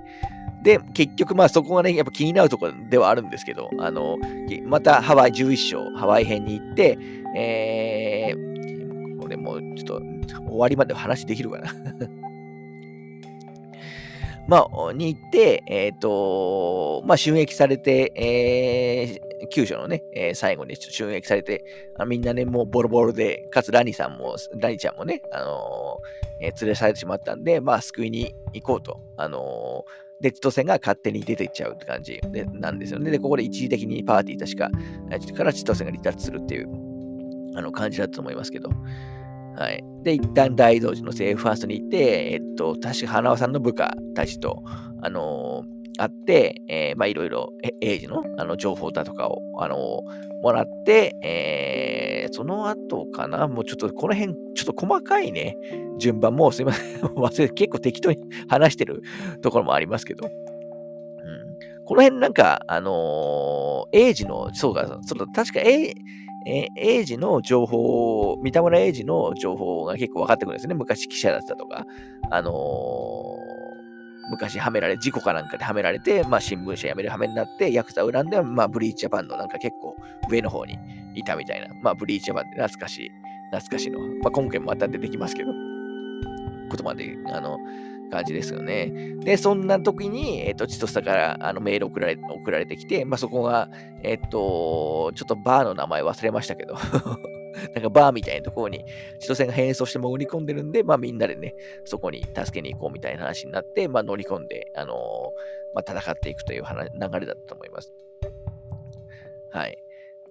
Speaker 1: で、結局、まあそこがね、やっぱ気になるところではあるんですけど、あの、またハワイ11章、ハワイ編に行って、えー、これもうちょっと終わりまで話できるかな [laughs] まあ、に行って、えっ、ー、と、まあ、襲撃されて、えー、救助のね、えー、最後に襲撃されて、あみんなね、もうボロボロで、かつラニさんも、ラニちゃんもね、あのー、えー、連れ去られてしまったんで、まあ、救いに行こうと、あので、千歳が勝手に出ていっちゃうって感じでなんですよね。で、ここで一時的にパーティー確か、から千歳が離脱するっていう、あの、感じだと思いますけど。はい。で、一旦大道寺のセーフファーストに行って、えっと、確か花輪さんの部下たちと、あのー、会って、えー、まあ、いろいろ、英治のあの情報だとかを、あのー、もらって、えー、その後かな、もうちょっとこの辺、ちょっと細かいね、順番もすいません、[laughs] 忘れて結構適当に話してるところもありますけど、うん、この辺なんか、あのー、英治の、そうか、その確か、ええ英治の情報、三田村英治の情報が結構分かってくるんですね。昔記者だったとか、あのー、昔はめられ、事故かなんかではめられて、まあ新聞社辞めるはめになって、ヤクザを恨んで、まあブリーチジャパンのなんか結構上の方にいたみたいな。まあブリーチジャパンって懐かしい、懐かしいの。まあ今回もまた出てきますけど、ことまで、あの、感じですよね。で、そんな時に、えっ、ー、と、千歳からあのメール送られ送られてきて、まあ、そこが、えっ、ー、と、ちょっとバーの名前忘れましたけど、[laughs] なんかバーみたいなところに千歳が変装して潜り込んでるんで、まあみんなでね、そこに助けに行こうみたいな話になって、まあ乗り込んで、あのー、まあ戦っていくという流れだったと思います。はい。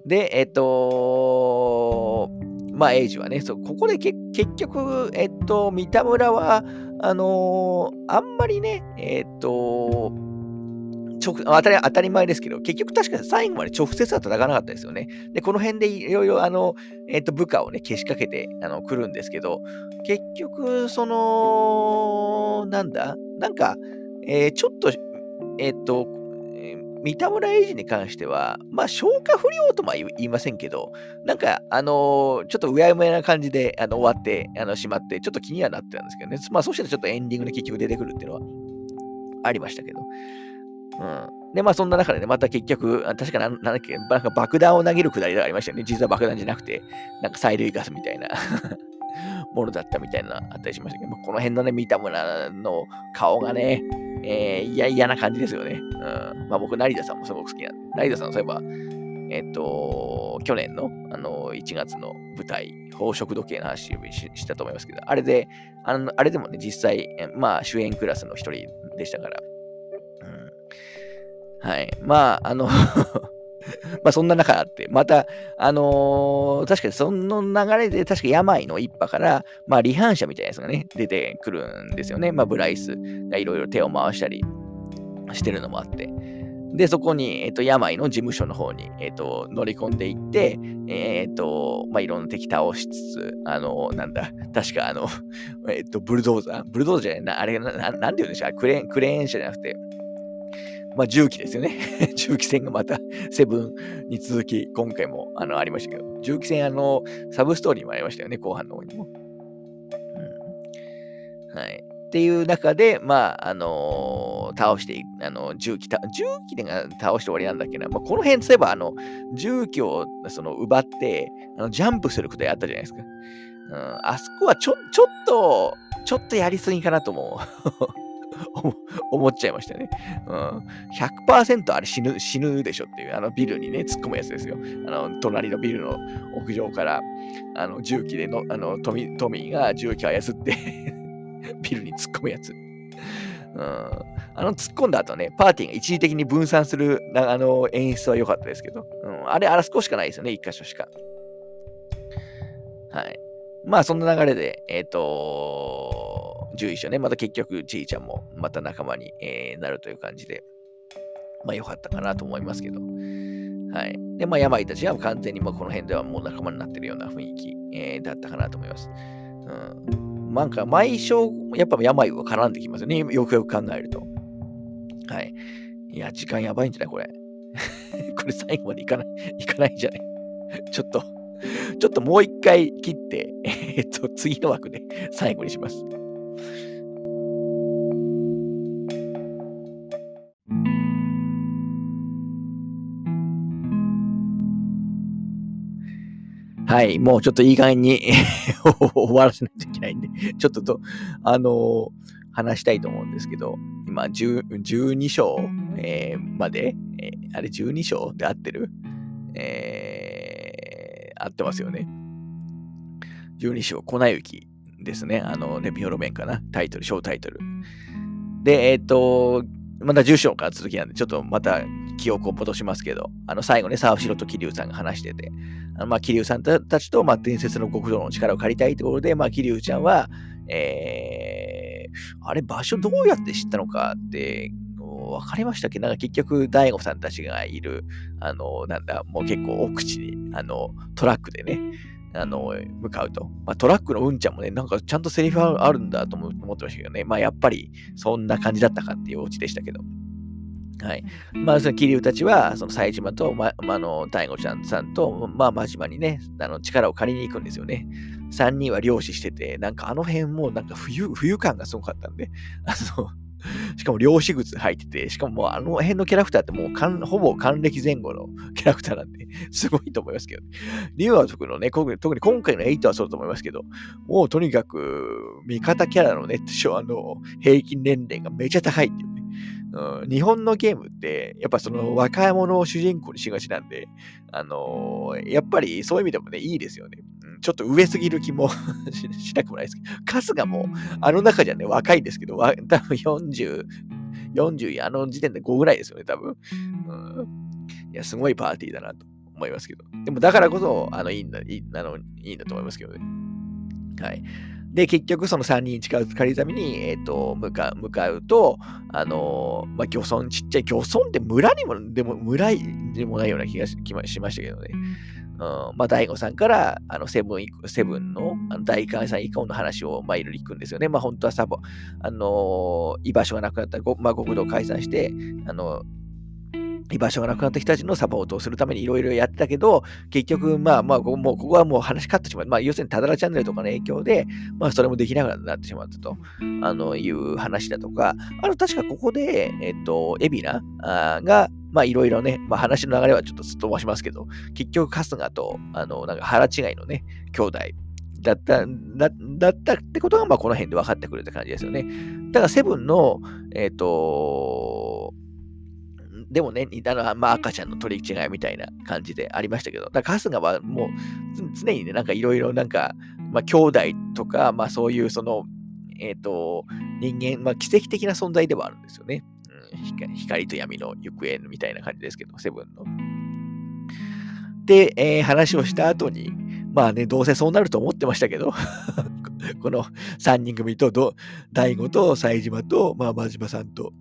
Speaker 1: で、えっ、とまあ、エイジはね、そうここで結局、えっと、三田村は、あのー、あんまりね、えっと、直当たり当たり前ですけど、結局確かに最後まで直接は戦わなかったですよね。で、この辺でいろいろ、あの、えっと、部下をね、けしかけてあの来るんですけど、結局、その、なんだ、なんか、えー、ちょっと、えっと、三田村英二に関しては、まあ、消化不良とは言いませんけど、なんか、あのー、ちょっとうやむやな感じであの終わってあのしまって、ちょっと気にはなってたんですけどね。まあ、そうしたらちょっとエンディングで結局出てくるっていうのはありましたけど。うん。で、まあ、そんな中でね、また結局、確かなんなんだっけ、なんか爆弾を投げるくだりがありましたよね。実は爆弾じゃなくて、なんか催涙ガスみたいな [laughs] ものだったみたいなあったりしましたけど、まあ、この辺のね、三田村の顔がね、えー、いや、嫌な感じですよね。うん。まあ僕、成田さんもすごく好きなんで。成田さん、そういえば、えっと、去年の、あの、1月の舞台、宝飾時計の話をしたと思いますけど、あれで、あの、あれでもね、実際、まあ、主演クラスの一人でしたから、うん。はい。まあ、あの [laughs] まあそんな中あって、また、あのー、確かにその流れで、確か病の一派から、まあ離反者みたいなやつがね、出てくるんですよね。まあブライスがいろいろ手を回したりしてるのもあって。で、そこに、えっ、ー、と、病の事務所の方に、えっ、ー、と、乗り込んでいって、えっ、と、まあ、いろんな敵倒しつつ、あの、なんだ、確かあの、えっ、と、ブルドーザー？ブルドーザーじゃないな、あれな、なんて言うんでしょうクレーン、クレーン車じゃなくて、まあ、重機ですよね。[laughs] 重機戦がまたセブンに続き、今回もあのありましたけど、重機戦、あの、サブストーリーもありましたよね、後半の方にも。うん、はい。っていう中で、まあ、あのー、倒して、あの、重機、重機でが倒して終わりなんだっけな。まあ、この辺、そういえば、あの、重機をその奪って、あのジャンプすることやったじゃないですか。うん、あそこはちょ、ちょっと、ちょっとやりすぎかなと思う。[laughs] 思っちゃいましたね。うん、100%あれ死ぬ、死ぬでしょっていう、あのビルにね、突っ込むやつですよ。あの、隣のビルの屋上から、あの、重機での、あの、トミトミーが重機を操って [laughs] ビルに突っ込むやつ。うん、あの突っ込んだ後ね、パーティーが一時的に分散するあの演出は良かったですけど、うん、あれ、あらすこしかないですよね、一箇所しか。はい。まあ、そんな流れで、えっ、ー、と、11章ね、また結局、ちいちゃんもまた仲間に、えー、なるという感じで、まあ良かったかなと思いますけど。はい。で、まあ、病たちは完全にまあこの辺ではもう仲間になってるような雰囲気、えー、だったかなと思います。うん。なんか、毎章、やっぱ病は絡んできますよね。よくよく考えると。はい。いや、時間やばいんじゃないこれ。[laughs] これ最後までいかない、いかないんじゃない？ちょっと、ちょっともう一回切って、えっと、次の枠で最後にします。はい、もうちょっといい加減に [laughs] 終わらせないといけないんで、ちょっとと、あのー、話したいと思うんですけど、今、12章、えー、まで、えー、あれ12章で合ってる？えー、合ってますよね。12章、粉雪ですね。あの、レピオロメンかな。タイトル、小タイトル。で、えっ、ー、と、まだ10章から続きなんで、ちょっとまた記憶を戻しますけど、あの最後ね、沢城と桐生さんが話してて、あのまあ、桐生さんたちと、まあ、伝説の極道の力を借りたいところで、まあ、桐生ちゃんは、えー、あれ、場所どうやって知ったのかって、わかりましたっけ？なんか結局、大悟さんたちがいる、あの、なんだ、もう結構奥地に、あの、トラックでね、あの、向かうと。まあ、トラックのうんちゃんもね、なんかちゃんとセリフあるんだと思ってましたけどね。まあ、やっぱりそんな感じだったかっていうお家でしたけど。はい。まあ、その桐生たちは、その冴島と、ま、まあの、大悟ちゃんさんと、まあ、真島にね、あの、力を借りに行くんですよね。3人は漁師してて、なんかあの辺もなんか冬、冬感がすごかったんで、あの、[laughs] しかも漁師靴履いてて、しかもあの辺のキャラクターってもうかんほぼ還暦前後の [laughs] キャラクターなんで、すごいと思いますけど、ね、竜は特のね、特に今回の8はそうだと思いますけど、もうとにかく味方キャラのね、あの平均年齢がめちゃ高いっていうね。うん、日本のゲームって、やっぱその若者を主人公にしがちなんで、あのー、やっぱりそういう意味でもね、いいですよね。ちょっと上すぎる気も [laughs] しなくもないですけど、春日もあの中じゃね、若いんですけど、多分40、40あの時点で5ぐらいですよね、多分。うん、いや、すごいパーティーだなと思いますけど。でも、だからこそ、あの、いいんだ、いいあのいいんだと思いますけどね。はい。で、結局その3人近づかれるために、えっ、ー、と、向か向かうと、あのー、まあ、漁村、ちっちゃい漁村って村にも、でも村でもないような気がしましたけどね。うん、まあ、大悟さんから、あの、セブン、セブンの、あの大観さん以降の話を、まあ、いろいろ行くんですよね。まあ、本当はサボ、あのー、居場所がなくなったら、まあ、国土を解散して、あの居場所がなくなった人たちのサポートをするためにいろいろやってたけど、結局、まあまあ、ここもうここはもう話カットしまう。まあ、要するにただらチャンネルとかの影響で、まあ、それもできなくなってしまったとあのいう話だとか、あの、確かここで、えっと、エビナが、まあいろいろね、まあ話の流れはちょっとすっ飛ばしますけど、結局春日と、あの、なんか腹違いのね、兄弟だった、だだったってことが、まあこの辺で分かってくるって感じですよね。だからセブンの、えっ、ー、と、でもね、似たのは、まあ赤ちゃんの取り違いみたいな感じでありましたけど、だから春日はもう常にね、なんかいろいろなんか、まあ兄弟とか、まあそういうその、えっ、ー、と、人間、まあ奇跡的な存在ではあるんですよね。光と闇の行方みたいな感じですけど、セブンの。で、えー、話をした後に、まあね、どうせそうなると思ってましたけど、[laughs] この3人組と、大悟と冴島と、まあ、真島さんと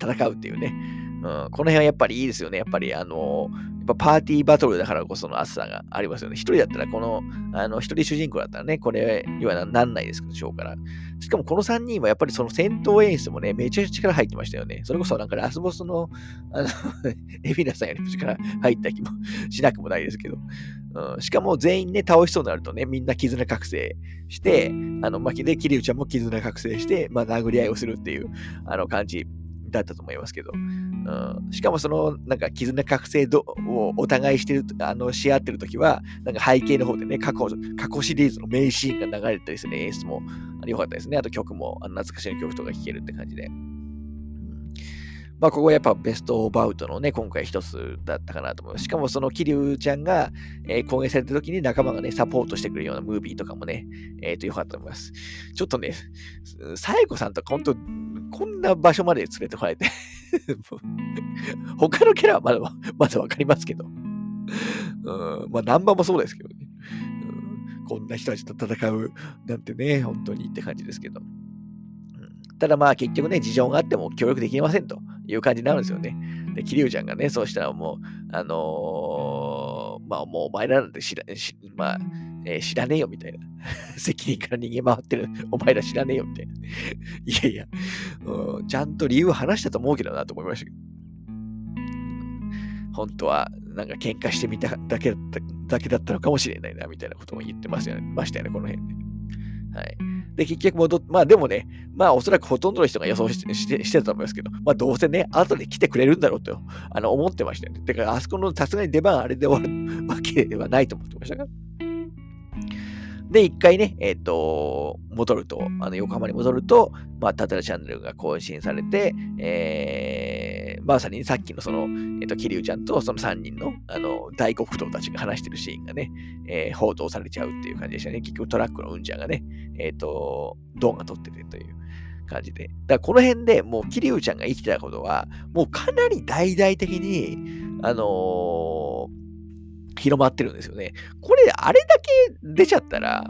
Speaker 1: 戦うっていうね、うん、この辺はやっぱりいいですよね。やっぱり、あのやっぱパーティーバトルだからこその熱さがありますよね。一人だったら、この、あの、一人主人公だったらね、これにはなんないですけど、ショーから。しかもこの3人はやっぱりその戦闘演出もね、めちゃくちゃ力入ってましたよね。それこそなんかラスボスの、あのエビナさんよりも力入った気もしなくもないですけど。うん、しかも全員ね、倒しそうになるとね、みんな絆覚醒して、あの、まきで、キリュウちゃんも絆覚醒して、まあ、殴り合いをするっていう、あの、感じだったと思いますけど。うん、しかもその、なんか、絆覚醒をお互いしてる、あの、し合ってるときは、なんか背景の方でね、過去、過去シリーズの名シーンが流れたりする演出も良かったですね。あと曲も、あの懐かしい曲とか聴けるって感じで。まあ、ここはやっぱベストバウトのね、今回一つだったかなと思います。しかもその桐生ちゃんが、えー、攻撃された時に仲間がね、サポートしてくれるようなムービーとかもね、えっ、ー、と、良かったと思います。ちょっとね、サイコさんとか本当、こんな場所まで連れてこられて [laughs] 他のキャラはまだ、まだわかりますけど。うん、まあ、ナンバーもそうですけどね、こんな人たちと戦うなんてね、本当にって感じですけど。ただまあ結局ね、事情があっても協力できませんという感じになるんですよね。で、桐生ちゃんがね、そうしたらもう、あのー、まあもうお前らなんて知ら、まあ、えー、知らねえよみたいな。[laughs] 責任から逃げ回ってる、お前ら知らねえよみたいな。[laughs] いやいや、うん、ちゃんと理由を話したと思うけどなと思いましたけど。本当は、なんか喧嘩してみただけだっただけだったのかもしれないな、みたいなことも言ってますよね、ましたよね、この辺で。はい。で、結局戻っ、まあでもね、まあおそらくほとんどの人が予想してしてしてたと思いますけど、まあどうせね、後で来てくれるんだろうと、あの、思ってましたよね。てか、あそこのさすがに出番あれで終わるわけではないと思ってましたから。で、一回ね、えっ、ー、と、戻ると、あの、横浜に戻ると、まあ、タタラチャンネルが更新されて、えー、まさにさっきのその、えっ、ー、と、桐生ちゃんとその3人の、あの、大黒党たちが話してるシーンがね、えー、報道されちゃうっていう感じでしたね。結局トラックのうんちゃんがね、えっ、ー、と、動画撮っててという感じで。だからこの辺でもう桐生ちゃんが生きてたことは、もうかなり大々的に、あのー広まってるんですよね。これ、あれだけ出ちゃったら、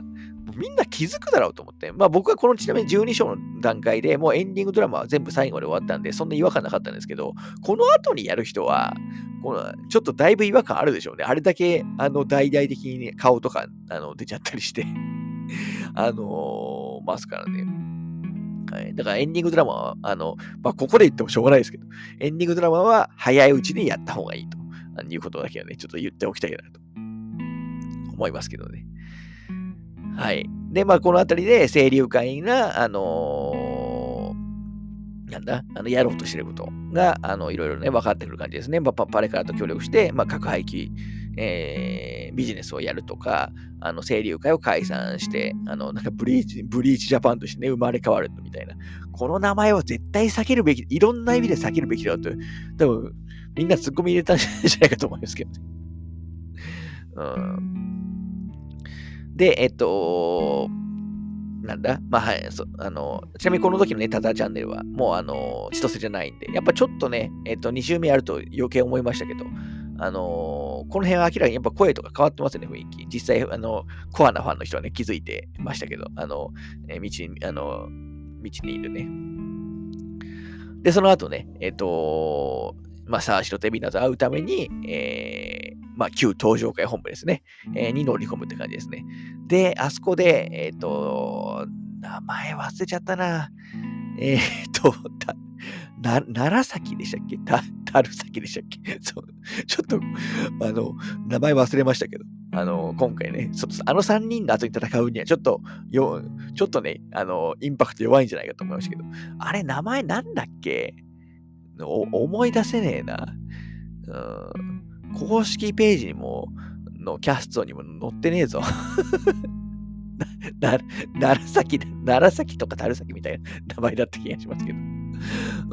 Speaker 1: みんな気づくだろうと思って。まあ僕はこのちなみに12章の段階でもうエンディングドラマは全部最後で終わったんで、そんな違和感なかったんですけど、この後にやる人は、このちょっとだいぶ違和感あるでしょうね。あれだけあの大々的に顔とかあの出ちゃったりして [laughs] あのー、ますからね。はい。だからエンディングドラマは、あの、まあここで言ってもしょうがないですけど、エンディングドラマは早いうちにやった方がいいと。いうことだけはね、ちょっと言っておきたいなと思いますけどね。はい。で、まあ、このあたりで、清流会が、あのー、なんだ、あの、やろうとしてることが、あの、いろいろね、分かってくる感じですね。まあ、パレカラと協力して、まあ、核廃棄、えー、ビジネスをやるとか、あの、清流会を解散して、あの、なんかブリーチ、ブリーチジャパンとしてね、生まれ変わるみたいな。この名前は絶対避けるべき、いろんな意味で避けるべきだと、多分、みんなツッコミ入れたんじゃないかと思いますけどね。うん。で、えっと、なんだ？まあ、はい、そあの、ちなみにこの時のね、タタチャンネルは、もうあの、千歳じゃないんで、やっぱちょっとね、えっと、2週目やると余計思いましたけど、あのこの辺は明らかにやっぱ声とか変わってますね、雰囲気。実際、あの、コアなファンの人はね、気づいてましたけど、あの、え道に、あの、道にいるね。で、その後ね、えっと、まあ、サーシとテビナと会うために、えー、まあ、旧登場会本部ですね、えー、に乗り込むって感じですね。で、あそこで、えっ、ー、と、名前忘れちゃったな。えっ、ー、と、な、奈崎でしたっけ？た、樽崎でしたっけ？[laughs] そう。ちょっと、あの、名前忘れましたけど、あの、今回ね、ちょっとあの3人の後に戦うには、ちょっと、よ、ちょっとね、あの、インパクト弱いんじゃないかと思いましたけど、あれ、名前なんだっけ？思い出せねえな。うん、公式ページにも、のキャストにも載ってねえぞ。[laughs] な、奈良崎、奈良崎とか樽崎みたいな名前だった気がしますけど。う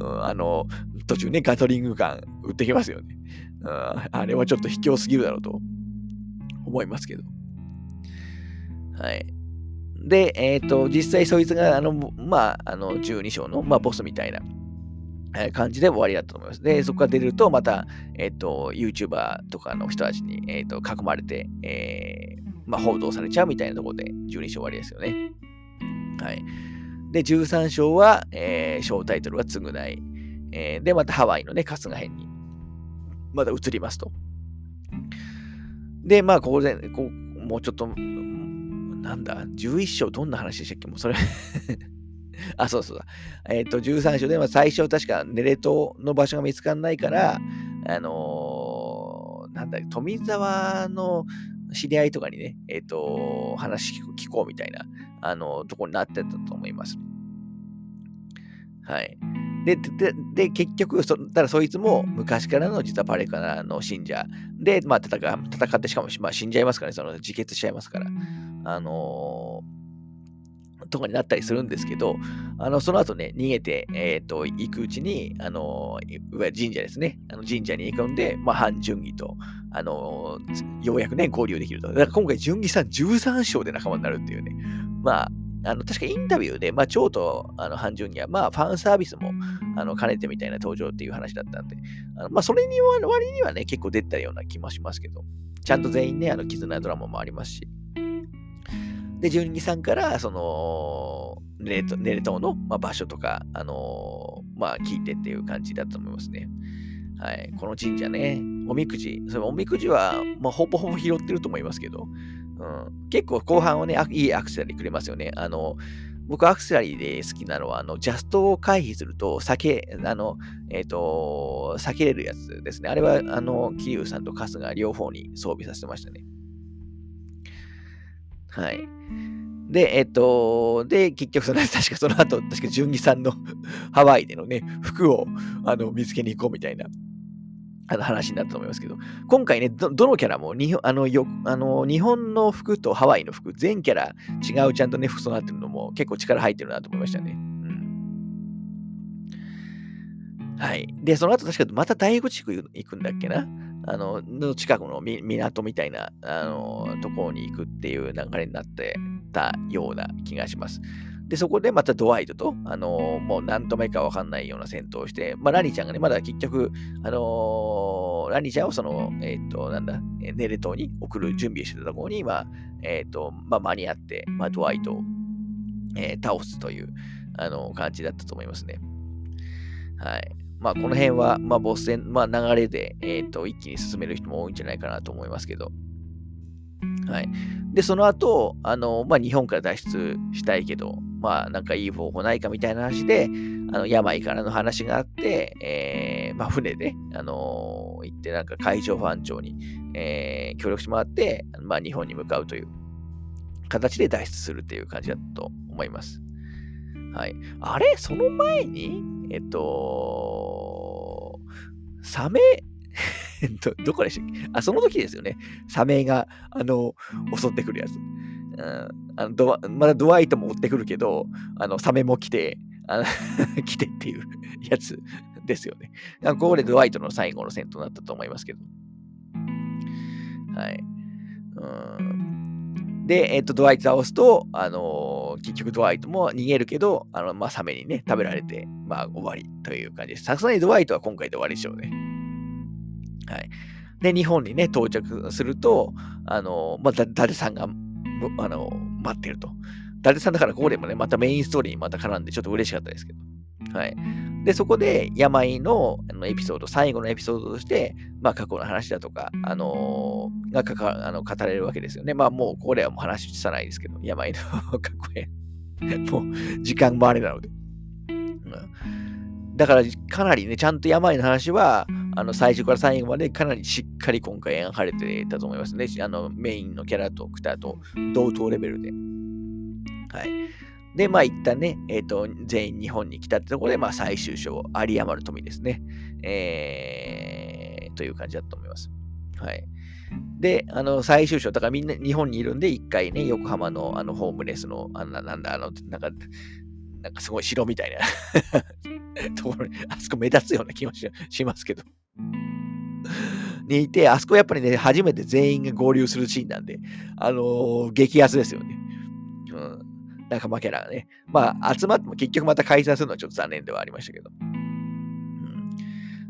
Speaker 1: ん、あの、途中ね、ガトリングガン売ってきますよね。うん、あれはちょっと卑怯すぎるだろうと思いますけど。はい。で、えっ、ー、と、実際そいつが、あの、まあ、あの、12章の、まあ、ボスみたいなえ感じで終わりだと思います。で、そこから出ると、また、えっ、ー、と、YouTuber とかの人たちに、えっ、ー、と、囲まれて、えー、まあ、報道されちゃうみたいなところで、12章終わりですよね。はい。で、13章は、えー、章タイトルは償い。えー、で、またハワイのね、春日編に、また移りますと。で、まあ、ここで、こうもうちょっと、なんだ、11章どんな話でしたっけ？もうそれ [laughs] あ、そうそうだ。えっ、ー、と、13章では最初確かネレ島の場所が見つからないから、あのー、なんだ、富沢の知り合いとかにね、えっ、ー、と、話聞こうみたいな、あのとこになってたと思います。はい。で、で、で結局そ、ただそいつも昔からの実はパレカナの信者で、まあ戦、戦ってしかも、まあ、死んじゃいますからね、その自決しちゃいますから。あのーとかになったりするんですけど、あの、その後ね、逃げて、えっ、ー、と、行くうちに、あの、い神社ですね。あの神社に行くんで、まあ、反順義と、あの、ようやくね、合流できると。だから今回、順義さん13章で仲間になるっていうね。まあ、あの、確かインタビューで、まあ、蝶と、あの、半順義は、まあ、ファンサービスも、あの、兼ねてみたいな登場っていう話だったんで、あのまあ、それに割にはね、結構出たような気もしますけど、ちゃんと全員ね、あの、絆ドラマもありますし、で、12さんから、その、ネレトネレ島の、まあ、場所とか、あのー、まあ、聞いてっていう感じだと思いますね。はい。この神社ね、おみくじ。そのおみくじは、まあ、ほぼほぼ拾ってると思いますけど、うん、結構後半はね、いいアクセサリーくれますよね。あの、僕アクセサリーで好きなのは、あの、ジャストを回避すると、避け、あの、えっ、ー、と、避けれるやつですね。あれは、あの、桐生さんと春日両方に装備させてましたね。はい。で、えっ、ー、と、で、結局その、[laughs] 確かその後、確か純義さんの [laughs] ハワイでのね、服をあの見つけに行こうみたいなあの話になったと思いますけど、今回ね、どのキャラも日本あのよあの日本の服とハワイの服、全キャラ違うちゃんとね、服装になってるのも結構力入ってるなと思いましたね。うん、はい。で、その後確かまた第5地区行くんだっけなあの、の近くの港みたいな、あの、ところに行くっていう流れになってたような気がします。で、そこでまたドワイトと、あのー、もう何ともいいかわかんないような戦闘をして、まあ、ラニーちゃんがね、まだ結局、あのー、ラニーちゃんをその、えっ、ー、と、なんだ、ネレ島に送る準備をしてたところに、まあ、えっ、と、まあ、間に合って、まあ、ドワイトを、え倒すという、あの感じだったと思いますね。はい。まあ、この辺は、まあ、ボス戦、まあ、流れで、えっ、と、一気に進める人も多いんじゃないかなと思いますけど、はい。で、その後、あの、まあ、日本から脱出したいけど、まあ、なんかいい方法ないかみたいな話で、あの、病からの話があって、えー、まあ、船で、あのー、行って、なんか海上保安庁に、えー、協力してもらって、まあ、日本に向かうという形で脱出するっていう感じだと思います。はい。あれ？その前に、えっと、サメ？ど、[laughs] どこでしたっけ？あ、その時ですよね。サメが、あの、襲ってくるやつ。うん、あのドまだドワイトも追ってくるけど、あの、サメも来て、あの [laughs] 来てっていうやつですよね。ここでドワイトの最後の戦闘になったと思いますけど。はい。うんで、えっ、と、ドワイト倒すと、あのー、結局ドワイトも逃げるけど、あの、まあ、サメにね、食べられて、まあ、終わりという感じです。さすがにドワイトは今回で終わりでしょうね。はい。で、日本にね、到着すると、あの、まあ、伊達さんが、あの、待ってると。伊達さんだからここでもね、またメインストーリーにまた絡んでちょっと嬉しかったですけど。はい。で、そこで病のあのエピソード、最後のエピソードとして、まあ過去の話だとか、あのー、がかかあの語れるわけですよね。まあもうこれはもう話さないですけど、病の [laughs] 過去へ。[laughs] もう時間もあれなので。うん、だからかなりね、ちゃんと病の話は、あの最初から最後までかなりしっかり今回描かれてたと思いますね。あのメインのキャラとクターと同等レベルで。はい。で、まあ一旦ね、えっ、ー、と、全員日本に来たってところで、まあ最終章、有山の富ですね。えー、という感じだと思います。はい。で、あの、最終章、だからみんな日本にいるんで、一回ね、横浜のあのホームレスの、あの、なんだ、あの、なんか、なんかすごい城みたいな [laughs] ところに、あそこ目立つような気もしますけどにいて、あそこやっぱりね、初めて全員が合流するシーンなんで、あのー、激アツですよね。うん。仲間キャラがね。まあ、集まっても結局また解散するのはちょっと残念ではありましたけど。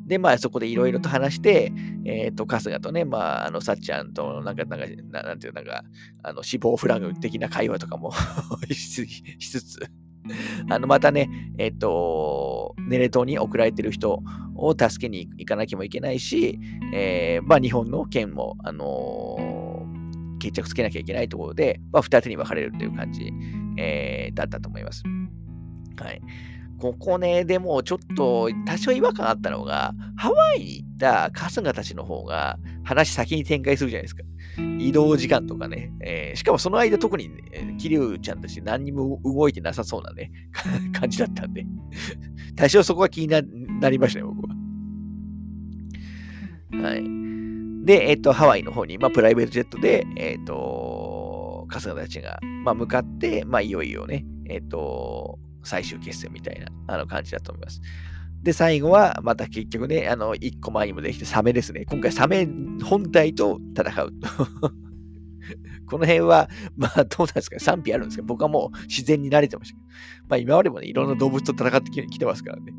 Speaker 1: で、まあ、そこでいろいろと話して、えっ、ー、と、春日とね、まあ、あの、さっちゃんと、なんか、なんか、なんていう、なんか、あの、死亡フラグ的な会話とかも [laughs] しつつ、あの、またね、えっ、ー、と、ネレ島に送られてる人を助けに行かなきゃもいけないし、えー、まあ、日本の県も、あのー、決着つけなきゃいけないところで、まあ、二手に分かれるという感じ、えー、だったと思います。はい。ここね、でもちょっと多少違和感あったのが、ハワイに行った春日たちの方が話先に展開するじゃないですか。移動時間とかね。えー、しかもその間特に、ね、桐生ちゃんたち何にも動いてなさそうなね、[laughs] 感じだったんで多少そこは気になりましたね、僕は。はい。で、えっ、と、ハワイの方に、まあ、プライベートジェットで、えっ、と、春日たちが、まあ、向かって、まあ、いよいよね、えっ、と、最終決戦みたいなあの感じだと思います。で、最後は、また結局ね、あの、一個前にもできてサメですね。今回サメ本体と戦う。この辺は、まあ、どうなんですか賛否あるんですけど、僕はもう自然に慣れてましたけど。まあ、今までもね、いろんな動物と戦ってきてますからね。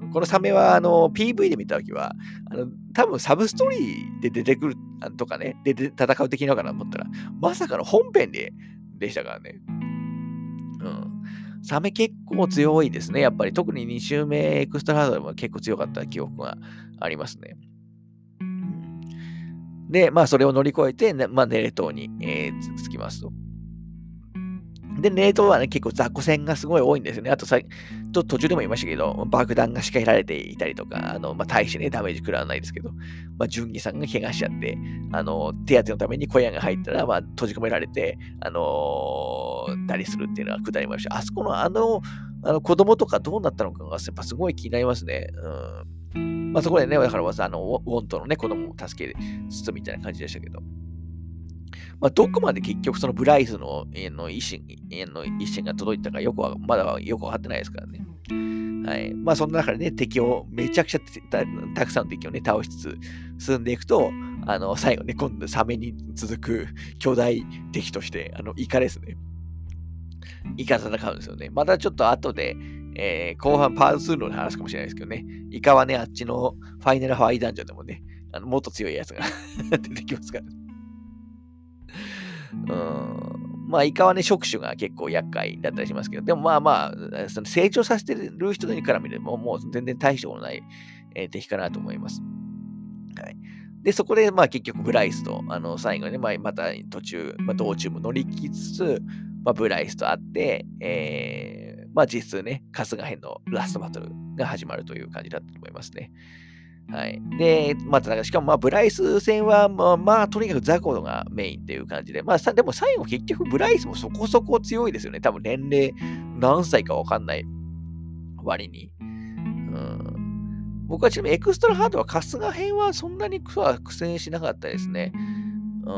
Speaker 1: うん、このサメは、あの、PV で見たときは、あの、多分サブストーリーで出てくるとかね、で戦う敵なのかなと思ったら、まさかの本編ででしたからね。うん。サメ結構強いですね。やっぱり特に2周目エクストラハードでも結構強かった記憶がありますね。で、まあそれを乗り越えて、まあネレ島に、えー、着きますと。で、冷凍はね、結構雑魚戦がすごい多いんですよね。あとさ、と途中でも言いましたけど、爆弾が仕掛けられていたりとか、あの、まあ、大してね、ダメージ食らわないですけど、まあ、純義さんが怪我しちゃって、あの、手当てのために小屋が入ったら、まあ、閉じ込められて、あのー、たりするっていうのは下りました。あそこのあの、あの子供とかどうなったのかが、やっぱすごい気になりますね。うん。まあ、そこでね、だからわざあの、ウォントのね、子供を助けつつみたいな感じでしたけど。まあ、どこまで結局そのブライスのの意思の意思が届いたかよくは、まだよくわかってないですからね。はい。まあ、そんな中でね、敵を、めちゃくちゃたくさんの敵をね、倒しつつ進んでいくと、あの、最後ね、今度サメに続く巨大敵として、あの、イカですね。イカ戦うんですよね。またちょっと後で、えー、後半パート2の話かもしれないですけどね。イカはね、あっちのファイナルハワイダンジョンでもね、あのもっと強いやつが [laughs] 出てきますから、うん。まあ、イカはね、触手が結構厄介だったりしますけど、でもまあまあ、その成長させてる人にから見れば、もう全然大したことない、えー、敵かなと思います。はい。で、そこで、まあ結局、ブライスと、あの、最後にね、まあ、また途中、まあ、道中も乗り切りつつ、まあ、ブライスと会って、え、まあ実質ね、春日編のラストバトルが始まるという感じだったと思いますね。はい。で、また、しかも、まあ、ブライス戦は、まあ、まあ、とにかくザコがメインっていう感じで、まあ、さでも最後結局、ブライスもそこそこ強いですよね。多分、年齢何歳かわかんない割に。うん。僕はちなみにエクストラハードは春日編はそんなには苦戦しなかったですね。うん。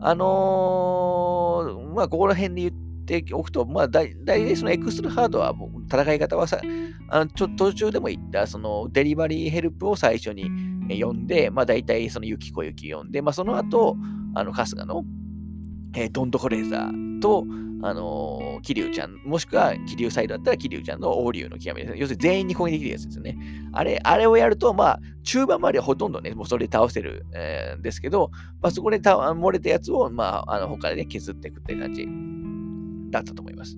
Speaker 1: あのー、まあ、ここら辺で言って、ておくと、まあ、大体そのエクストラハードは、戦い方はさ、あのちょ途中でも言った、そのデリバリーヘルプを最初に呼んで、まあ、大体そのユキコユキ呼んで、まあ、その後、あの、春日の、えー、ドントコレーザーと、あのー、キリュウちゃん、もしくはキリュウサイドだったらキリュウちゃんの王竜の極めです。ね要するに全員に攻撃できるやつですよね。あれ、あれをやると、まあ、中盤まではほとんどね、もうそれで倒せる、えー、んですけど、まあ、そこでた漏れたやつを、まあ、あの他でね、削っていくって感じ。だったと思います。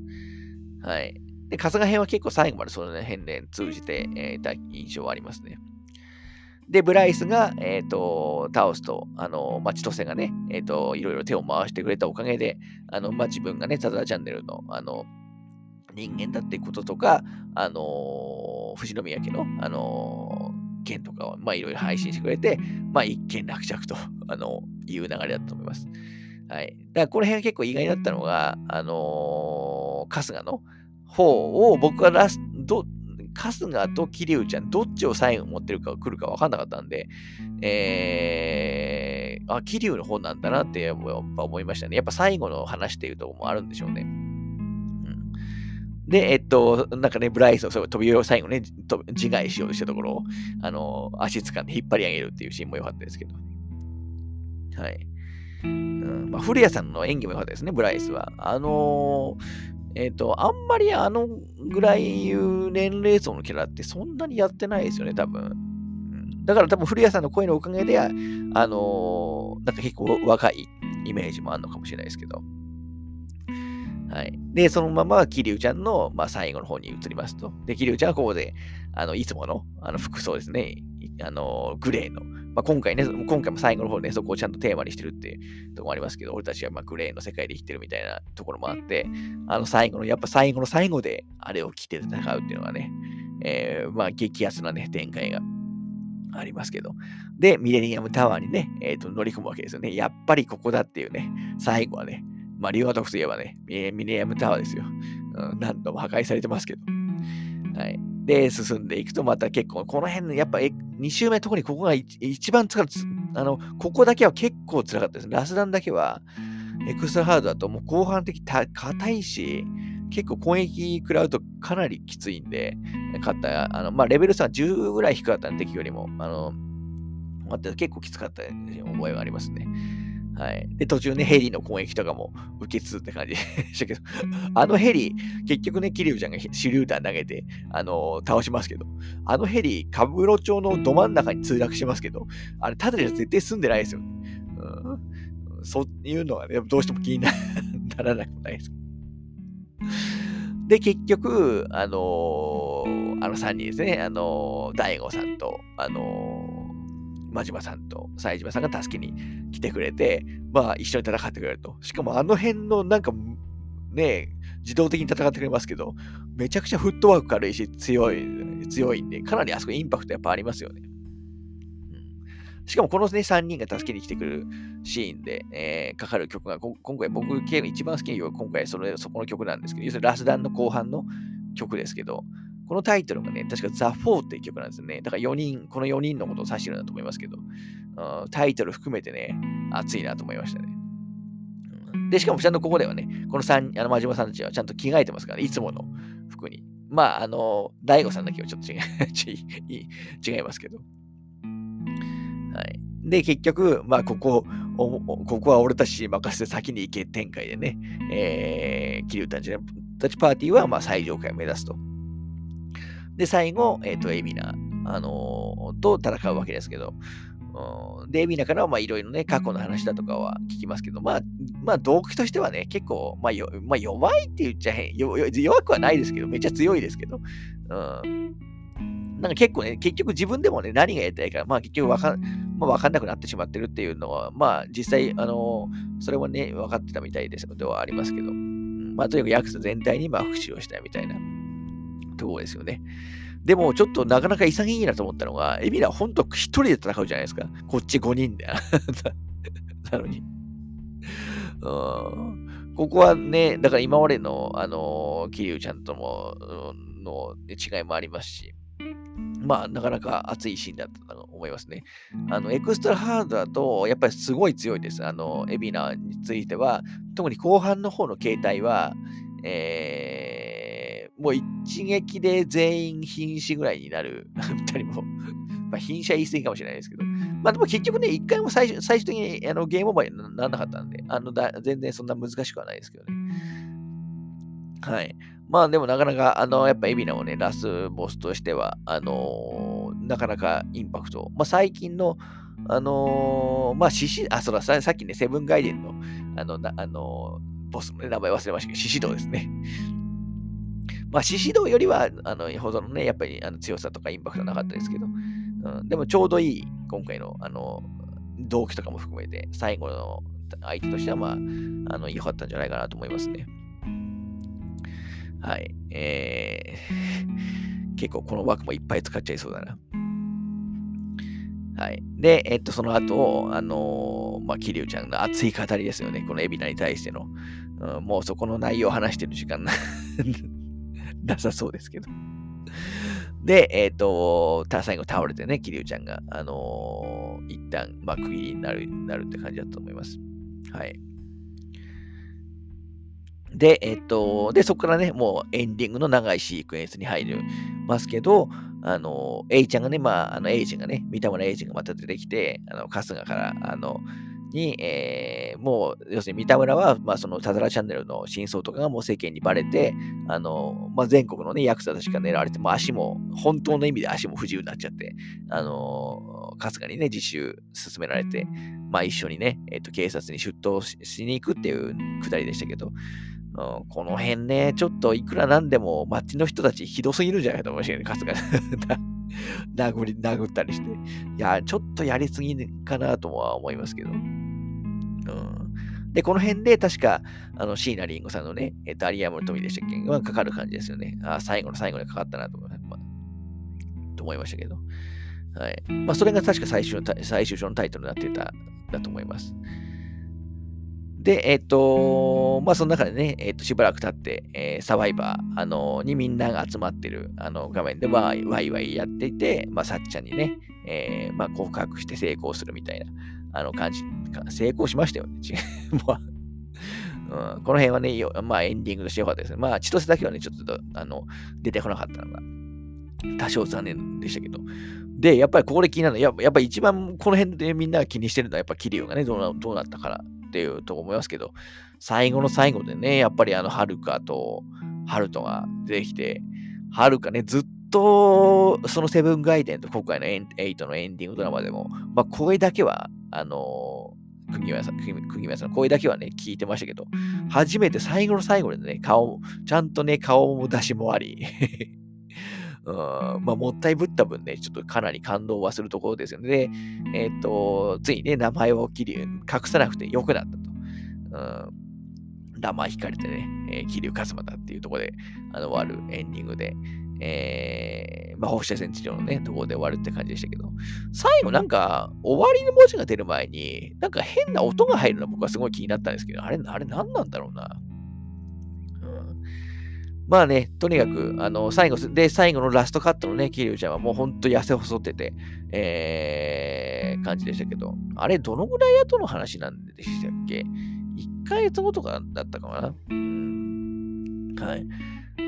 Speaker 1: はい。で、春日編は結構最後までその辺で通じて、えー、た印象はありますね。で、ブライスが、えっ、ー、と、倒すと、あの、まあ、千歳がね、えっ、ー、と、いろいろ手を回してくれたおかげで、あの、まあ、自分がね、タザチャンネルの、あの、人間だってこととか、あのー、富士宮家の、あのー、件とかを、まあ、いろいろ配信してくれて、まあ、一件落着と、あの、いう流れだと思います。はい。だからこの辺は結構意外だったのが、あのー、春日の方を僕はラスト、春日と桐生ちゃん、どっちを最後持ってるか来るか分かんなかったんで、えー、あ、桐生の方なんだなってやっぱ思いましたね。やっぱ最後の話っていうところもあるんでしょうね。で、えっと、なんかね、ブライスを飛びを最後ね、自害しようとしたところを、あの足掴んで引っ張り上げるっていうシーンも良かったですけど。はい。うんまあ、古谷さんの演技も良かったですね、ブライスは。あのー、えっ、ー、と、あんまりあのぐらいいう年齢層のキャラってそんなにやってないですよね、多分。だから多分古谷さんの声のおかげで、あのー、なんか結構若いイメージもあるのかもしれないですけど。はい。で、そのまま、桐生ちゃんの、まあ、最後の方に移りますと。で、桐生ちゃんはここで、あの、いつもの、あの、服装ですね。あの、グレーの、まあ、今回ね、今回も最後の方で、ね、そこをちゃんとテーマにしてるっていうとこもありますけど、俺たちはまグレーの世界で生きてるみたいなところもあって、あの最後の、やっぱ最後の最後であれを着て戦うっていうのがね、えー、まあ激アツなね、展開がありますけど。で、ミレニアムタワーにね、えー、と乗り込むわけですよね。やっぱりここだっていうね、最後はね、まあ、リオアトフといえばね、ミレニアムタワーですよ。うん、何度も破壊されてますけど。はい。で、進んでいくと、また結構、この辺の、やっぱ2周目、特にここが一番つらあの、ここだけは結構辛かったです。ラスダンだけは、エクストラハードだともう後半的硬いし、結構攻撃食らうとかなりきついんで、勝った、あの、まあ、レベル差10ぐらい低かったんで、敵よりも、あの、結構きつかった覚えがありますね。はい。で、途中ね、ヘリの攻撃とかも受けつつって感じで [laughs] したけど、あのヘリ、結局ね、キリュウちゃんが手榴弾投げて、あのー、倒しますけど、あのヘリ、カブロ町のど真ん中に墜落しますけど、あれ、ただで絶対住んでないですよ、うん。そういうのはね、どうしても気になならなくもないです。で、結局、あのー、あの3人ですね、あのー、大悟さんと、あのー、真島さんと冴島さんが助けに来てくれて、まあ一緒に戦ってくれると。しかもあの辺のなんかね、自動的に戦ってくれますけど、めちゃくちゃフットワーク軽いし強い、強いんで、かなりあそこインパクトやっぱありますよね。しかもこのね、3人が助けに来てくるシーンで、えー、かかる曲が、今回僕、一番好きな曲は今回それそこの曲なんですけど、要するにラスダンの後半の曲ですけど、このタイトルがね、確かザ・フォーっていう曲なんですよね。だから4人、この4人のことを指してるんだと思いますけど、うんタイトル含めてね、熱いなと思いましたね。で、しかもちゃんとここではね、この3、あの、真島さんたちはちゃんと着替えてますからね、いつもの服に。まあ、あの、大悟さんだけはちょっと違 [laughs] い違いますけど。はい。で、結局、まあ、ここ、ここは俺たちに任せて先に行け展開でね、えー、桐生たちたちパーティーは、まあ、最上階を目指すと。で、最後、えっ、ー、と、エビナ、あのー、と戦うわけですけど、うん、で、エビナからは、まあ、いろいろね、過去の話だとかは聞きますけど、まあ、まあ、動機としてはね、結構、まあ、よまあ、弱いって言っちゃへん弱くはないですけど、めっちゃ強いですけど、うん、なんか結構ね、結局自分でもね、何がやりたいか、まあ結局わかん、まあ、わかんなくなってしまってるっていうのは、まあ実際、あの、それもね、分かってたみたいですのではありますけど、まあとにかくヤクザ全体にまあ復讐をしたいみたいな。ところですよね。でも、ちょっとなかなか潔いなと思ったのが、エビラ、ほんと一人で戦うじゃないですか。こっち5人で。[laughs] なのに。うんここはね、だから今までの、あの、桐生ちゃんとも、の違いもありますし、まあ、なかなか熱いシーンだったと思いますね。あの、エクストラハードだと、やっぱりすごい強いです。あの、エビナについては、特に後半の方の形態は、えー、もう一撃で全員瀕死ぐらいになる、二人も。[laughs] まあ、瀕死は言い過ぎかもしれないですけど。まあでも結局ね、一回も最終最終的にあのゲームオーバーにならなかったんで、あのだ全然そんな難しくはないですけどね。はい。まあでもなかなか、あの、やっぱエビナをね、ラスボスとしては、あのー、なかなかインパクト。まあ最近の、あのー、まあ獅子、あ、そうださ、さっきね、セブンガイデンの、あの、なあのー、ボスのね、名前忘れましたけど、獅子道ですね。まあ獅子道よりは、あの、ほどのね、やっぱりあの強さとかインパクトなかったですけど、うん、でもちょうどいい、今回の、あの、動機とかも含めて、最後の相手としては、まあ、あの、良かったんじゃないかなと思いますね。はい。えー、結構この枠もいっぱい使っちゃいそうだな。はい。で、えっと、その後、あのー、まあ、桐生ちゃんの熱い語りですよね。この海老名に対しての。うん、もうそこの内容を話してる時間ななさそうですけど。で、えっ、ー、と、最後倒れてね、桐生ちゃんが、あのー、一旦、まあ、区切りになる、なるって感じだと思います。はい。で、えっと、で、そこからね、もうエンディングの長いシークエンスに入りますけど、あの、A ちゃんがね、まあ、あの、エイジがね、三田村エイジがまた出てきて、あの、春日から、あの、に、えー、もう、要するに三田村は、まあ、その、ただらチャンネルの真相とかがもう世間にバレて、あの、まあ、全国のね、ヤクザたちが狙われて、もう足も、本当の意味で足も不自由になっちゃって、あの、春日にね、実習進められて、まあ、一緒にね、えっ、と、警察に出頭しに行くっていうくだりでしたけど、うん、この辺ね、ちょっといくらなんでも街の人たちひどすぎるんじゃないかと思いましたね、春日 [laughs] 殴り、殴ったりして。いや、ちょっとやりすぎかなとは思いますけど。うん、で、この辺で確か、あの、椎名林檎さんのね、えっ、と、有山の富でしたっけ？はかかる感じですよね。あ最後の最後にかかったなと思い,、まあ、と思いましたけど。はい。まあ、それが確か最終の最終章のタイトルになってた、だと思います。で、えっ、ー、と、まあ、その中でね、えっ、ー、と、しばらく経って、えー、サバイバー、あのにみんなが集まってる、あの、画面でワイワイワイやっていて、まあ、さっちゃんにね、えまあ、告白して成功するみたいな、あの、感じ、成功しましたよね。[laughs] うん、この辺はね、まあ、エンディングとしてよかったですね。まあ、千歳だけはね、ちょっと、あの、出てこなかったのが、多少残念でしたけど。で、やっぱりここで気になるのは、やっぱ一番この辺でみんなが気にしてるのは、やっぱキリオがね、どうなどうなったからっていうと思いますけど、最後の最後でね、やっぱりあの、はるかと、ハルトが出てきて、はるかね、ずっとと、そのセブンガイデンと今回のエイトのエンディングドラマでも、まあ、声だけは、あの釘宮さん、釘宮さん声だけはね、聞いてましたけど、初めて最後の最後でね、顔、ちゃんとね、顔も出しもあり、[laughs] うんまあ、もったいぶった分ね、ちょっとかなり感動はするところですよね。で、えっ、ー、と、ついね、名前を切り、隠さなくてよくなったと。うん、名前引かれてね、えー、桐生一馬だっていうところで、あの、終わるエンディングで、えー、まあ、放射線治療のね、ところで終わるって感じでしたけど、最後なんか、終わりの文字が出る前に、なんか変な音が入るの僕はすごい気になったんですけど、あれ、あれ何なんだろうな。まあね、とにかく、あの、最後、で、最後のラストカットのね、キリュウちゃんはもうほんと痩せ細ってて、えー、感じでしたけど、あれ、どのぐらい後の話なんでしたっけ ?1 ヶ月後とかだったかな？うん。はい。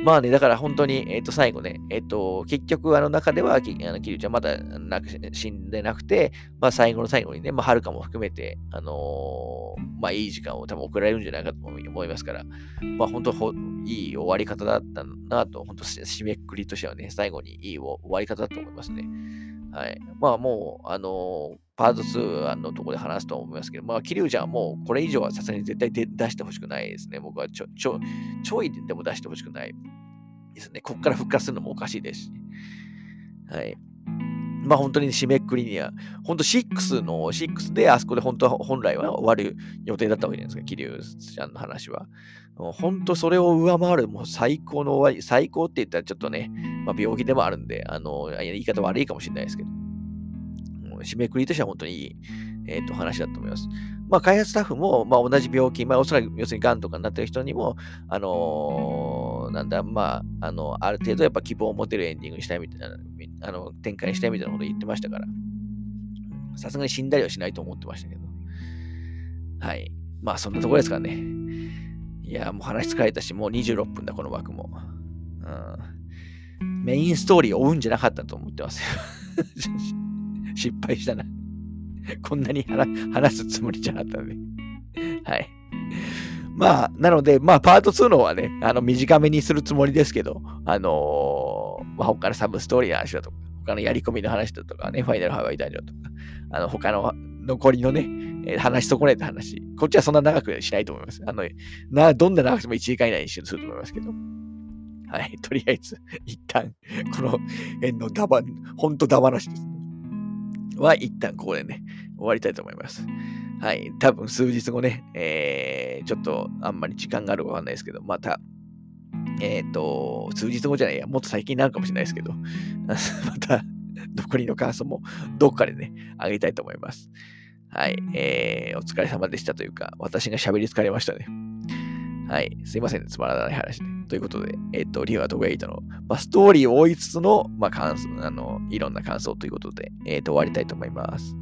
Speaker 1: まあね、だから本当に、えっ、ー、と、最後ね、えっ、ー、と、結局、あの中では、きあのキリちゃんまだなく死んでなくて、まあ最後の最後にね、まあ、はるかも含めて、あのー、まあいい時間を多分送られるんじゃないかと思いますから、まあ本当、いい終わり方だったなと、本当、締めくくりとしてはね、最後にいい終わり方だと思いますね。はい。まあもう、あのパート2のところで話すと思いますけど、まあ、キリュウちゃんはもうこれ以上はさすがに絶対出してほしくないですね。僕はちょ、ちょ、ちょいでも出してほしくないですね。こっから復活するのもおかしいですし。はい。まあ本当に締めくくりには、本当6の、6であそこで本当は本来は終わる予定だったわけじゃないですか、桐生ちゃんの話は。本当それを上回るもう最高の終わり、最高って言ったらちょっとね、まあ、病気でもあるんで、あの、言い方悪いかもしれないですけど、締めくりとしては本当にいい、えー、と話だと思います。まあ、開発スタッフも、まあ、同じ病気、まあ、おそらく要するに癌とかになってる人にも、あのー、なんだ、まあ、あの、ある程度やっぱ希望を持てるエンディングにしたいみたいな、あの、展開にしたいみたいなこと言ってましたから、さすがに死んだりはしないと思ってましたけど、はい。まあ、そんなところですからね。いや、もう話疲れたし、もう26分だ、この枠も。うん、メインストーリーを追うんじゃなかったと思ってますよ。[laughs] 失敗したな。こんなに話すつもりじゃなかったんで。はい。まあ、なので、まあ、パート2のはね、あの、短めにするつもりですけど、あのー、まあ、他のサブストーリーの話だとか、他のやり込みの話だとかね、ファイナルハワイダンジョンとか、あの、他の残りのね、えー、話し損ねた話。こっちはそんな長くしないと思います。あの、な、どんな長くても1時間以内にすると思いますけど。はい。とりあえず、一旦、この辺のダバ、ほんとダ話ですね。は一旦ここでね、終わりたいと思います。はい。多分数日後ね、えー、ちょっとあんまり時間があるかわかんないですけど、また、えっ、ー、と、数日後じゃないや、もっと最近になるかもしれないですけど、[laughs] また、残りの感想もどっかでね、あげたいと思います。はい。えー、お疲れ様でしたというか、私が喋り疲れましたね。はい。すいません、ね、つまらない話で。ということで、えっ、と、リオアとゲイトの、まあ、ストーリーを追いつつの、まあ、感想、あの、いろんな感想ということで、えっ、と、終わりたいと思います。